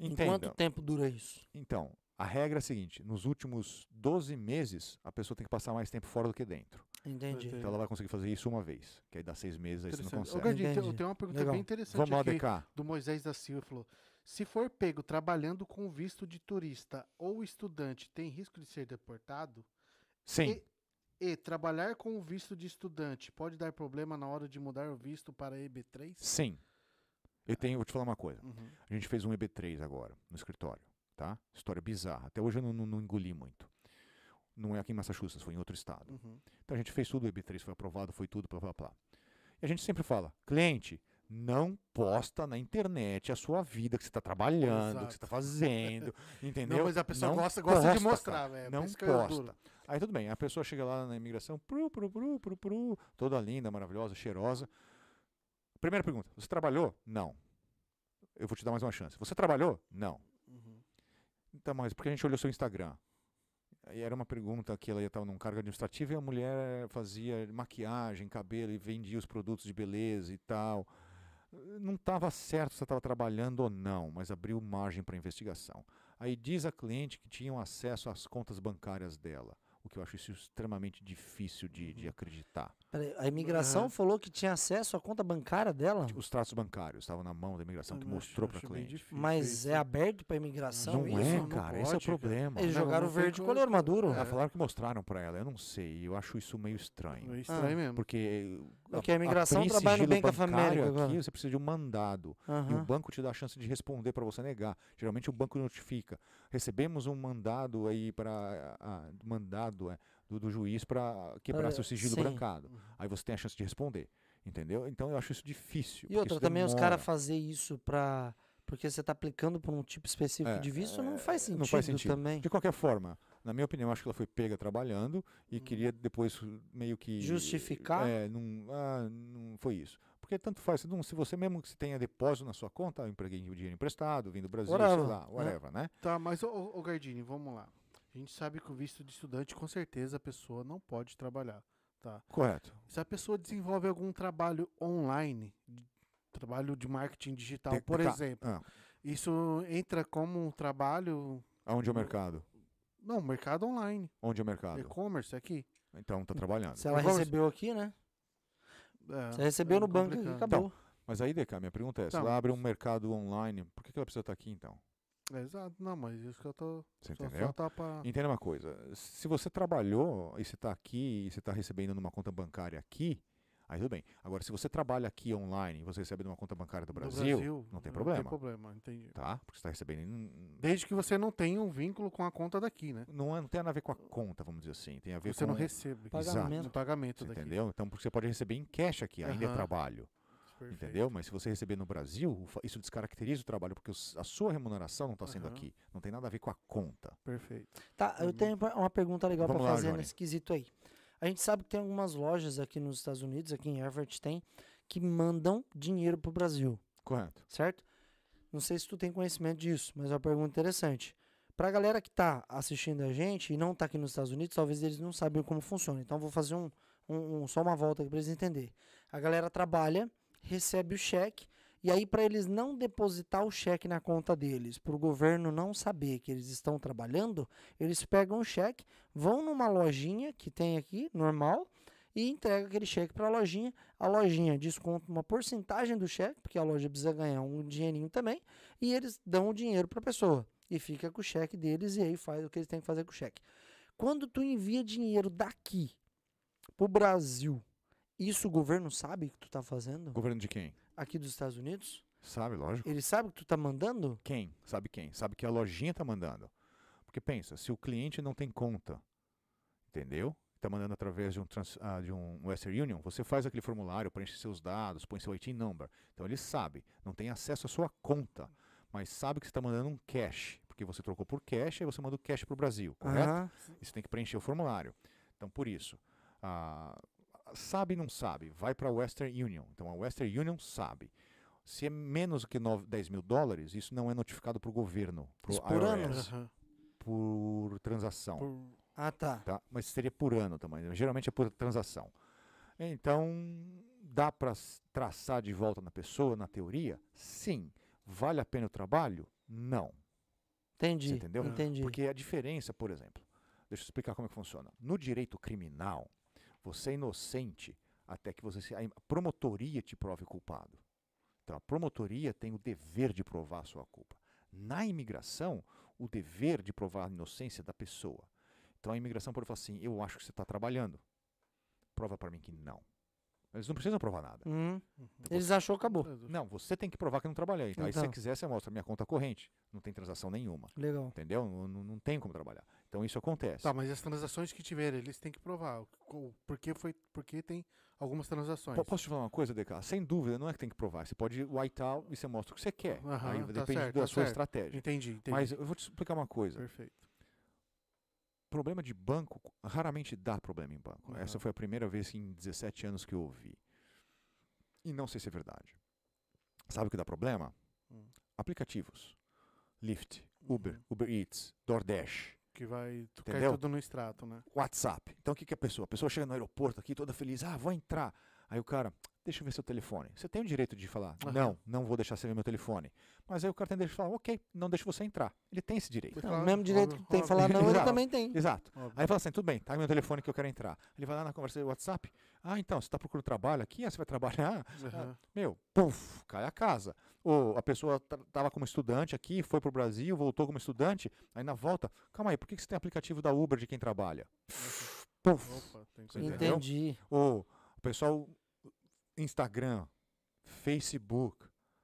Em Entenda. quanto tempo dura isso? Então, a regra é a seguinte: nos últimos 12 meses, a pessoa tem que passar mais tempo fora do que dentro. Entendi. Então ela vai conseguir fazer isso uma vez. Que aí dá seis meses, aí você não. Ô, consegue. Gardinho, tem, Entendi. tem uma pergunta Legal. bem interessante Vamos lá, aqui DK. do Moisés da Silva. Falou: se for pego trabalhando com visto de turista ou estudante, tem risco de ser deportado? Sim. E trabalhar com o visto de estudante pode dar problema na hora de mudar o visto para EB3? Sim. Eu tenho, vou te falar uma coisa. Uhum. A gente fez um EB3 agora, no escritório, tá? História bizarra. Até hoje eu não, não- não engoli muito. Não é aqui em Massachusetts, foi em outro estado. Uhum. Então a gente fez tudo, o EB3 foi aprovado, foi tudo, blá blá blá. E a gente sempre fala, cliente, não posta na internet a sua vida, que você está trabalhando, que você está Exato. fazendo, entendeu? Não, mas a pessoa Não gosta, gosta de posta, mostrar, cara. velho. Não posta. Aí tudo bem, a pessoa chega lá na imigração, pru, pru, pru, pru, pru, toda linda, maravilhosa, cheirosa. Primeira pergunta, você trabalhou? Não. Eu vou te dar mais uma chance. Você trabalhou? Não. Uhum. Então, mas porque a gente olhou seu Instagram? Aí era uma pergunta que ela ia estar num cargo administrativo e a mulher fazia maquiagem, cabelo e vendia os produtos de beleza e tal. Não estava certo se estava trabalhando ou não, mas abriu margem para investigação. Aí diz a cliente que tinham acesso às contas bancárias dela, o que eu acho isso extremamente difícil de, de acreditar. Peraí, a imigração falou que tinha acesso à conta bancária dela? Os tratos bancários estavam na mão da imigração que mostrou para a cliente. difícil Mas isso. é aberto pra imigração Não isso? é, não cara, esse é o pode, problema. Eles Não, jogaram não verde como- colher maduro. Ah, falaram que mostraram para ela, eu não sei, eu acho isso meio estranho. É estranho mesmo. Porque Porque a imigração abrir trabalha no America agora. aqui, você precisa de um mandado. E o banco te dá a chance de responder para você negar. Geralmente o banco notifica. Recebemos um mandado aí para mandado é, do, do juiz para quebrar Pra- seu sigilo sim. brancado. Aí você tem a chance de responder. Entendeu? Então eu acho isso difícil. E outra, também os demora. caras fazer isso pra. Porque você tá aplicando por um tipo específico É, de visto, não é, faz sentido, não faz sentido. também. De qualquer forma, Na minha opinião, acho que ela foi pega trabalhando e queria depois meio que. Justificar? É, não, ah, não foi isso. Porque tanto faz, se não- se você mesmo que se tenha depósito na sua conta, eu empreguei o dinheiro emprestado, vim do Brasil, Whatever, sei lá, né? whatever, né? Tá, mas ô, ô Gardini, vamos lá. A gente sabe que o visto de estudante, com certeza, a pessoa não pode trabalhar, tá? Correto. Se a pessoa desenvolve algum trabalho online, de- trabalho de marketing digital, Tem- por tá, exemplo, ah, isso entra como um trabalho... aonde é o No- mercado? Não, mercado online, Onde é o mercado? e-commerce aqui. Então tá trabalhando. Se ela recebeu aqui, né? É, Você recebeu é no banco e complicado. acabou. Mas aí, DK, minha pergunta é: se Tá, ela abre um mercado online, por que que ela precisa estar aqui então? É, exato, não, mas isso que eu tô... Você Só entendeu? falta pra... Entenda uma coisa: se você trabalhou e você está aqui e você está recebendo numa conta bancária aqui, aí tudo bem. Agora, se você trabalha aqui online e você recebe numa conta bancária do do Brasil, não tem problema. Não tem problema, entendi. tá? Porque você está recebendo. Desde que você não tenha um vínculo com a conta daqui, né? Não, é- não tem nada a ver com a conta, vamos dizer assim. Tem a ver Você com. não recebe. Pagamento. No pagamento Você daqui. entendeu? Então, porque você pode receber em cash aqui, ainda é Aham. trabalho. Perfeito. Entendeu? Mas se você receber no Brasil, o isso descaracteriza o trabalho, porque a sua remuneração não está sendo Aham. aqui. Não tem nada a ver com a conta. Perfeito. Tá, eu Uhum. tenho uma pergunta legal lá, fazer Johnny. nesse quesito aí. A gente sabe que tem algumas lojas aqui nos Estados Unidos, aqui em Everett tem, que mandam dinheiro pro Brasil, Correto. certo? Não sei se tu tem conhecimento disso, mas é uma pergunta interessante. Pra galera que tá assistindo a gente e não tá aqui nos Estados Unidos, talvez eles não sabem como funciona. Então eu vou fazer um, um- um- só uma volta aqui pra eles entenderem. A galera trabalha, recebe o cheque, e aí para eles não depositar o cheque na conta deles, para o governo não saber que eles estão trabalhando, eles pegam o cheque, vão numa lojinha que tem aqui, normal, e entregam aquele cheque para a lojinha. A lojinha desconta uma porcentagem do cheque, porque a loja precisa ganhar um dinheirinho também, e eles dão o dinheiro para a pessoa. E fica com o cheque deles, e aí faz o que eles têm que fazer com o cheque. Quando tu envia dinheiro daqui pro Brasil, isso o governo sabe que tu tá fazendo? Governo de quem? Aqui dos Estados Unidos? Sabe, lógico. Ele sabe que tu tá mandando? Quem? Sabe quem? Sabe que a lojinha tá mandando. Porque pensa, se o cliente não tem conta, entendeu? Está mandando através de um, trans, ah, de um Western Union, você faz aquele formulário, preenche seus dados, põe seu IT number. Então ele sabe, não tem acesso à sua conta, mas sabe que você está mandando um cash, porque você trocou por cash e você manda o cash para o Brasil, correto? Aham. E você tem que preencher o formulário. Então, por isso, ah, sabe não sabe, vai para a Western Union. Então, a Western Union sabe. Se é menos que 9, 10 mil dólares, isso não é notificado para o governo, para o por ano? IRS, Aham. por transação. Por- Ah, tá. Tá? Mas seria por ano também. Geralmente é por transação. Então, dá para traçar de volta na pessoa, na teoria? Sim. Vale a pena o trabalho? Não. Entendi. Você entendeu? Entendi. Porque a diferença, por exemplo, deixa eu explicar como é que funciona. No direito criminal, você é inocente até que você a promotoria te prove culpado. Então a promotoria tem o dever de provar a sua culpa. Na imigração, o dever de provar a inocência da pessoa. Então a imigração pode falar assim: eu acho que você está trabalhando. Prova para mim que não. Eles não precisam provar nada. Uhum. Uhum. Eles achou, acabou. Não, você tem que provar que não trabalhei. Então, aí se Então. você quiser, você mostra minha conta corrente. Não tem transação nenhuma. Legal. Entendeu? Não, não, não tem como trabalhar. Então isso acontece. Tá, mas as transações que tiverem, eles têm que provar. Porque, foi, porque tem algumas transações. Po- Posso te falar uma coisa, DK? Sem dúvida, não é que tem que provar. Você pode white out e você mostra o que você quer. Aham, Aí tá depende certo, da tá sua certo. estratégia. Entendi, entendi. Mas eu vou te explicar uma coisa. Perfeito. Problema de banco raramente dá problema em banco. Aham. Essa foi a primeira vez em 17 anos que eu ouvi. E não sei se é verdade. Sabe o que dá problema? Hum. Aplicativos. Lyft, Uber, Uhum. Uber Eats, DoorDash. Que vai Entendeu? tudo no extrato, né? WhatsApp. Então o que, que é a pessoa? A pessoa chega no aeroporto aqui toda feliz, ah, vou entrar. Aí o cara, deixa eu ver seu telefone. Você tem o direito de falar, Aham. não, não vou deixar você ver meu telefone. Mas aí o cara tem o direito de falar, ok, não deixa você entrar. Ele tem esse direito. Então, o mesmo direito óbvio, que tem que óbvio. falar não, ele também tem. Exato. Óbvio. Aí fala assim, tudo bem, tá meu telefone que eu quero entrar. Ele vai lá na conversa do WhatsApp. Ah, então, você está procurando trabalho aqui? Ah, você vai trabalhar? Aham. Meu, puf, cai a casa. Ou a pessoa estava como estudante aqui, foi pro Brasil, voltou como estudante, aí na volta, calma aí, por que, que você tem aplicativo da Uber de quem trabalha? Puf. Opa, tem que Você ser. entendeu? Entendi. Ou o pessoal, Instagram, Facebook,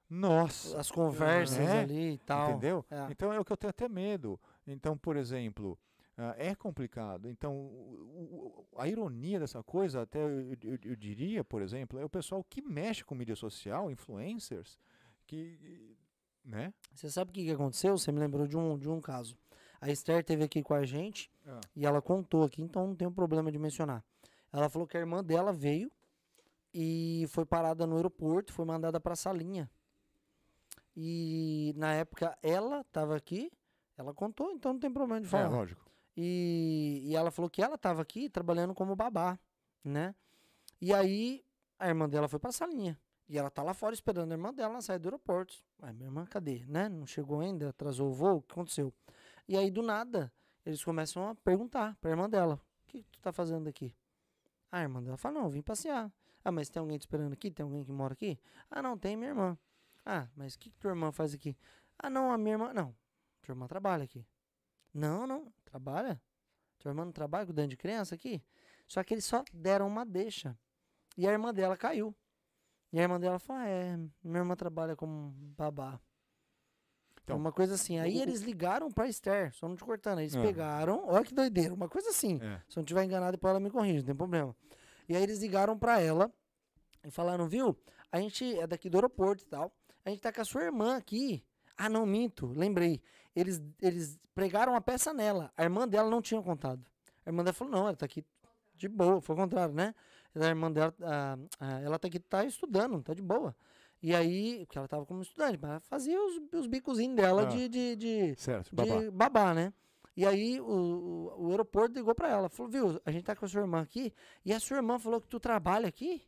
nossa, As conversas É, ali e tal. entendeu? É. Então é o que eu tenho até medo. Então, por exemplo, ah, é complicado. Então, o- o- a ironia dessa coisa, até eu, eu- eu diria, por exemplo, é o pessoal que mexe com mídia social, influencers, que, né? Você sabe o que, que aconteceu? Você me lembrou de um, de um caso. A Esther teve aqui com a gente Ah. e ela contou aqui, então não tem problema de mencionar. Ela falou que a irmã dela veio e foi parada no aeroporto, foi mandada pra salinha. E na época ela estava aqui, ela contou, então não tem problema de É, falar. lógico. E, e ela falou que ela estava aqui trabalhando como babá, né? E aí a irmã dela foi pra salinha. E ela tá lá fora esperando a irmã dela na saída do aeroporto. Ai, minha irmã, cadê? Né? Não chegou ainda, atrasou o voo, o que aconteceu? E aí, do nada, eles começam a perguntar pra irmã dela: O que, que tu tá fazendo aqui? A irmã dela fala: Não, eu vim passear. Ah, mas tem alguém te esperando aqui? Tem alguém que mora aqui? Ah, não, tem minha irmã. Ah, mas o que, que tua irmã faz aqui? Ah, não, a minha irmã. Não, tua irmã trabalha aqui. Não, não, trabalha? Tua irmã não trabalha cuidando de criança aqui? Só que eles só deram uma deixa. E a irmã dela caiu. E a irmã dela falou: ah, é, minha irmã trabalha como babá. Então, uma coisa assim. Aí o- eles ligaram pra Esther, só não te cortando. Eles Ah. pegaram, olha que doideira, uma coisa assim. É. Se eu não tiver enganado, depois ela me corrige, não tem problema. E aí eles ligaram pra ela e falaram, viu? A gente é daqui do aeroporto e tal. A gente tá com a sua irmã aqui. Ah, não, minto, lembrei. Eles, eles pregaram a peça nela. A irmã dela não tinha contado. A irmã dela falou, não, ela tá aqui de boa. Foi o contrário, né? A irmã dela, ah, ah, ela tá aqui, tá estudando, tá de boa. E aí, porque ela tava como estudante, mas fazia os, os bicozinhos dela Ah. de, de, de, Certo, de babá. babá. né? E aí o, o, o aeroporto ligou pra ela, falou, viu, a gente tá com a sua irmã aqui, e a sua irmã falou que tu trabalha aqui?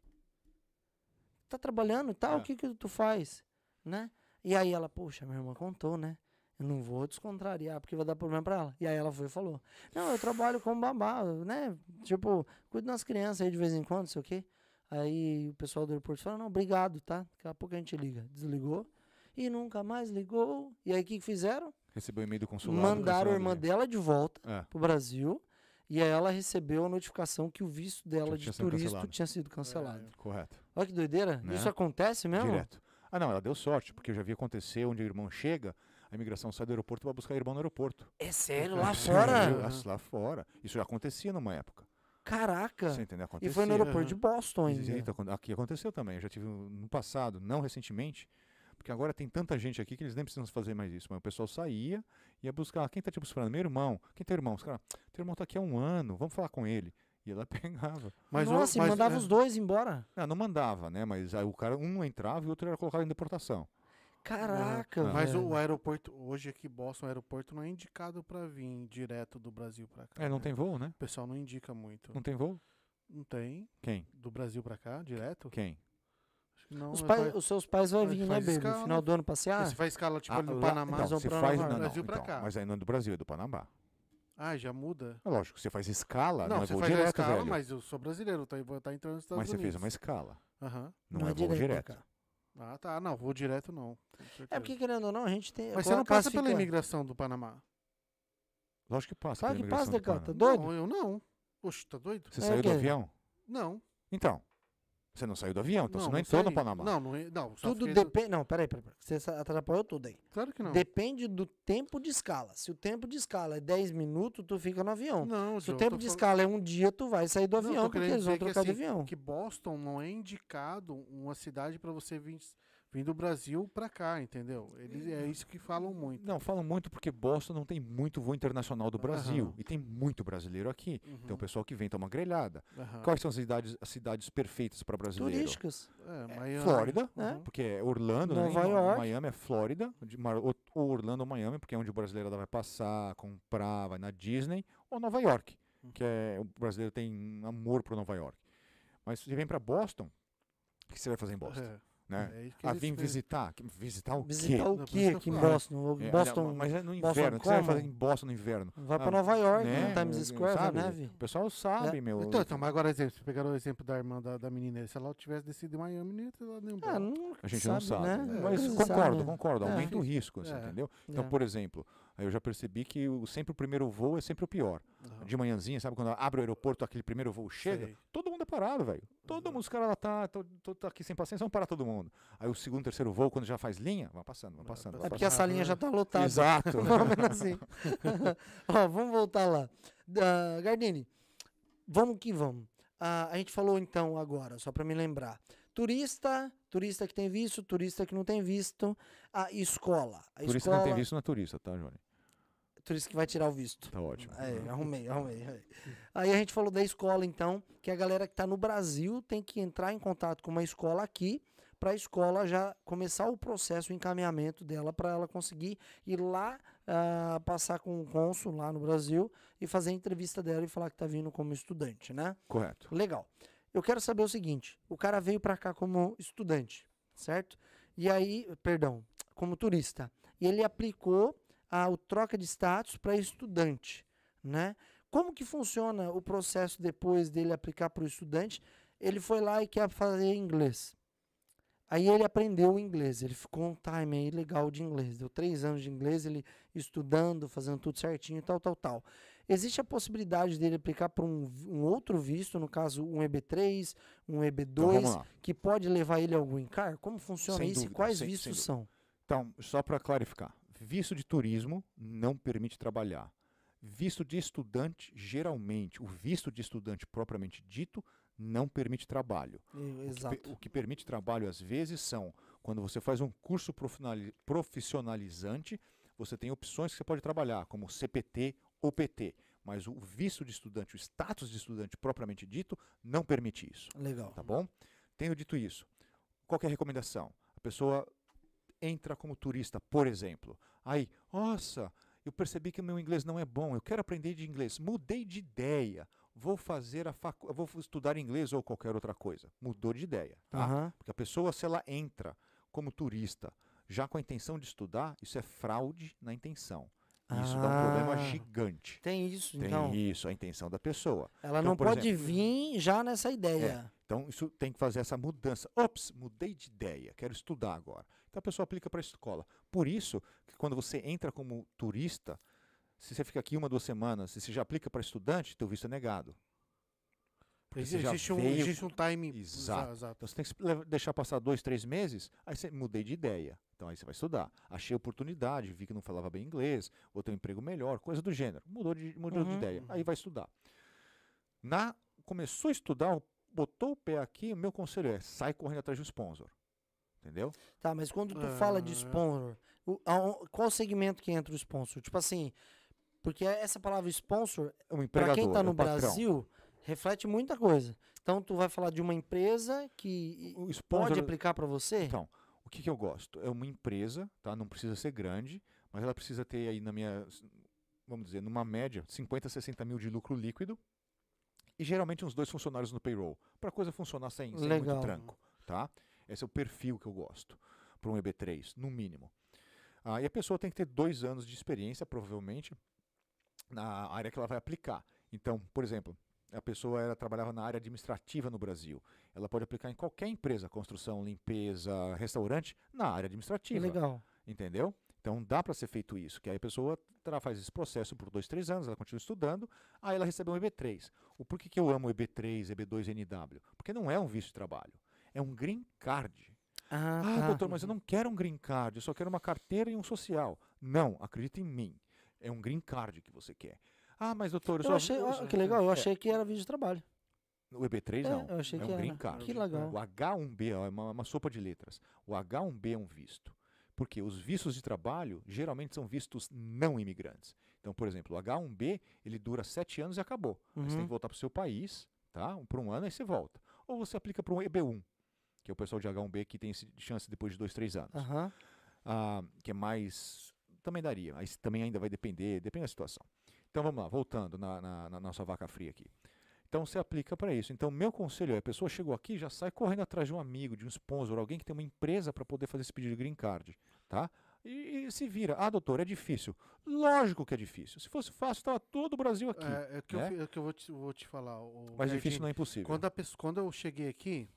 Tá trabalhando e tal, É. o que que tu faz? Né? E aí ela, poxa, minha irmã contou, né? Eu não vou descontrariar, porque vai dar problema pra ela. E aí ela foi e falou, não, eu trabalho como babá, né? Tipo, cuido das crianças aí de vez em quando, não sei o quê. Aí o pessoal do aeroporto falou, não, obrigado, tá? Daqui a pouco a gente liga. Desligou. E nunca mais ligou. E aí o que fizeram? Recebeu e-mail do consulado. Mandaram a irmã dela de volta É. pro Brasil. E aí ela recebeu a notificação que o visto dela Já de tinha turista tinha sido cancelado. Correto. Olha que doideira. Né? Isso acontece mesmo? Direto. Ah, não, ela deu sorte, porque eu já vi acontecer onde o irmão chega, a imigração sai do aeroporto e vai buscar o irmão no aeroporto. É sério, lá Sério, fora? ah, Lá fora. Isso já acontecia numa época. Caraca. Você entendeu? E Acontecia. foi no aeroporto de Boston ainda. Acon- Aqui aconteceu também. Eu já tive no passado, não recentemente, porque agora tem tanta gente aqui que eles nem precisam fazer mais isso. Mas o pessoal saía, ia buscar. Quem tá te buscando? Meu irmão. Quem tem irmão? Os caras, teu irmão tá aqui há um ano, vamos falar com ele. E ela pegava. Mas Nossa, e mas, mandava é, os dois embora. Ah, não mandava, né? Mas aí o cara, um entrava e o outro era colocado em deportação. Caraca, Ah. Mas o aeroporto, hoje aqui, Boston, o aeroporto não é indicado pra vir direto do Brasil pra cá. É, não né? tem voo, né? O pessoal não indica muito. Não tem voo? Não tem. Quem? Do Brasil pra cá, direto? Quem? Não. Os, é pais- vai- os seus pais vão Mas vir, né, baby? escala, No final do ano passear? Você faz escala tipo Ah, ali no lá- Panamá? Se pra faz, não, não, Brasil pra então, cá. Mas aí não é do Brasil, é do Panamá. Ah, já muda? É lógico, você faz escala, não, Não, é você voo faz direto, escala, velho. mas eu sou brasileiro, tá, vou estar entrando nos Estados Mas você Unidos. fez uma escala, Aham. não, é, voo pra direto. Ah, tá. Não, vou direto não. É porque, querendo ou não, a gente tem. Mas você não passa pela imigração do Panamá? Lógico que passa Claro que passa, Decão, tá doido? Não, eu não. Oxe, tá doido? Você É saiu o do avião? Não. Então, você não saiu do avião, então não, você não entrou no saí. Panamá. Não, não, não Tudo fez- depende. Não, peraí, peraí, peraí. Você atrapalhou tudo aí. Claro que não. Depende do tempo de escala. Se o tempo de escala é 10 minutos, tu fica no avião. Não, Se o tempo de fal- escala é um dia, tu vai sair do Não, avião, porque eles vão dizer que, trocar de assim, avião. que Boston não é indicado uma cidade pra você vir, vir do Brasil pra cá, entendeu? Eles, é isso que falam muito. Não, falam muito porque Boston não tem muito voo internacional do Brasil. Aham. E tem muito brasileiro aqui. Então o Uhum, pessoal que vem toma grelhada. aham. Quais são as cidades, as cidades perfeitas para brasileiro? Turísticas. É, Miami, Flórida, né? uhum. Porque é Orlando, né? Nova Nem- York. Miami é Flórida, ou Orlando ou Miami, porque é onde o brasileiro vai passar, comprar, vai na Disney, ou Nova York, Uhum. que é o brasileiro tem amor por Nova York. Mas se você vem para Boston, o que você vai fazer em Boston? É, Né? é que Ah, fazem. visitar? Que- Visitar o Visitar quê? o Não, por quê aqui em. Boston? O É, Boston mas é no Boston inverno. O que você vai como? fazer em Boston no inverno? vai pra Ah, Nova York, né? no Times Square, Sabe? na neve. O pessoal sabe, meu. Então, então, mas agora, exemplo, se pegaram o exemplo da irmã da, da menina, se ela tivesse descido em Miami, não ia ter dado nenhum Ah, não A gente não sabe. né? É, Mas concordo, sabe, né? concordo. É. Aumenta o risco, assim, É. entendeu? Então, É. por exemplo, aí eu já percebi que o, sempre o primeiro voo é sempre o pior. De manhãzinha, sabe? Quando abre o aeroporto, aquele primeiro voo chega, Sei. todo mundo é parado, velho. Todo mundo, os caras lá tá, tô, tô- tô aqui sem paciência, vamos parar todo mundo. Aí o segundo, terceiro voo, quando já faz linha, vai passando, vai passando. É vai porque a passando. salinha já tá lotada. Exato. Assim. Ó, vamos voltar lá. Ah, Gardini, vamos que vamos. Ah, a gente falou então agora, só para me lembrar. Turista, turista que tem visto, turista que não tem visto. A escola. A Turista escola, que não tem visto não é turista, tá, Johnny? Turista que vai tirar o visto. Tá ótimo. É, arrumei, arrumei. Aí a gente falou da escola, então, que a galera que está no Brasil tem que entrar em contato com uma escola aqui, para a escola já começar o processo, o encaminhamento dela, para ela conseguir ir lá ah, passar com o cônsul lá no Brasil e fazer a entrevista dela e falar que está vindo como estudante, né? Correto. Legal. Eu quero saber o seguinte: o cara veio para cá como estudante, certo? E aí, perdão, como turista. E ele aplicou a o troca de status para estudante, né? Como que funciona o processo depois dele aplicar para o estudante? Ele foi lá e quer fazer inglês. Aí ele aprendeu o inglês, ele ficou um time aí legal de inglês. Deu três anos de inglês, ele estudando, fazendo tudo certinho, tal, tal, tal. Existe a possibilidade dele aplicar para um, um outro visto, no caso um EB3, um EB2, Então que pode levar ele ao green card? Como funciona Sem isso e dúvida, quais sem- sem vistos dúvida. são? Então, só para clarificar, visto de turismo não permite trabalhar. Visto de estudante, geralmente, o visto de estudante propriamente dito, não permite trabalho. E- O que Exato. O que permite trabalho, às vezes, são quando você faz um curso profissionali- profissionalizante, você tem opções que você pode trabalhar, como CPT ou PT. Mas o visto de estudante, o status de estudante propriamente dito, não permite isso. Legal. Tá bom? Tendo dito isso, qual que é a recomendação? A pessoa entra como turista, por exemplo. Aí, nossa, eu percebi que o meu inglês não é bom, eu quero aprender de inglês. Mudei de ideia. Vou fazer a facu... vou estudar inglês ou qualquer outra coisa. Mudou de ideia, tá? Aham. Porque a pessoa, se ela entra como turista, já com a intenção de estudar, isso é fraude na intenção. Isso dá um problema Ah. gigante. Tem isso, Tem então. isso, a intenção da pessoa. Ela Então, não pode exemplo- vir já nessa ideia. Então, isso tem que fazer essa mudança. Ops, mudei de ideia, quero estudar agora. Então, a pessoa aplica para a escola. Por isso, que quando você entra como turista, se você fica aqui uma, duas semanas, se você já aplica para estudante, teu visto é negado. Existe um, veio- existe um time. Exato. Exa- exato. Então, você tem que deixar passar dois, três meses, aí você mudei de ideia. Então, aí você vai estudar. Achei oportunidade, vi que não falava bem inglês, vou ter um emprego melhor, coisa do gênero. Mudou de, mudou de Uhum. ideia. Aí vai estudar. Na, começou a estudar, botou o pé aqui, o meu conselho é, sai correndo atrás de um sponsor. Entendeu? Tá, mas quando tu fala de Ah. sponsor, o- aon- qual segmento que entra o sponsor? Tipo assim, porque essa palavra sponsor, É um para quem tá é no um patrão. Brasil, reflete muita coisa. Então tu vai falar de uma empresa que O pode sponsor, aplicar para você? Então, o que, que eu gosto? É uma empresa, tá? Não precisa ser grande, mas ela precisa ter aí na minha, vamos dizer, numa média, 50, 60 mil de lucro líquido e geralmente uns dois funcionários no payroll, para a coisa funcionar sem, sem muito tranco, tá? Esse é o perfil que eu gosto para um EB3, no mínimo. Ah, e a pessoa tem que ter dois anos de experiência, provavelmente, na área que ela vai aplicar. Então, por exemplo, a pessoa era, trabalhava na área administrativa no Brasil. Ela pode aplicar em qualquer empresa, construção, limpeza, restaurante, na área administrativa. legal. Entendeu? Então dá para ser feito isso, que aí a pessoa faz esse processo por dois, três anos, ela continua estudando, aí ela recebe um EB3. O porquê que eu amo EB3, EB2, NW? Porque não é um visto de trabalho, é um green card. Ah, Ah, tá. doutor, mas eu não quero um green card, eu só quero uma carteira e um social. Não, acredita em mim. É um green card que você quer. Ah, mas doutor, eu, Eu só achei, que legal, eu É, achei que era vídeo de trabalho. O EB3 É, não. eu achei é que um green era. card. Que legal. O H1B ó, é uma, uma sopa de letras. O H1B é um visto. Porque os vistos de trabalho geralmente são vistos não imigrantes. Então, por exemplo, o H1B ele dura sete anos e acabou. Aí Você tem Uhum. que voltar para o seu país, tá? Por um ano, aí você volta. Ou você aplica para um EB1, que é o pessoal de H1B que tem chance depois de dois, três anos. Ah, que é mais. Também daria, mas também ainda vai depender, depende da situação. Então vamos lá, voltando na, na- na nossa vaca fria aqui. Então você aplica para isso. Então, meu conselho é: a pessoa chegou aqui, já sai correndo atrás de um amigo, de um sponsor, alguém que tem uma empresa para poder fazer esse pedido de green card. Tá? E, e se vira. Ah, doutor, é difícil. Lógico que é difícil. Se fosse fácil, estava todo o Brasil aqui. É, é que, né? eu, é que eu vou te, vou te falar. o Mas difícil não é impossível. Quando, a quando eu cheguei aqui,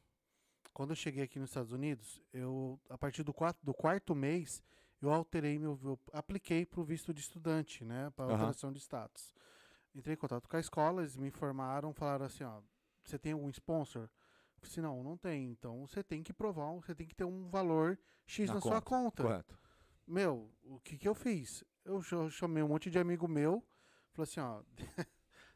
quando eu cheguei aqui nos Estados Unidos, eu a partir do, quatro, do quarto mês, eu alterei meu, eu apliquei para o visto de estudante, né, para alteração de status. Entrei em contato com a escola, eles me informaram, falaram assim, ó, você tem algum sponsor? Eu falei assim, não, não tem. Então você tem que provar, você tem que ter um valor X Na na, sua conta. Correto. Meu, o que que eu fiz? Eu cha- chamei um monte de amigo meu, falei assim, ó,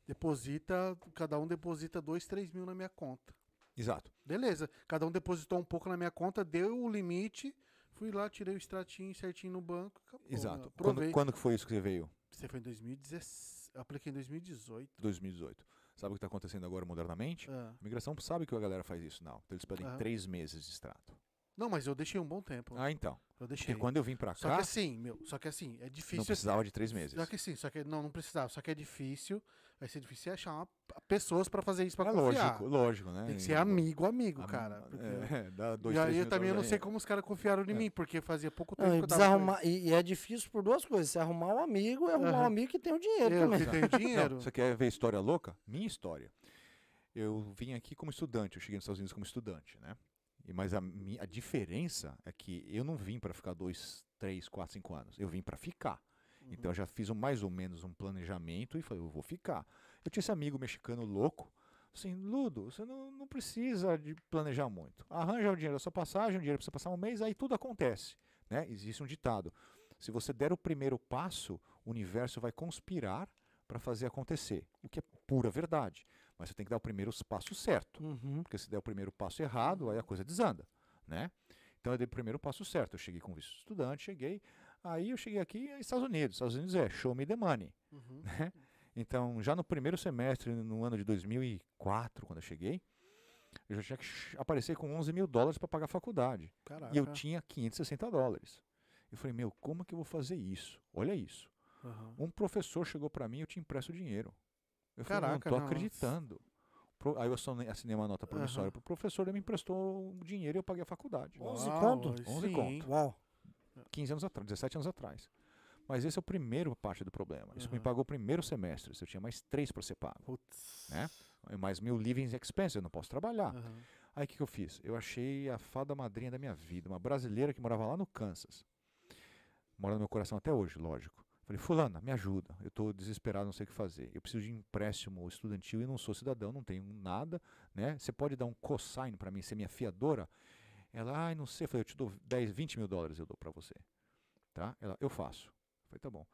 deposita, cada um deposita dois, três mil na minha conta. Exato. Beleza, cada um depositou um pouco na minha conta, deu o limite, fui lá, tirei o extratinho certinho no banco, acabou, né? Exato. Quando, Provei. quando que foi isso que você veio? Você foi em 2017. Eu apliquei em 2018. 2018. Sabe o que está acontecendo agora modernamente? Ah. A imigração sabe que a galera faz isso, não. Então eles pedem Aham. três meses de extrato. Não, mas eu deixei um bom tempo. Ah, então. eu Porque deixei. quando eu vim pra Só cá, que assim, meu, só que assim, é não difícil. precisava de três meses. Só que sim, só que não, não precisava. Só que é difícil. Vai ser difícil achar uma- pessoas pra fazer isso pra É confiar. lógico, lógico, né? Tem que ser amigo, amigo, Am- cara. porque- É, dá dois, e aí eu também eu não sei como os caras confiaram em É. mim, porque fazia pouco tempo Não, que e, eu precisa tava arrumar, e, e é difícil por duas coisas. Você arrumar um amigo e arrumar um Aham. amigo que tem o dinheiro Eu também. que tenho dinheiro. Não, você quer ver história louca? Minha história. Eu vim aqui como estudante, eu cheguei nos Estados Unidos como estudante, né? Mas a, mi- a diferença é que eu não vim para ficar dois, três, quatro, cinco anos. Eu vim para ficar. Então eu já fiz um, mais ou menos um planejamento e falei, eu vou ficar. Eu tinha esse amigo mexicano louco, assim, Ludo, você não, não precisa de planejar muito. Arranja o dinheiro da sua passagem, o dinheiro para você passar um mês, aí tudo acontece. Né? Existe um ditado. Se você der o primeiro passo, o universo vai conspirar para fazer acontecer. O que é pura verdade. Mas você tem que dar o primeiro passo certo. Uhum. Porque se der o primeiro passo errado, aí a coisa desanda, né? Então eu dei o primeiro passo certo. Eu cheguei com visto estudante, cheguei. Aí eu cheguei aqui nos Estados Unidos. Estados Unidos é show me the money, Uhum. né? Então, já no primeiro semestre, no ano de 2004, quando eu cheguei, eu já tinha que aparecer com 11 mil dólares para pagar a faculdade. Caraca. E eu tinha 560 dólares. Eu falei, meu, como que eu vou fazer isso? Olha isso. Aham. Um professor chegou para mim e eu te empresto o dinheiro. Eu falei, Caraca, não não, tô acreditando. Pro- Aí eu assinei, assinei uma nota promissória Aham. pro professor, ele me emprestou o dinheiro e eu paguei a faculdade. 11 Uau, conto? aí 11 sim, conto. Uau. 15 anos atrás, 17 anos atrás. Mas esse é o primeiro parte do problema. Isso me Aham. pagou o primeiro semestre. Eu tinha mais três para ser pago. Putz. Né? Mais mil living expenses, eu não posso trabalhar. Aham. Aí o que, que eu fiz? Eu achei a fada madrinha da minha vida, uma brasileira que morava lá no Kansas. Mora no meu coração até hoje, lógico. Falei, fulana, me ajuda. Eu estou desesperado, não sei o que fazer. Eu preciso de empréstimo estudantil e não sou cidadão, não tenho nada, né? Você pode dar um cosign para mim, ser minha fiadora? Ela, ai, não sei. Eu falei, eu te dou 10, 20 mil dólares, eu dou para você. Tá? Ela, eu faço. Eu falei, tá bom.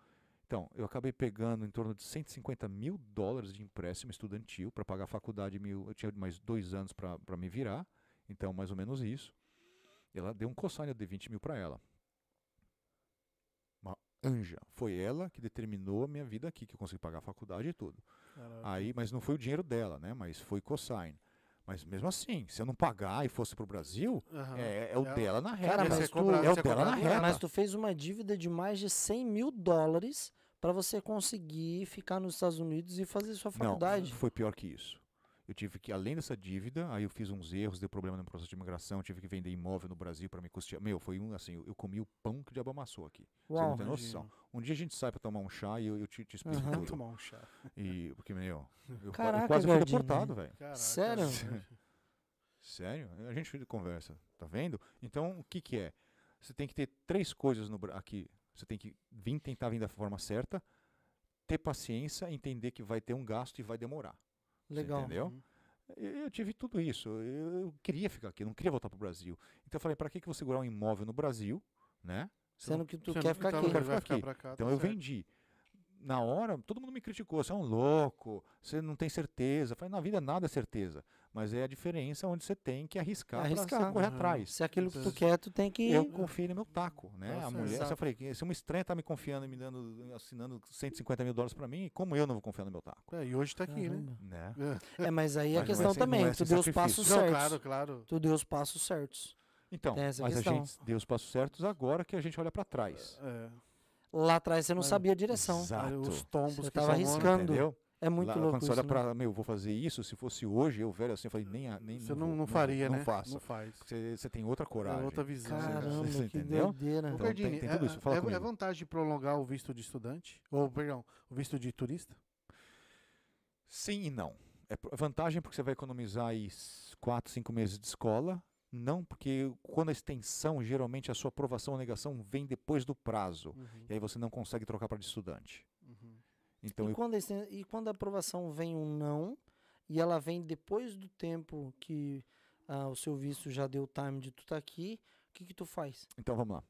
Então, eu acabei pegando em torno de 150 mil dólares de empréstimo estudantil para pagar a faculdade. Mil, eu tinha mais dois anos para me virar, então mais ou menos isso. Ela deu um cosign, dei 20 mil para ela. Anja. Foi ela que determinou a minha vida aqui, que eu consegui pagar a faculdade e tudo. Caraca. Aí, mas não foi o dinheiro dela, né? Mas foi cosign. Mas mesmo assim, se eu não pagar e fosse para o Brasil, Aham. é, é o Ela- dela na reta. Cara, mas tu- cobrado- é o dela na reta. Mas tu fez uma dívida de mais de 100 mil dólares para você conseguir ficar nos Estados Unidos e fazer sua faculdade. Não, foi pior que isso. Eu tive que, além dessa dívida, aí eu fiz uns erros, deu problema no processo de imigração, tive que vender imóvel no Brasil para me custear. Meu, foi um assim, eu, eu comi o pão que o diabo amassou aqui. Você Uau. não tem noção. Um dia a gente sai para tomar um chá e eu, eu te, te explico Aham. tudo. Tomar um chá. E, porque, meu, eu, eu Caraca, quase fui deportado, velho. Sério? Sério? A gente conversa, tá vendo? Então, o que que é? Você tem que ter três coisas no, aqui. Você tem que vir tentar vir da forma certa, ter paciência, entender que vai ter um gasto e vai demorar. Você Legal. entendeu? Uhum. Eu tive tudo isso. Eu, queria ficar aqui, não queria voltar para o Brasil. Então eu falei, para que, que eu vou segurar um imóvel no Brasil, né? Sendo que tu Você quer não- ficar então aqui. Quero vai ficar aqui. pra cá, Então tá eu certo. vendi. Na hora, todo mundo me criticou. Você é um louco, você não tem certeza. Eu falei, na vida nada é certeza. Mas é a diferença onde você tem que arriscar, para Arriscar. você correr Aham. atrás. Se é aquilo que tu quer, tu tem que. Eu confiei no meu taco, né? Tá a mulher, eu falei, que se uma estranha tá me confiando e me dando, assinando 150 mil dólares para mim, como eu não vou confiar no meu taco? É, e hoje tá aqui, né? Caramba. Né? É, mas aí a Mas é questão sem- não também, é tu deu os passos Não, certos. claro, claro. Tu deu os passos certos. Então, mas a questão. gente deu os passos certos agora que a gente olha para trás. É. Lá atrás você não Mas- sabia a direção. Exato. Os tombos Você que tava arriscando. Entendeu? É muito Lá, louco quando você isso, olha né? para, meu, vou fazer isso, se fosse hoje, eu velho assim, eu falei, nem, nem Você não, não vou, faria, não né? faço. Não faz. Você, você tem outra coragem. É outra visão. Caramba, Você que entendeu? doideira. Então, tem- Gardini, tem tudo é- isso. Fala é, é vantagem prolongar o visto de estudante? Ou, perdão, o visto de turista? Sim e não. É vantagem porque você vai economizar aí 4, 5 meses de escola. Não, porque quando a extensão, geralmente a sua aprovação ou negação vem depois do prazo. Uhum, E aí você não consegue trocar para de estudante. Uhum. Então, E eu, quando, esse- e quando a aprovação vem um não, e ela vem depois do tempo que ah, o seu visto já deu time de tu tá aqui, o que que tu faz? então vamos lá.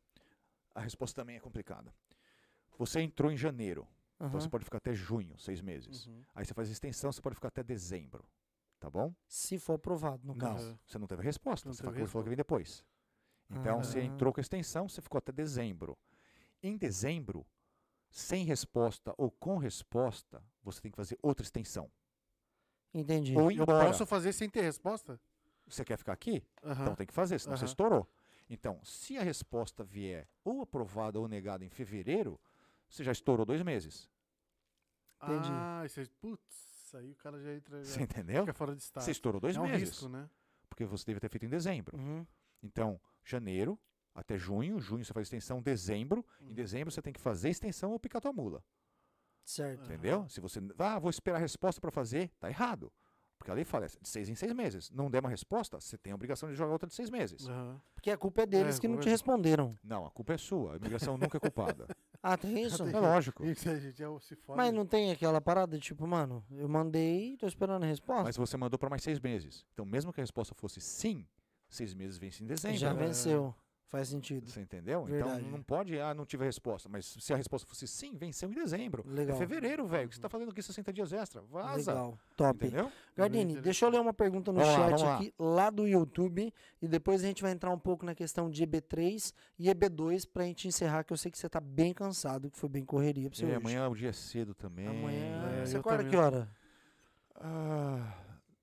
A resposta também é complicada. Você entrou em janeiro, então Aham. você pode ficar até junho, seis meses. Uhum. Aí você faz extensão, você pode ficar até dezembro. Tá bom? Se for aprovado, no Não, caso. caso. você não teve resposta. Não Você teve falou que vem depois. Então, você Ah. entrou com a extensão, você ficou até dezembro. Em dezembro, sem resposta ou com resposta, você tem que fazer outra extensão. Entendi. Ou Eu posso fazer sem ter resposta? Você quer ficar aqui? Aham. Então tem que fazer, senão você Aham. estourou. Então, se a resposta vier ou aprovada ou negada em fevereiro, você já estourou dois meses. Entendi. Ah, isso aí, putz, aí o cara já entra, já Você entendeu? fica fora de estado. Você estourou dois é um meses. risco, né? Porque você deve ter feito em dezembro. Uhum. Então, janeiro até junho, junho você faz extensão, dezembro, em dezembro você tem que fazer extensão ou picar tua mula. Certo. Entendeu? Se você, ah, vou esperar a resposta para fazer, tá errado. Porque a lei fala é de seis em seis meses. Não der uma resposta, você tem a obrigação de jogar outra de seis meses. Aham. Porque a culpa é deles É, que não te é- responderam. Não, a culpa é sua. A imigração nunca é culpada. Ah, tem isso? É lógico. Isso aí, gente, é. Mas não tem aquela parada, tipo, mano, eu mandei, tô esperando a resposta. Mas você mandou para mais seis meses. Então, mesmo que a resposta fosse sim, seis meses vence em dezembro. Já venceu. Faz sentido. Você entendeu? Verdade. Então não pode, ah, não tive a resposta. Mas se a resposta fosse sim, venceu em dezembro. Legal. É fevereiro, velho. O que você tá fazendo aqui 60 dias extra? Vaza. Legal. Top. Entendeu? Gardini, deixa eu ler uma pergunta no Vamos lá, chat lá. aqui, lá do YouTube, e depois a gente vai entrar um pouco na questão de EB3 e EB2 pra gente encerrar, que eu sei que você tá bem cansado, que foi bem correria pra você E hoje. amanhã o dia é cedo também. Amanhã. É, você acorda também. que hora? Ah,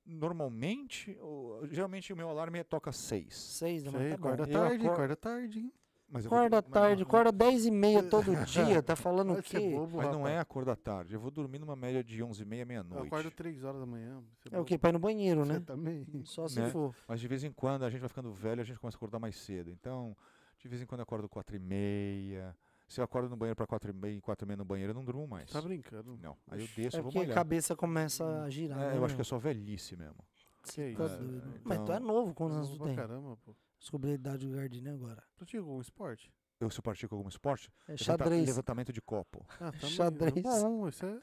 normalmente, o- geralmente o meu alarme toca às seis. Seis da Sei, manhã. Tá bom. acorda Eu tarde, acorda tarde, hein? Mas, eu vou- Acorda mas- tarde, mas- acorda 10 e meia todo dia, tá falando o quê? bobo, Mas não é a cor da tarde. Eu vou dormir numa média de 11 e meia, Eu meia-noite. acordo 3 horas da manhã. É o quê? Pra ir no banheiro, Você né? também. Só se Né? for. Mas de vez em quando a gente vai ficando velho, a gente começa a acordar mais cedo. Então, de vez em quando eu acordo 4 e meia. Se eu acordo no banheiro para 4 e meia, 4 e meia no banheiro, eu não durmo mais. Tá brincando. Não. Aí eu desço É e vou porque a cabeça começa a girar. É, né, eu acho que é só velhice mesmo. Que Tá isso? doido. É, Mas tu então- é novo, quantos anos tu pra tem? Caramba, pô. Descobri a idade do Gardini agora. Pratica algum esporte? Eu se eu pratico algum esporte, É levanta- xadrez. levantamento de copo. Ah. Xadrez. É bom, isso é...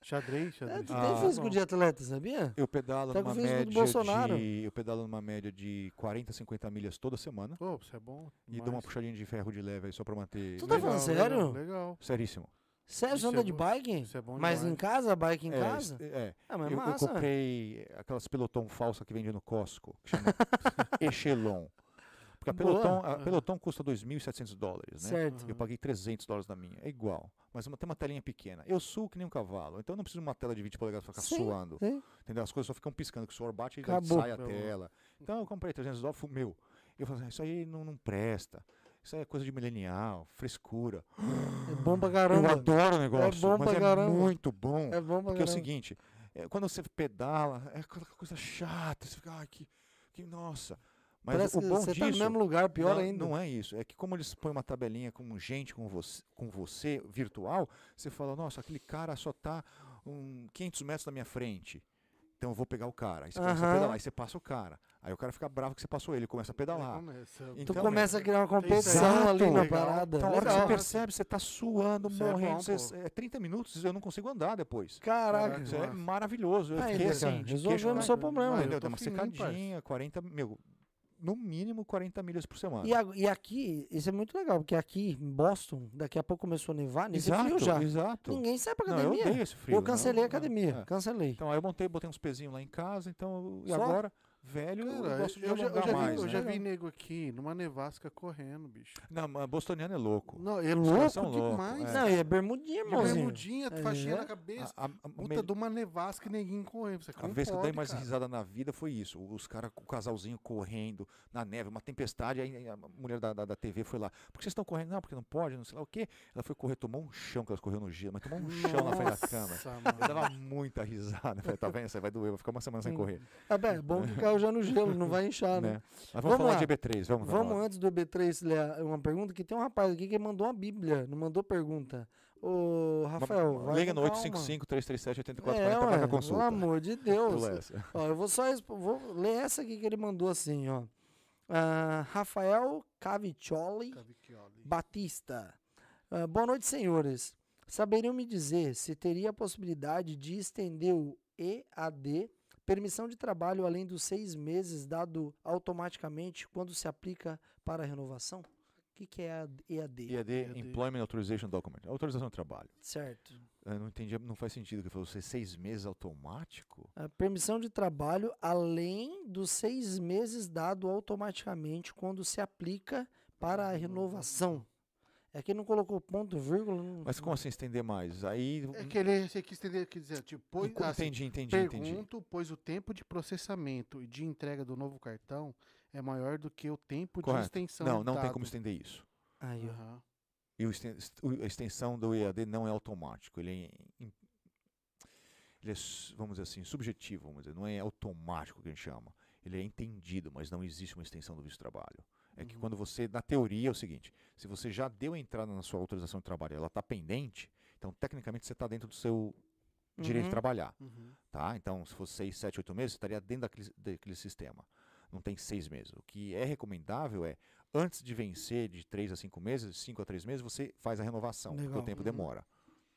Xadrez, É, xadrez. tu Ah, tem físico bom. de atleta, sabia? Eu pedalo Tá numa média Bolsonaro. de eu pedalo numa média de 40, 50 milhas toda semana Pô, isso é bom. e dou uma demais. puxadinha de ferro de leve aí só para manter Tu tá Legal, falando legal, sério? Legal. seríssimo. Sério, Isso você anda é de bike? Isso é bom Mas em demais. casa, bike em é, casa? es- é. Ah, mas Eu, eu massa. comprei aquelas pelotão falsa que vende no Costco, que chama Echelon. Porque a Boa. pelotão, a Aham. pelotão custa 2.700 dólares, né? Certo. Eu paguei 300 dólares na minha. É igual. Mas uma- tem uma telinha pequena. Eu suo que nem um cavalo. Então eu não preciso de uma tela de 20 polegadas pra ficar Sim, suando. sim. Entendeu? As coisas só ficam piscando, que o suor bate e sai a Acabou. tela. Então eu comprei 300 dólares, fui meu. Eu falei, assim, isso aí não, não presta. Isso aí é coisa de milenial, frescura. É bom pra Eu caramba. adoro o negócio, bom mas pra é caramba. muito bom. É bom pra Porque é o caramba. seguinte, é, quando você pedala, é aquela coisa chata, você fica, ai, que, que nossa. Mas Parece o bom você disso, tá no mesmo lugar, pior não, ainda. Não é isso. É que como eles põem uma tabelinha com gente com você, com você virtual, você fala, nossa, aquele cara só tá um 500 metros da minha frente. Então eu vou pegar o cara. Aí você começa a pedalar, aí você passa o cara. Aí o cara fica bravo que você passou ele, começa a pedalar. Começa. Tu Então, começa a criar uma competição Exato. ali na Legal. parada. Então, a hora que você percebe, você tá suando, Isso é morrendo. bom, você- é 30 minutos, eu não consigo andar depois. Caraca. Isso é maravilhoso. Eu Aí, fiquei cara, assim, queixo o seu problema. Eu Deu uma secadinha, 40, meu, no mínimo 40 milhas por semana. E, a- e aqui, isso é muito legal, porque aqui em Boston, daqui a pouco começou a nevar, nesse frio já. exato. Ninguém sai pra Não, eu academia. odeio esse frio. Eu cancelei a não, academia, não, é. cancelei. Então aí eu montei, botei uns pezinhos lá em casa, então, e Só? agora, velho, eu gosto de eu, já, eu já mais, vi, eu né? já vi nego aqui numa nevasca correndo, bicho. Não, mas bostoniano é louco. Não, é louco são loucos, demais. é. Não, e é bermudinha, irmãozinho. bermudinha, faixinha É. na cabeça. A, a- a Puta me- de uma nevasca e ninguém correndo. Você a vez que eu dei mais cara? risada na vida foi isso. Os caras, o casalzinho correndo na neve, uma tempestade, aí a mulher da, da, da TV foi lá. Por que vocês estão correndo? Não, porque não pode, não sei lá o quê. Ela foi correr, tomou um chão, que ela correu no gelo, mas tomou um chão na frente da cama. Nossa, Eu mano. dava muita risada. Eu Falei, tá vendo? Você vai doer, vai ficar uma semana sem Hum. correr. É bem, é bom que já no gelo, não vai inchar, né? Né? Mas vamos, Vamos falar lá. de EB3, vamos, Vamos lá. antes do EB3 ler uma pergunta, que tem um rapaz aqui que mandou uma bíblia, não mandou pergunta. Ô, Rafael, vai Liga no calma. 855-337-8440 É, para ué, marcar pelo consulta. amor de Deus. Ó, eu vou só vou ler essa aqui que ele mandou assim, ó. Ah, Rafael Caviccioli Cavicchioli. Batista. Ah, boa noite, senhores. Saberiam me dizer se teria a possibilidade de estender o EAD, permissão de trabalho além dos seis meses dado automaticamente quando se aplica para a renovação? O que, que é a EAD? IAD, IAD. Employment Authorization Document. Autorização de trabalho. Certo. Eu não entendi, não faz sentido que falou você seis meses automático? A permissão de trabalho além dos seis meses dado automaticamente quando se aplica para a renovação. É que não colocou ponto, vírgula. não- Mas como assim estender mais? Aí. É que ele você quis entender, quer dizer, tipo, pois, assim, entendi, entendi, entendi. pergunto, pois o tempo de processamento e de entrega do novo cartão é maior do que o tempo de Correto. extensão Não, não tem como estender isso. Aí, ó. Aham. E a extensão do EAD não é automático. Ele é, ele é, vamos dizer assim, subjetivo, vamos dizer. Não é automático que a gente chama. Ele é entendido, mas não existe uma extensão do visto de trabalho. É que Uhum. quando você, na teoria, é o seguinte: se você já deu a entrada na sua autorização de trabalho, e ela está pendente, então tecnicamente você está dentro do seu direito Uhum. de trabalhar. Uhum. tá? Então, se fosse 6, 7, 8 meses, você estaria dentro daquele, daquele sistema. Não tem seis meses. O que é recomendável é, antes de vencer de 3 a 5 meses, 5 a 3 meses, você faz a renovação, porque Legal. o tempo Uhum. demora.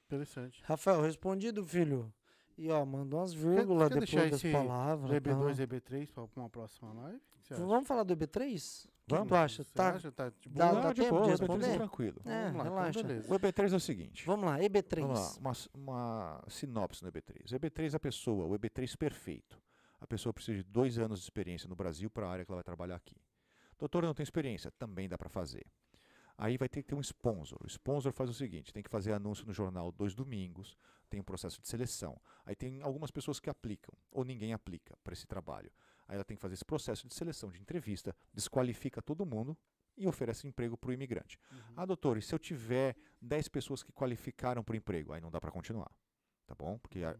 Interessante. Rafael, respondido, filho. E ó, mandou umas vírgulas depois das palavras. Do EB2 tal. e EB3 para uma próxima live? Vamos falar do EB3? Vamos. tu acha? Você Tá, acha? Tá de Dá- boa? dá Não, de tempo boa, de o EB3 é responder? tranquilo. É, Vamos lá, então relaxa. beleza. O EB3 é o seguinte. Vamos lá, EB3. Vamos lá, uma, uma sinopse no EB3. O EB3 é a pessoa, o EB3 perfeito. A pessoa precisa de dois anos de experiência no Brasil para a área que ela vai trabalhar aqui. Doutor, não tem experiência? Também dá para fazer. Aí vai ter que ter um sponsor. O sponsor faz o seguinte: tem que fazer anúncio no jornal dois domingos, tem um processo de seleção. Aí tem algumas pessoas que aplicam, ou ninguém aplica para esse trabalho. Aí ela tem que fazer esse processo de seleção, de entrevista, desqualifica todo mundo e oferece emprego para o imigrante. Uhum. Ah, doutor, e se eu tiver 10 pessoas que qualificaram para o emprego? Aí não dá para continuar. Tá bom? Porque a-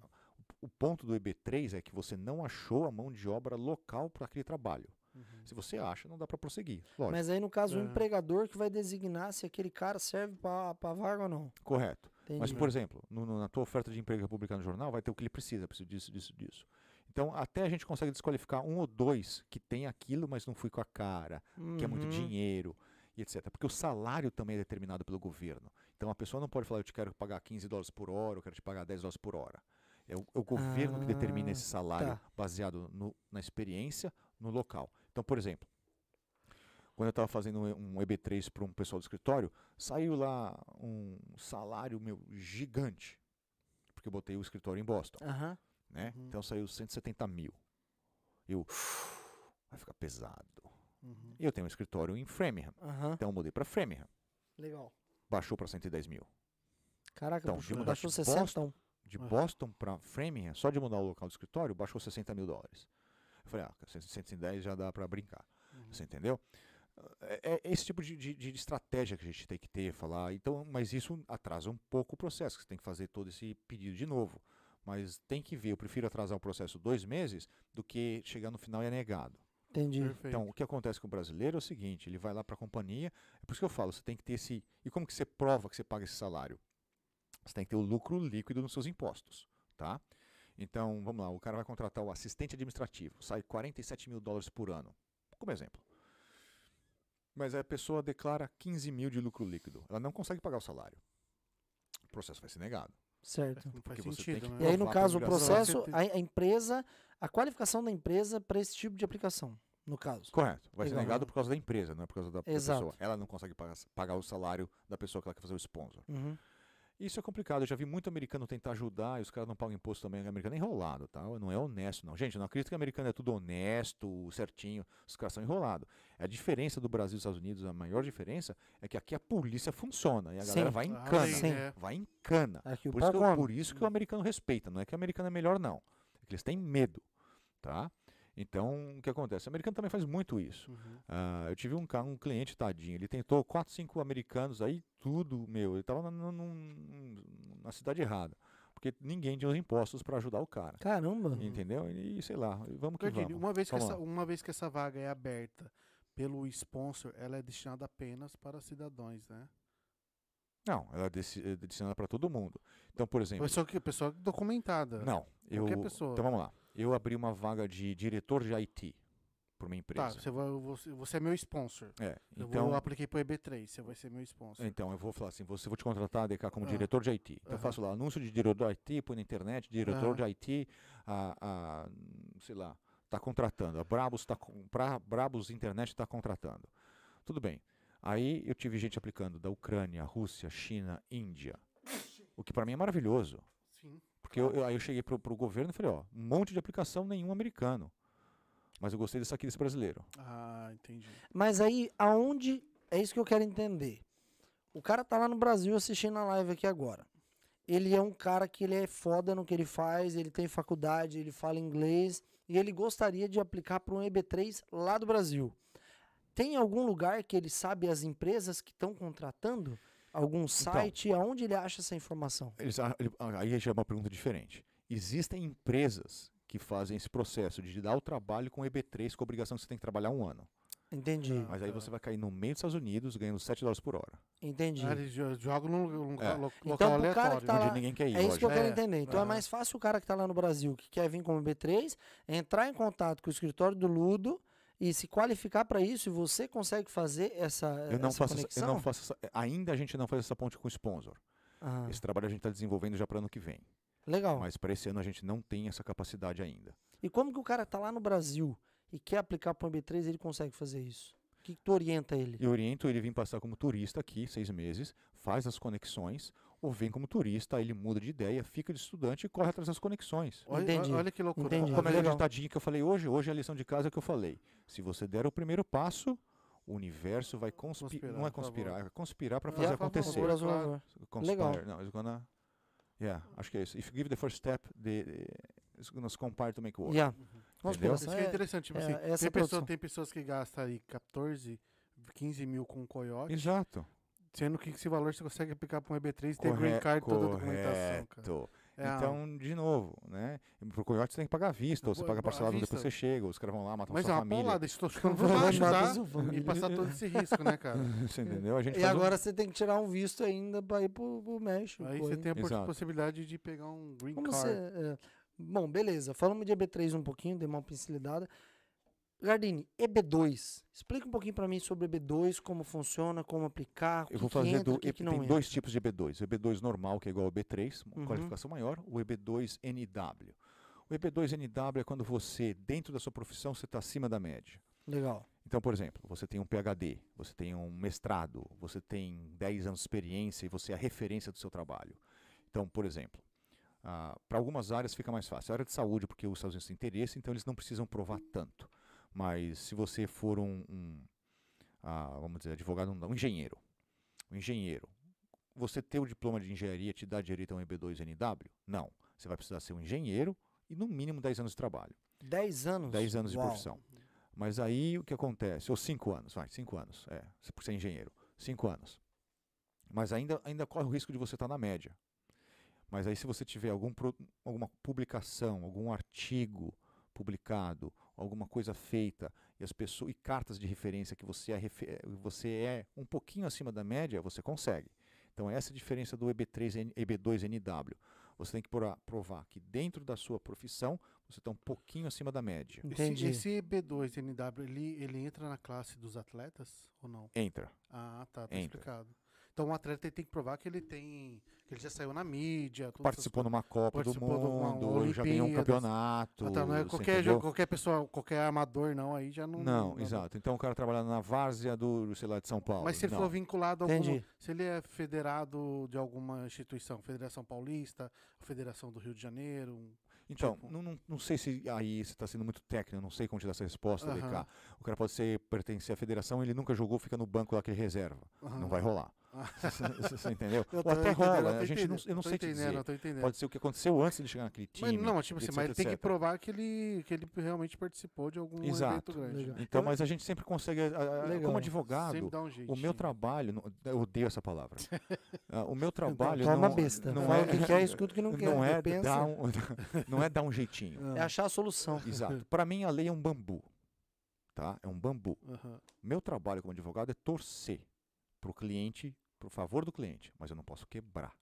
o ponto do EB3 é que você não achou a mão de obra local para aquele trabalho. Uhum. Se você acha, não dá para prosseguir. Lógico. Mas aí, no caso, o É. empregador que vai designar se aquele cara serve pra vaga ou não. Correto. Entendi. Mas, por exemplo, no- no- na tua oferta de emprego republicano no jornal, vai ter o que ele precisa, precisa disso, disso, disso. Então, até a gente consegue desqualificar um ou dois que tem aquilo, mas não fui com a cara, que é muito Uhum. dinheiro, e etc. Porque o salário também é determinado pelo governo. Então, a pessoa não pode falar, eu te quero pagar 15 dólares por hora, eu quero te pagar 10 dólares por hora. É o, é o governo que determina Ah, esse salário tá. baseado no- na experiência no local. Então, por exemplo, quando eu estava fazendo um um EB3 para um pessoal do escritório, saiu lá um salário meu gigante, porque eu botei o escritório em Boston, Aham. Né? Uhum. Então saiu 170 mil. Eu, vai ficar pesado. Uhum. E eu tenho um escritório em Framingham, Aham. então eu mudei para Framingham, Legal. baixou para 110 mil. Caraca, Então, puxou, de baixou mudar de 60. De Aham. Boston para Framingham, só de mudar o local do escritório, baixou 60 mil dólares. Eu falei, ah, 110 já dá para brincar. Uhum. Você entendeu? É, é esse tipo de, de- de estratégia que a gente tem que ter, falar. Então, mas isso atrasa um pouco o processo, que você tem que fazer todo esse pedido de novo. Mas tem que ver, eu prefiro atrasar o processo dois meses do que chegar no final e é negado. Entendi. Perfeito. Então, o que acontece com o brasileiro é o seguinte: ele vai lá para a companhia, é por isso que eu falo, você tem que ter esse. E como que você prova que você paga esse salário? Você tem que ter o lucro líquido nos seus impostos, tá? Então, vamos lá, o cara vai contratar o assistente administrativo, sai 47 mil dólares por ano, como exemplo. Mas a pessoa declara 15 mil de lucro líquido. Ela não consegue pagar o salário. O processo vai ser negado. Certo. Não faz sentido, né? E aí, no caso, o processo, a, a empresa, a qualificação da empresa para esse tipo de aplicação, no caso. Correto. Vai ser Legal. negado por causa da empresa, não é por causa da, da Exato. pessoa. Ela não consegue pagar, pagar o salário da pessoa que ela quer fazer o sponsor. Uhum. Isso é complicado. Eu já vi muito americano tentar ajudar e os caras não pagam imposto também. O americano é enrolado, tá? Não é honesto, não. Gente, não acredito que o americano é tudo honesto, certinho. Os caras são enrolados. A diferença do Brasil e dos Estados Unidos, a maior diferença é que aqui a polícia funciona e a galera Sim. vai em Ah, cana. Sim. é. Vai em cana. O Por isso, eu- por isso que o americano respeita. Não é que o americano é melhor, não. É que eles têm medo, tá? Então, o que acontece? O americano também faz muito isso. Uhum. Ah, eu tive um, um cliente, tadinho, ele tentou quatro, cinco americanos aí, tudo, meu, ele tava na, na- cidade errada. Porque ninguém tinha os impostos para ajudar o cara. Caramba. Entendeu? E sei lá, vamos que vamos. uma vez que, Vamos essa, uma vez que essa vaga é aberta pelo sponsor, ela é destinada apenas para cidadãos, né? Não, ela é é destinada para todo mundo. Então, por exemplo. Pessoa, que, pessoa documentada. Não, eu. Qualquer pessoa. Então vamos lá. Eu abri uma vaga de diretor de IT para uma Tá, empresa. você, vai, você, você é meu sponsor. É, Eu então. vou, apliquei pro EB3, você vai ser meu sponsor. Então, eu vou falar assim, você vou te contratar DK como Ah. diretor de IT. Então, eu Aham. faço lá anúncio de diretor de IT, põe na internet, diretor Aham. de IT, a, a, sei lá, tá contratando. A Brabus, tá, pra, Brabus Internet está contratando. Tudo bem. Aí eu tive gente aplicando da Ucrânia, Rússia, China, Índia. O que para mim é maravilhoso. Porque eu, eu- aí eu cheguei pro, pro governo e falei, ó, um monte de aplicação, nenhum americano. Mas eu gostei desse aqui, desse brasileiro. Ah, entendi. Mas aí, aonde. É isso que eu quero entender. O cara tá lá no Brasil assistindo a live aqui agora. Ele é um cara que ele é foda no que ele faz, ele tem faculdade, ele fala inglês e ele gostaria de aplicar para um EB3 lá do Brasil. Tem algum lugar que ele sabe as empresas que estão contratando? Algum site? aonde ele acha essa informação? Eles, ah, ele- ah, aí já é uma pergunta diferente. Existem empresas que fazem esse processo de dar o trabalho com EB3 com a obrigação que você tem que trabalhar um ano. Entendi, Ah, Mas aí você vai cair no meio dos Estados Unidos ganhando 7 dólares por hora. entendi. Ah, eles jogam num, num É. lo- Então, local pro cara aleatório. que tá onde lá- ninguém quer ir, É isso que eu quero É, entender. Então é aham. mais fácil o cara que tá lá no Brasil, que quer vir como B3, entrar em contato com o escritório do Ludo e se qualificar para isso, e você consegue fazer essa, Eu não, essa faço essa, conexão? eu não faço essa, ainda a gente não faz essa ponte com o sponsor. Ah, Esse trabalho a gente está desenvolvendo já para ano que vem. legal. Mas para esse ano a gente não tem essa capacidade ainda. E como que o cara tá lá no Brasil e quer aplicar para um B3, ele consegue fazer isso? O que, que tu orienta ele? Eu oriento ele vir passar como turista aqui, seis meses, faz as conexões, ou vem como turista, aí ele muda de ideia, fica de estudante e corre atrás das conexões. Olha, Entendi. olha que loucura. Entendi. Como é a ditadinha que eu falei hoje, hoje é a lição de casa que eu falei. Se você der o primeiro passo, o universo vai conspirar, Conspirar, não é conspirar, é conspirar para É, fazer acontecer. Favor, favor. Conspire, Legal. não, it's gonna, yeah, acho que é isso. If you give the first step, the, it's gonna conspire to make work. Yeah. Entendeu? Isso que é interessante. Tipo é, assim, essa tem, é pessoa, tem pessoas que gastam aí 14, 15 mil com coiote, Exato. Sendo que esse valor você consegue aplicar para um EB3 e ter green card toda a documentação, cara. É então, de novo, né? Pro coiote você tem que pagar à vista, ou você paga parcelado depois você chega, os caras vão lá, matam mas é sua uma família. paulada, tô ficando por Mata baixo, tá? E passar todo esse risco, né, cara? Você entendeu? A gente E faz um- agora você tem que tirar um visto ainda para ir pro, pro México. Aí você tem a Exato. possibilidade de pegar um green Como card. você, é, Bom, beleza. Falamos de EB3 um pouquinho, dei uma pincelada. Gardini, EB2. Explica um pouquinho para mim sobre EB2, como funciona, como aplicar, Eu vou fazer entra, do. que, que tem não dois tipos de EB2. O EB2 normal, que é igual ao EB3, uma Uhum. qualificação maior, o EB2 NW. O EB2 NW é quando você, dentro da sua profissão, você está acima da média. entra. Legal. Então, por exemplo, você tem um PhD, você tem um mestrado, você tem 10 anos de experiência e você é a referência do seu trabalho. Então, por exemplo, para algumas áreas fica mais fácil. A área de saúde, porque os Estados Unidos têm interesse, então eles não precisam provar tanto. Mas se você for um, um, ah, vamos dizer, advogado, não, um engenheiro, um engenheiro, você ter o diploma de engenharia te dá direito a um EB2NW? Não. Você vai precisar ser um engenheiro e no mínimo 10 anos de trabalho. 10 anos? 10 anos de Uau. profissão. Mas aí o que acontece? Ou 5 anos, vai, 5 anos, é, por ser engenheiro. 5 anos. Mas ainda, ainda corre o risco de você estar na média. Mas aí se você tiver algum, alguma publicação, algum artigo publicado, alguma coisa feita, e as pessoas e cartas de referência que você é, você é um pouquinho acima da média, você consegue. Então essa é a diferença do EB3 e EB2NW. Você tem que prova- provar que dentro da sua profissão você está um pouquinho acima da média. Entendi. Esse, esse EB2NW, ele, ele entra na classe dos atletas ou não? Entra. Ah, tá, tá Entra. explicado. Então o atleta tem que provar que ele tem. que ele já saiu na mídia. Participou numa Copa do Participou uma Mundo, já ganhou um campeonato. Tá, não é qualquer, jogo, qualquer pessoa, qualquer amador, não, aí já não. Não, dá- exato. Então o cara trabalha na várzea do, sei lá, de São Paulo. Mas se ele não. for vinculado a algum, Entendi. Se ele é federado de alguma instituição, Federação Paulista, Federação do Rio de Janeiro. Então, tipo- não, não, não sei se aí você está sendo muito técnico, não sei como te dar essa resposta, Aham. VK. O cara pode ser, pertencer à federação, ele nunca jogou, fica no banco lá que ele reserva. Não vai rolar. Você, você entendeu? Eu Ou até rola, tô a gente não, eu não tô sei te entendendo, dizer. Pode ser o que aconteceu antes de chegar naquele time. Mas, não, tipo assim, etc, mas ele tem que provar que ele, que ele realmente participou de algum Exato. evento grande. Legal. né? Então, mas a gente sempre consegue, a- a- Legal. como advogado, um O meu trabalho, não- eu odeio essa palavra. Ah, o meu trabalho Toma não, besta. não é, o que quer, escuta que não quer. não é Pensa. dar um, não é dar um jeitinho. É achar a solução. Exato. Para mim a lei é um bambu, tá? É um bambu. Aham. Meu trabalho como advogado é torcer para o cliente, para o favor do cliente, mas eu não posso quebrar,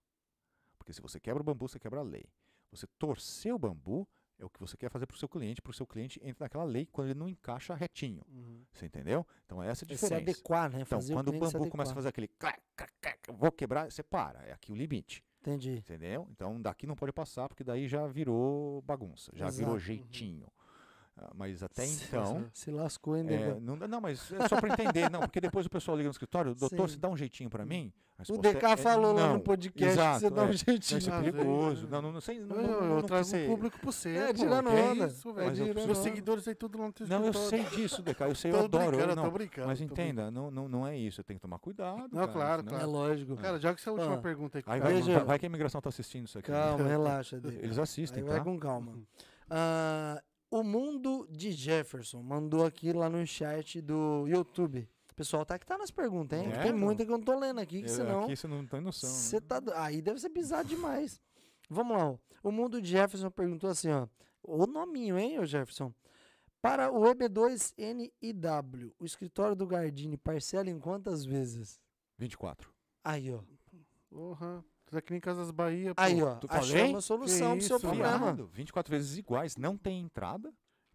porque se você quebra o bambu você quebra a lei. Você torcer o bambu é o que você quer fazer para o seu cliente, para o seu cliente entra naquela lei quando ele não encaixa retinho. Uhum. Você entendeu? Então essa é a É se diferença. adequar, né? Então, Fazer quando o se bambu começa a fazer aquele clac, clac, clac, vou quebrar, você para, é aqui o limite, Entendi. entendeu? Então daqui não pode passar porque daí já virou bagunça, já Exato. virou Uhum. jeitinho. Ah, Mas até Se- então. Se lascou ainda. é, não, não, mas é só para entender, não, porque depois o pessoal liga no escritório, doutor, Sim. se dá um jeitinho para mim. O DK é- é falou lá no não. podcast Exato, que você dá é. um Não, jeitinho. isso é Às vezes, perigoso. é. Não, não, não sei. Não, Eu, não, eu não trago o público pro você. É, tirando onda. Isso, É, velho. Eu Meus seguidores aí tudo lá no teu Não, eu sei disso, DK. Eu sei, eu Tô adoro. brincando, eu tô não. brincando, Mas tô entenda, não, não, não é isso. Eu tenho que tomar cuidado. Não, cara, claro, senão- É claro. lógico. Cara, joga essa última Ó, pergunta aí. vai, que a imigração tá assistindo isso aqui. Calma, relaxa. Eles assistem, Aí vai tá? com calma. Ah, o mundo de Jefferson mandou aqui lá no chat do YouTube. Pessoal tá que tá nas perguntas, hein? É? Tem muita que eu não tô lendo aqui, que Eu- senão. Aqui você não tem noção. né? Você tá. do- Aí deve ser bizarro demais. Vamos lá. ó. O mundo de Jefferson perguntou assim, ó. O nominho, hein, ô Jefferson? Para o EB2NIW, o escritório do Gardini parcela em quantas vezes? 24. Aí, ó. Porra. Tu tá que nem Casas Bahia, pô. Aí, ó. tu Achamos falei? a solução pro seu problema. Viado, 24 vezes iguais, não tem entrada.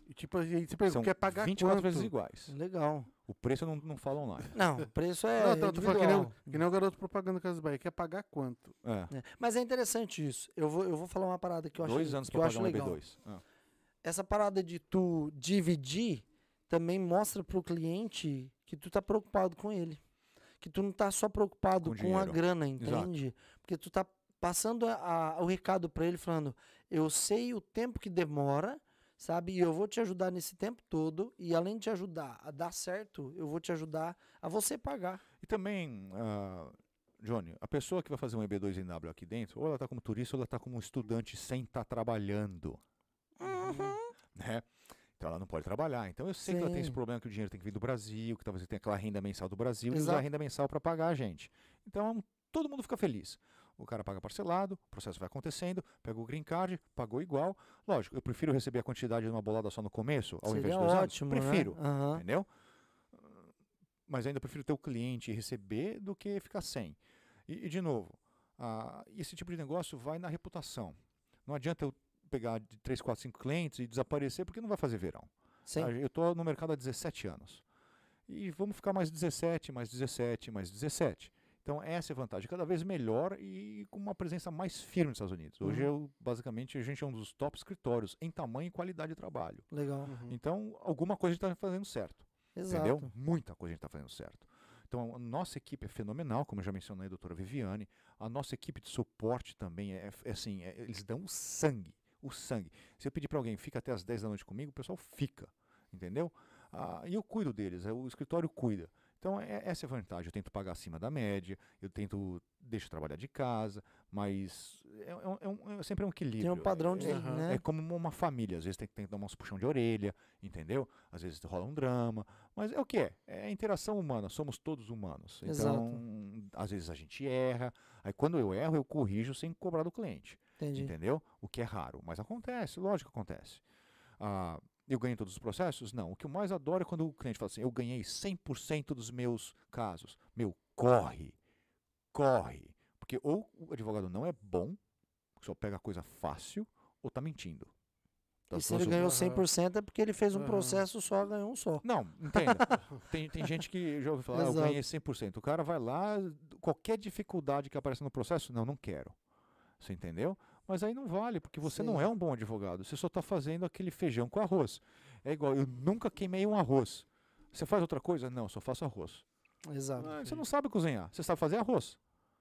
E tipo, aí você pergunta, São quer pagar 24 quanto? vezes iguais. Legal. O preço não, não falo online. Não, o preço é. não, tô, tô falando que nem, o- que nem o garoto propaganda Casas Bahia. Quer pagar quanto? É. É, Mas é interessante isso. Eu vou, eu vou falar uma parada que eu acho, Dois anos que eu pra acho pagar um legal. EB2. Ah. Essa parada de tu dividir também mostra pro cliente que tu tá preocupado com ele. Que tu não tá só preocupado Com com, a dinheiro. grana, Exato. entende? Porque tu tá passando a- a- o recado pra ele falando: "Eu sei o tempo que demora, sabe? E eu vou te ajudar nesse tempo todo e além de te ajudar a dar certo, eu vou te ajudar a você pagar". E também, ah, Johnny, a pessoa que vai fazer um EB2NW aqui dentro, ou ela está como turista ou ela está como estudante sem estar trabalhando. Né? Então ela não pode trabalhar. Então eu sei que ela tem esse Sim. problema que o dinheiro tem que vir do Brasil, que talvez tenha aquela renda mensal do Brasil e usar Exato. a renda mensal para pagar a gente. Então todo mundo fica feliz. O cara paga parcelado, o processo vai acontecendo, pega o green card, pagou igual. Lógico, eu prefiro receber a quantidade de uma bolada só no começo, ao invés Seria de dois ótimo, anos. né? Prefiro, Aham. entendeu? Mas ainda prefiro ter o cliente e receber do que ficar sem. E, e, de novo, ah, esse tipo de negócio vai na reputação. Não adianta eu pegar de 3, 4, 5 clientes e desaparecer porque não vai fazer verão. Sim. Ah, Eu estou no mercado há 17 anos. E vamos ficar mais 17, mais 17, mais 17. Então essa é a vantagem. Cada vez melhor e com uma presença mais firme nos Estados Unidos. Hoje, Uhum. eu, basicamente, a gente é um dos top escritórios em tamanho e qualidade de trabalho. Legal. Uhum. Então, alguma coisa a gente está fazendo certo. Exato. Entendeu? Muita coisa a gente está fazendo certo. Então, a nossa equipe é fenomenal, como eu já mencionei, a doutora Viviane. A nossa equipe de suporte também é, é assim, é- eles dão o sangue, o sangue. Se eu pedir para alguém, fica até as 10 da noite comigo, o pessoal fica, entendeu? Ah, e eu cuido deles, é, o escritório cuida. Então, é, essa é a vantagem. Eu tento pagar acima da média, eu tento deixar trabalhar de casa, mas é, é um- é é sempre um equilíbrio. Tem um padrão de, É- né? é como uma família, às vezes tem que, tem que dar uns puxão de orelha, entendeu? Às vezes rola um drama, mas é o que é? É a interação humana, somos todos humanos. Então, às vezes a gente erra, aí quando eu erro, eu corrijo sem cobrar do cliente, Entendi. entendeu? O que é raro, mas acontece, lógico que acontece. Ah, eu ganhei todos os processos? Não. O que eu mais adoro é quando o cliente fala assim, eu ganhei 100% dos meus casos. Meu, corre, corre. Porque ou o advogado não é bom, só pega a coisa fácil, ou tá mentindo. E Das se ele ganhou Aham. 100% é porque ele fez um processo só, ganhou um só. Não, entenda. tem, tem gente que já ouviu falar, ah, eu ganhei 100%. O cara vai lá, qualquer dificuldade que aparece no processo, não, não quero. Você entendeu? Mas aí não vale, porque você não Sim. é um bom advogado. Você só está fazendo aquele feijão com arroz. É igual, eu nunca queimei um arroz. Você faz outra coisa? Não, só faço arroz. Exato. Ah, você não sabe cozinhar, você sabe fazer arroz.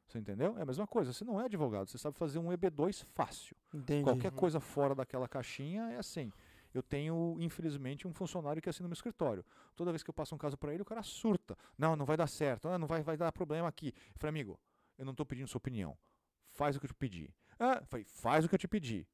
Você entendeu? É a mesma coisa. Você não é advogado, você sabe fazer um EB2 fácil. Entendi. Qualquer coisa fora daquela caixinha é assim. Eu tenho, infelizmente, um funcionário que assina no meu escritório. Toda vez que eu passo um caso para ele, o cara surta. Não, não vai dar certo. Ah, não vai, vai dar problema aqui. Eu falei, amigo, eu não estou pedindo sua opinião. Faz o que eu te pedi. Ah, falei, faz o que eu te pedi.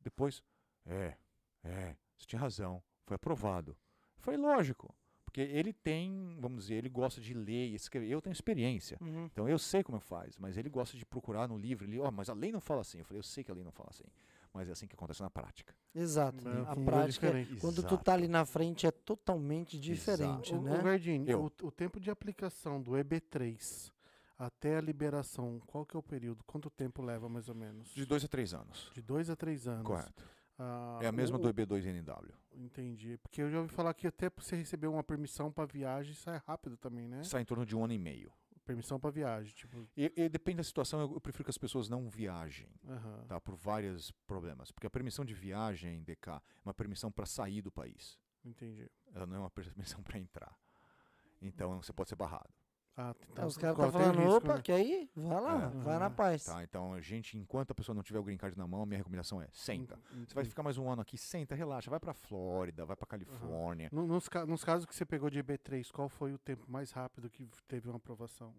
Depois, é, é, você tinha razão. Foi aprovado. Falei, lógico. Porque ele tem, vamos dizer, ele gosta de ler e escrever. Eu tenho experiência. Uhum. Então eu sei como faz, mas ele gosta de procurar no livro. Ele, ó, mas a lei não fala assim. Eu falei, eu sei que a lei não fala assim, mas é assim que acontece na prática. Exato. É, a é prática, é- quando tu Exato. tá ali na frente, é totalmente diferente, O, né? o Gardini, Eu. o, o tempo de aplicação do EB3 até a liberação, qual que é o período? Quanto tempo leva, mais ou menos? De dois a três anos. De dois a três anos. Correto. Ah, É a mesma o- do EB2NW. Entendi. Porque eu já ouvi falar que até você receber uma permissão pra viagem sai rápido também, né? Sai em torno de um ano e meio. Permissão pra viagem, tipo. E, e depende da situação, eu, eu prefiro que as pessoas não viajem, aham. tá? Por vários problemas. Porque a permissão de viagem, DK, é uma permissão para sair do país. Entendi. Ela não é uma permissão para entrar. Então você pode ser barrado. Ah, Então, então, os caras estão o falando, risco, opa, né? quer ir? Vai lá, É. vai na paz. Tá? Então a gente, enquanto a pessoa não tiver o green card na mão, minha recomendação é senta. Hum, Você vai hum. ficar mais um ano aqui, senta, relaxa, vai pra Flórida, vai pra Califórnia. No- Nos, nos casos que você pegou de EB3, qual foi o tempo mais rápido que teve uma aprovação?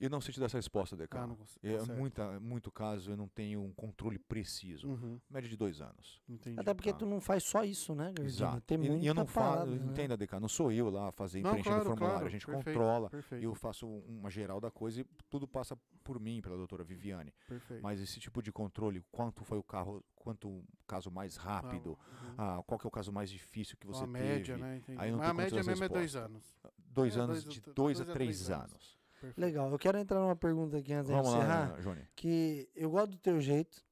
Eu não sei te dar essa resposta, DK. Ah, é tá certo. muita, muito caso, eu não tenho um controle preciso. Uhum, Média de dois anos. entendi. Até porque tá. tu não faz só isso, né? Exato. Tem E- muita e eu não falo, né? entenda, DK, não sou eu lá fazer Não, preenchendo claro, formulário. claro, a gente perfeito, controla, Perfeito, eu faço uma geral da coisa e tudo passa por mim, pela doutora Viviane. perfeito. Mas esse tipo de controle, quanto foi o carro, quanto o caso mais rápido, Uhum. ah, qual que é o caso mais difícil que você a média, teve. né? Entendi. Aí eu não Mas a média mesmo é de dois resposta. anos. Dois É, anos, dois- de dois dois a a três três anos. anos. Perfeito. Legal, eu quero entrar numa pergunta aqui antes Vamos de encerrar. lá, Johnny. que eu gosto do teu jeito.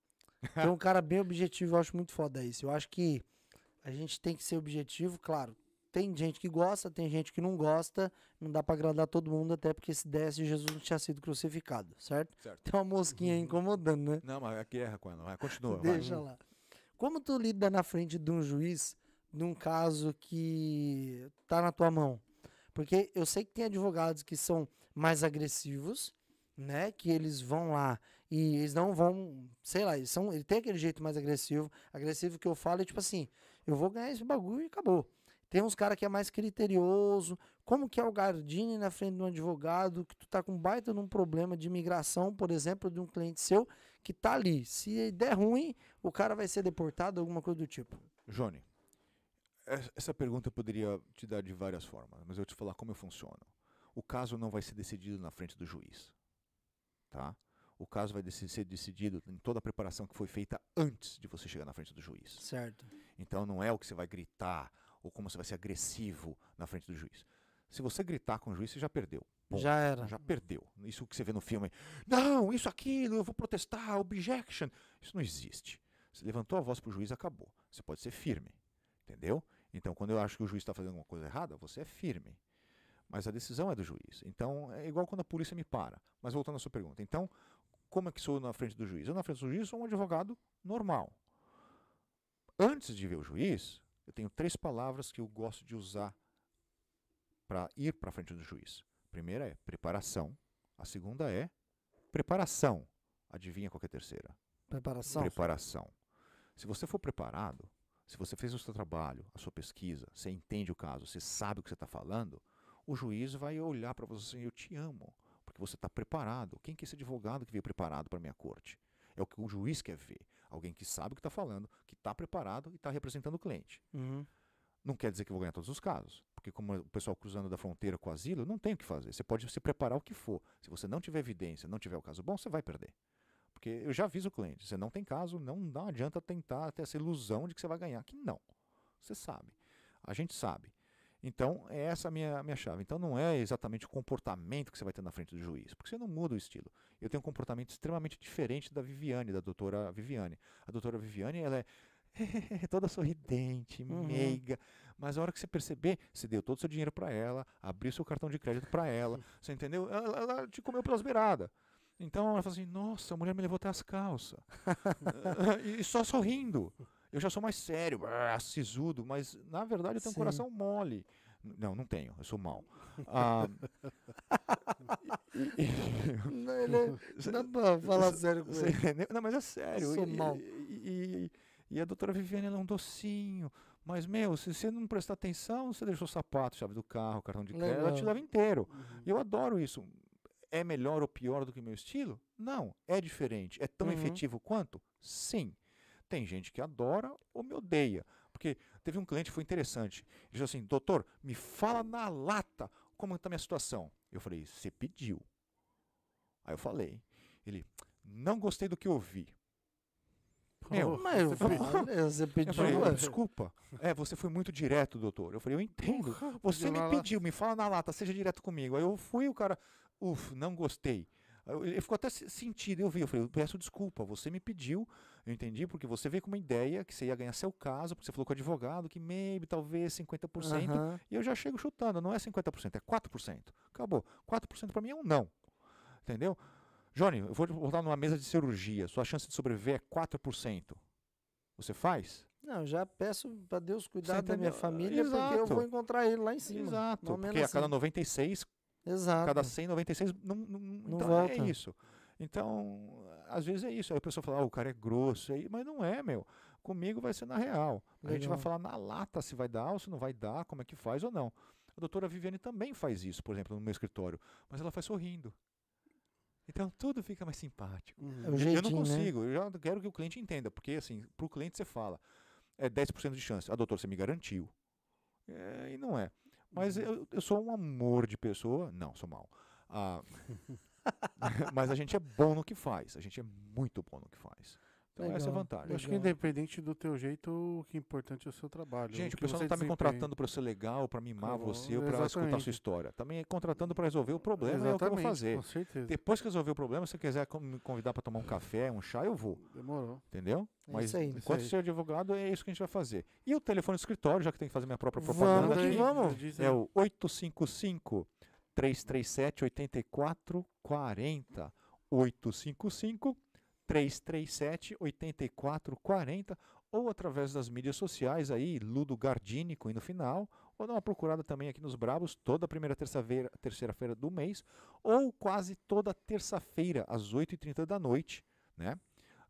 Tu é um cara bem objetivo, eu acho muito foda isso. Eu acho que a gente tem que ser objetivo, claro. Tem gente que gosta, tem gente que não gosta. Não dá pra agradar todo mundo, até porque se desse, Jesus não tinha sido crucificado, certo? Certo. Tem uma mosquinha aí incomodando, né? Não, mas é guerra com ela. Vai, continua. vai. Deixa lá. Como tu lida na frente de um juiz num caso que tá na tua mão? Porque eu sei que tem advogados que são mais agressivos, né? Que eles vão lá e eles não vão, sei lá, eles são, ele tem aquele jeito mais agressivo. Agressivo que eu falo é tipo assim, eu vou ganhar esse bagulho e acabou. Tem uns cara que é mais criterioso. Como que é o Gardini na frente de um advogado que tu tá com baita num problema de imigração, por exemplo, de um cliente seu que tá ali. Se der ruim, o cara vai ser deportado, alguma coisa do tipo. Johnny, es- essa pergunta eu poderia te dar de várias formas, mas eu vou te falar como eu funciono. O caso não vai ser decidido na frente do juiz, tá? O caso vai ser decidido em toda a preparação que foi feita antes de você chegar na frente do juiz. Certo. Então não é o que você vai gritar ou como você vai ser agressivo na frente do juiz. Se você gritar com o juiz, você já perdeu. Ponto. Já era. Já perdeu. Isso que você vê no filme. Não, isso, aquilo, eu vou protestar, objection. Isso não existe. Você levantou a voz para o juiz, acabou. Você pode ser firme. Entendeu? Então, quando eu acho que o juiz está fazendo alguma coisa errada, você é firme. Mas a decisão é do juiz. Então, é igual quando a polícia me para. Mas voltando à sua pergunta. Então, como é que sou na frente do juiz? Eu, na frente do juiz, sou um advogado normal. Antes de ver o juiz, eu tenho três palavras que eu gosto de usar para ir para frente do juiz. A primeira é preparação. A segunda é preparação. Adivinha qual é a terceira? Preparação. Preparação. Se você for preparado, se você fez o seu trabalho, a sua pesquisa, você entende o caso, você sabe o que você está falando, o juiz vai olhar para você assim, eu te amo, porque você está preparado. Quem que é esse advogado que veio preparado para minha corte? É o que o juiz quer ver. Alguém que sabe o que está falando, que está preparado e está representando o cliente. Uhum. Não quer dizer que eu vou ganhar todos os casos, porque como o pessoal cruzando da fronteira com o asilo, não tem o que fazer. Você pode se preparar o que for. Se você não tiver evidência, não tiver o caso bom, você vai perder. Porque eu já aviso o cliente, você não tem caso, não, não adianta tentar ter essa ilusão de que você vai ganhar, que não. Você sabe. A gente sabe. Então, é essa a minha, minha chave. Então, não é exatamente o comportamento que você vai ter na frente do juiz, porque você não muda o estilo. Eu tenho um comportamento extremamente diferente da Viviane, da doutora Viviane. A doutora Viviane, ela é toda sorridente, Uhum. meiga, mas a hora que você perceber, você deu todo o seu dinheiro para ela, abriu seu cartão de crédito para ela, você entendeu? Ela, ela te comeu pelas beiradas. Então ela fala assim: Nossa, a mulher me levou até as calças. e só sorrindo. Eu já sou mais sério, ah, sisudo, mas na verdade eu tenho um Sim. coração mole. Não, não tenho, eu sou mau. Ah, Não, ele- Dá pra falar sério com você ele. Não, mas é sério. sou e, mau. E, e- e a doutora Viviane ela é um docinho. Mas, meu, se você não prestar atenção, você deixou o sapato, chave do carro, cartão de crédito, ela te leva inteiro. Uhum. Eu adoro isso. É melhor ou pior do que meu estilo? Não, é diferente. É tão Uhum. efetivo quanto? Sim. Tem gente que adora ou me odeia. Porque teve um cliente que foi interessante. Ele disse assim, doutor, me fala na lata como está a minha situação. Eu falei, você pediu. Aí eu falei. Ele, não gostei do que ouvi. Meu, Mas eu você fez- você pediu. falei, desculpa. É, você foi muito direto, doutor. Eu falei, eu entendo. Você pediu me pediu, me fala na lata, seja direto comigo. Aí eu fui, o cara, uff, não gostei. Eu- Ele ficou até se- sentido, eu vi, eu falei, eu peço desculpa, você me pediu, eu entendi, porque você veio com uma ideia que você ia ganhar seu caso, porque você falou com o advogado que maybe, talvez 50%, Aham. e eu já chego chutando, não é 50%, é 4%. Acabou. 4% para mim é um não. Entendeu? Johnny, eu vou te botar numa mesa de cirurgia, sua chance de sobreviver é 4%. Você faz? Não, já peço pra Deus cuidar da minha família, porque eu Exato. vou encontrar ele lá em cima. Exato. Porque menos a cada assim. 96 Exato. cada 100, 96 não, não, então volta. é isso. Então, às vezes é isso. Aí a pessoa fala, ah, o cara é grosso, aí, mas não é, meu. Comigo vai ser na real. A gente vai falar na lata se vai dar ou se não vai dar, como é que faz ou não. A doutora Viviane também faz isso, por exemplo, no meu escritório, mas ela faz sorrindo. Então tudo fica mais simpático. Uhum. É o Eu- eu jeitinho, não né? consigo, eu já quero que o cliente entenda, porque assim, para o cliente você fala, é 10% de chance. Ah, doutor, você me garantiu. É, e não é. Mas Uhum. eu, eu sou um amor de pessoa. Não, sou mal. Ah, mas a gente é bom no que faz. A gente é muito bom no que faz. Então essa é a Legal. vantagem. Eu acho que Legal. independente do teu jeito, o que é importante é o seu trabalho. Gente, o que pessoal não está me contratando para ser legal, para mimar você ou para escutar a Exatamente. sua história. Também é contratando para resolver o problema e é o que eu vou Exatamente, fazer. Com certeza. Depois que resolver o problema, se você quiser me convidar para tomar um café, um chá, eu vou. Demorou. Entendeu? É Mas isso aí. Isso enquanto aí. ser advogado, é isso que a gente vai fazer. E o telefone do escritório, já que tem que fazer minha própria Vamos propaganda que aqui, vamos. É o 855 337 8440. 855 337 8440 ou através das mídias sociais aí, Ludo Gardini com no final, ou dá uma procurada também aqui nos Brabos, toda primeira terça-feira terceira-feira do mês, ou quase toda terça-feira, às 8h30 da noite, né?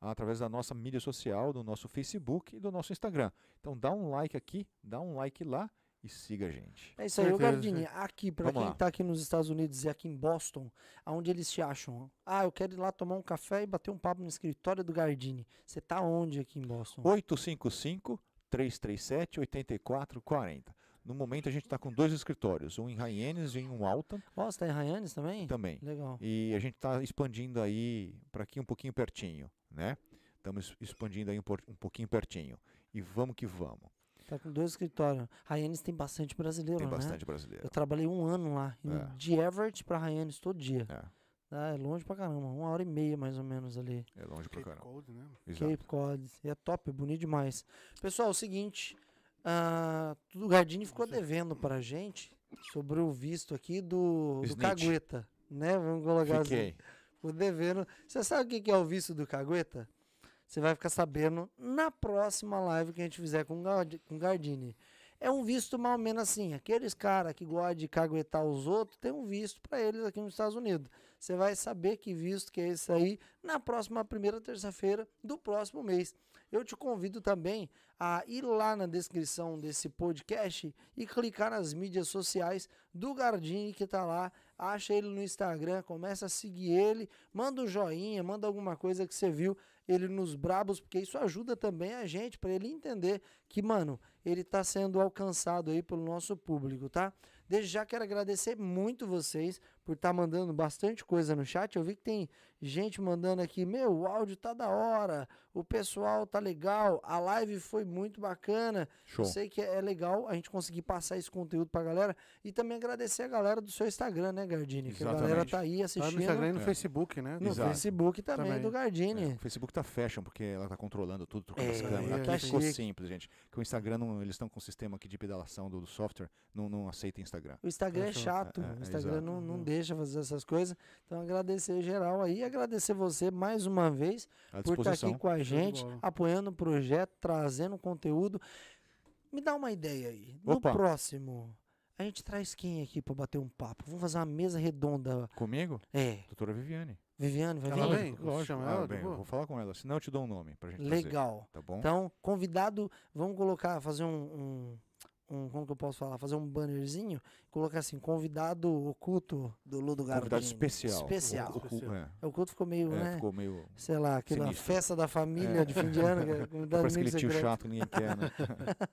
Através da nossa mídia social, do nosso Facebook e do nosso Instagram. Então dá um like aqui, dá um like lá e siga a gente. É isso aí, Certeza, Gardini, aqui, Vamos quem lá. tá aqui nos Estados Unidos e aqui em Boston, aonde eles te acham? Ah, eu quero ir lá tomar um café e bater um papo no escritório do Gardini. Você tá onde aqui em Boston? 855 337 8440. No momento a gente está com dois escritórios, um em Hyannis e um em Alton Ó, você tá em Ryannis também? também. Legal. E a gente está expandindo aí para aqui um pouquinho pertinho, né? Estamos expandindo aí um, um pouquinho pertinho. E vamos que vamos. Tá com dois escritórios. Ryannis tem bastante brasileiro, Tem né? bastante brasileiro. Eu trabalhei um ano lá, É. de Everett pra Ryannis todo dia. É, Ah, é longe pra caramba, uma hora e meia mais ou menos ali. é longe pra Cape caramba. Cod, né? Exato. Cape Cod. E é top, é bonito demais. Pessoal, é o seguinte, ah, o Gardini ficou devendo pra gente sobre o visto aqui do, do. Cagueta, né? Vamos colocar assim. Fiquei. Ficou devendo. Você sabe o que é o visto do Cagueta? Você vai ficar sabendo na próxima live que a gente fizer com o Gardini. É um visto mais ou menos assim. Aqueles caras que gostam de caguetar os outros, tem um visto para eles aqui nos Estados Unidos. Você vai saber que visto que é esse aí na próxima primeira terça-feira do próximo mês. Eu te convido também a ir lá na descrição desse podcast e clicar nas mídias sociais do Gardini que tá lá. Acha ele no Instagram, começa a seguir ele, manda um joinha, manda alguma coisa que você viu ele nos brabos, porque isso ajuda também a gente para ele entender que, mano, ele tá sendo alcançado aí pelo nosso público, tá? Desde já quero agradecer muito vocês por estar mandando bastante coisa no chat. Eu vi que tem gente mandando aqui, meu, o áudio tá da hora, o pessoal tá legal, a live foi muito bacana. Show. Eu sei que é legal a gente conseguir passar esse conteúdo pra galera e também agradecer a galera do seu Instagram, né, Gardini? Que a galera tá aí assistindo no Instagram e no É. Facebook, né? no Exato. Facebook também, Também. do Gardini. É, o Facebook tá fashion, porque ela tá controlando tudo, trocando as É, câmeras. tá Aqui ficou chique. simples, gente. Que o Instagram, não, eles estão com um sistema aqui de pedalação do, do software, não, não aceita Instagram. O Instagram é chato, É, é, o Instagram não, não Uhum. Deixa fazer essas coisas. Então, agradecer geral aí, agradecer você mais uma vez por estar disposição. aqui com a gente, apoiando o projeto, trazendo conteúdo. Me dá uma ideia aí. No Opa. próximo, a gente traz quem aqui pra bater um papo? Vamos fazer uma mesa redonda. Comigo? É, Doutora Viviane. Viviane, vai Ela vir? vem? Lógico. Chama Ah, ela bem, vou falar com ela, senão eu te dou um nome pra gente Legal. Tá bom? Então, convidado, vamos colocar, fazer um, um, um- como que eu posso falar? Fazer um bannerzinho, colocar assim, convidado oculto do Ludo Gardini. Convidado especial. Especial. O, é, O oculto ficou meio, é, né? ficou meio... Sei lá, aquela sinistro. festa da família de fim de ano, que é convidado Parece aquele tio chato que ninguém quer, né?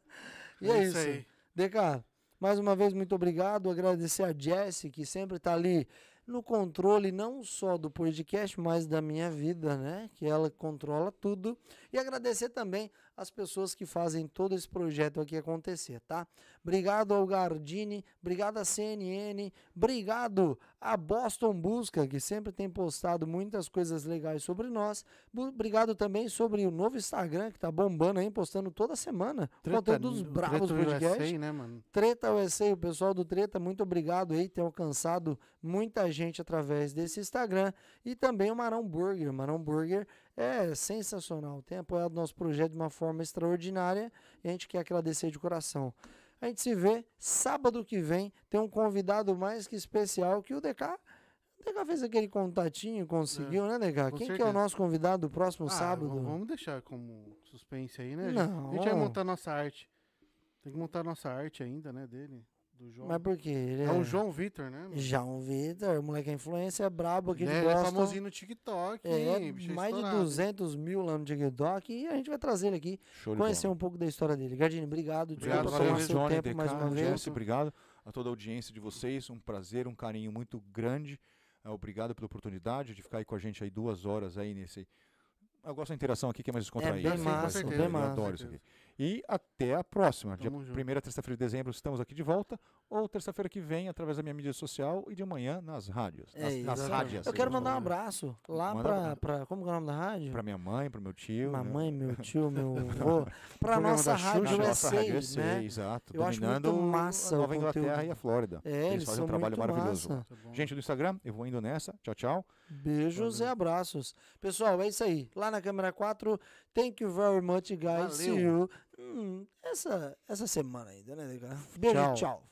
E é isso. aí. DK, mais uma vez, muito obrigado. Agradecer a Jessie, que sempre tá ali no controle, não só do podcast, mas da minha vida, né? Que ela controla tudo. E agradecer também as pessoas que fazem todo esse projeto aqui acontecer, tá? obrigado ao Gardini, obrigado à CNN, obrigado a Boston Busca, que sempre tem postado muitas coisas legais sobre nós. Obrigado também sobre o novo Instagram, que tá bombando aí, postando toda semana. conteúdo dos Bravos Treta Podcast. USA, né, mano? Treta USA, o pessoal do Treta, muito obrigado aí, ter alcançado muita gente através desse Instagram. E também o Marão Burger. Marão Burger é sensacional, tem apoiado nosso projeto de uma forma extraordinária e a gente quer agradecer de coração. A gente se vê sábado que vem, tem um convidado mais que especial que o DK. O DK fez aquele contatinho, conseguiu, né, DK? Quem que é o nosso convidado do próximo Ah, sábado? Vamos deixar como suspense aí, né? Não. A gente vai montar nossa arte. Tem que montar nossa arte ainda, né, dele. Do João. Mas por quê? Ele É o João Vitor, né? mano? João Vitor, o moleque é influência brabo aqui Ele de é, ele é famosinho no TikTok. É, hein, bicho, mais de estourado. 200 mil lá no TikTok e a gente vai trazer ele aqui, Show conhecer um pouco da história dele. Gardini, obrigado. Obrigado, valeu, tomar seu Johnny, tempo mais DK, uma vez. Jesse, obrigado a toda a audiência de vocês. Um prazer, um carinho muito grande. É, obrigado pela oportunidade de ficar aí com a gente aí duas horas aí nesse. Eu gosto da interação aqui que é mais descontraída. bem assim, massa, bem eu massa. adoro isso aqui. E até a próxima. Dia Tamo junto. primeira terça-feira de dezembro estamos aqui de volta. Ou terça-feira que vem através da minha mídia social e de manhã nas rádios. É Nas, isso, nas rádios. Eu quero mandar um né? abraço lá Manda pra. Como que é o nome da rádio? Pra minha mãe, pro meu tio. né? Mamãe, meu tio, meu avô. Pra nossa da rádio Xuxa. Na nossa rádio USA, né? exato. Eu acho dominando muito massa a Nova Inglaterra e a Flórida. É, Eles eles fazem são um trabalho muito maravilhoso. massa. Gente do Instagram, eu vou indo nessa. Tchau, tchau. Beijos Valeu. e abraços. Pessoal, é isso aí. Lá na câmera 4, thank you very much, guys. See Valeu. you. Hum, essa, essa semana ainda, né? Beijo, Tchau. tchau.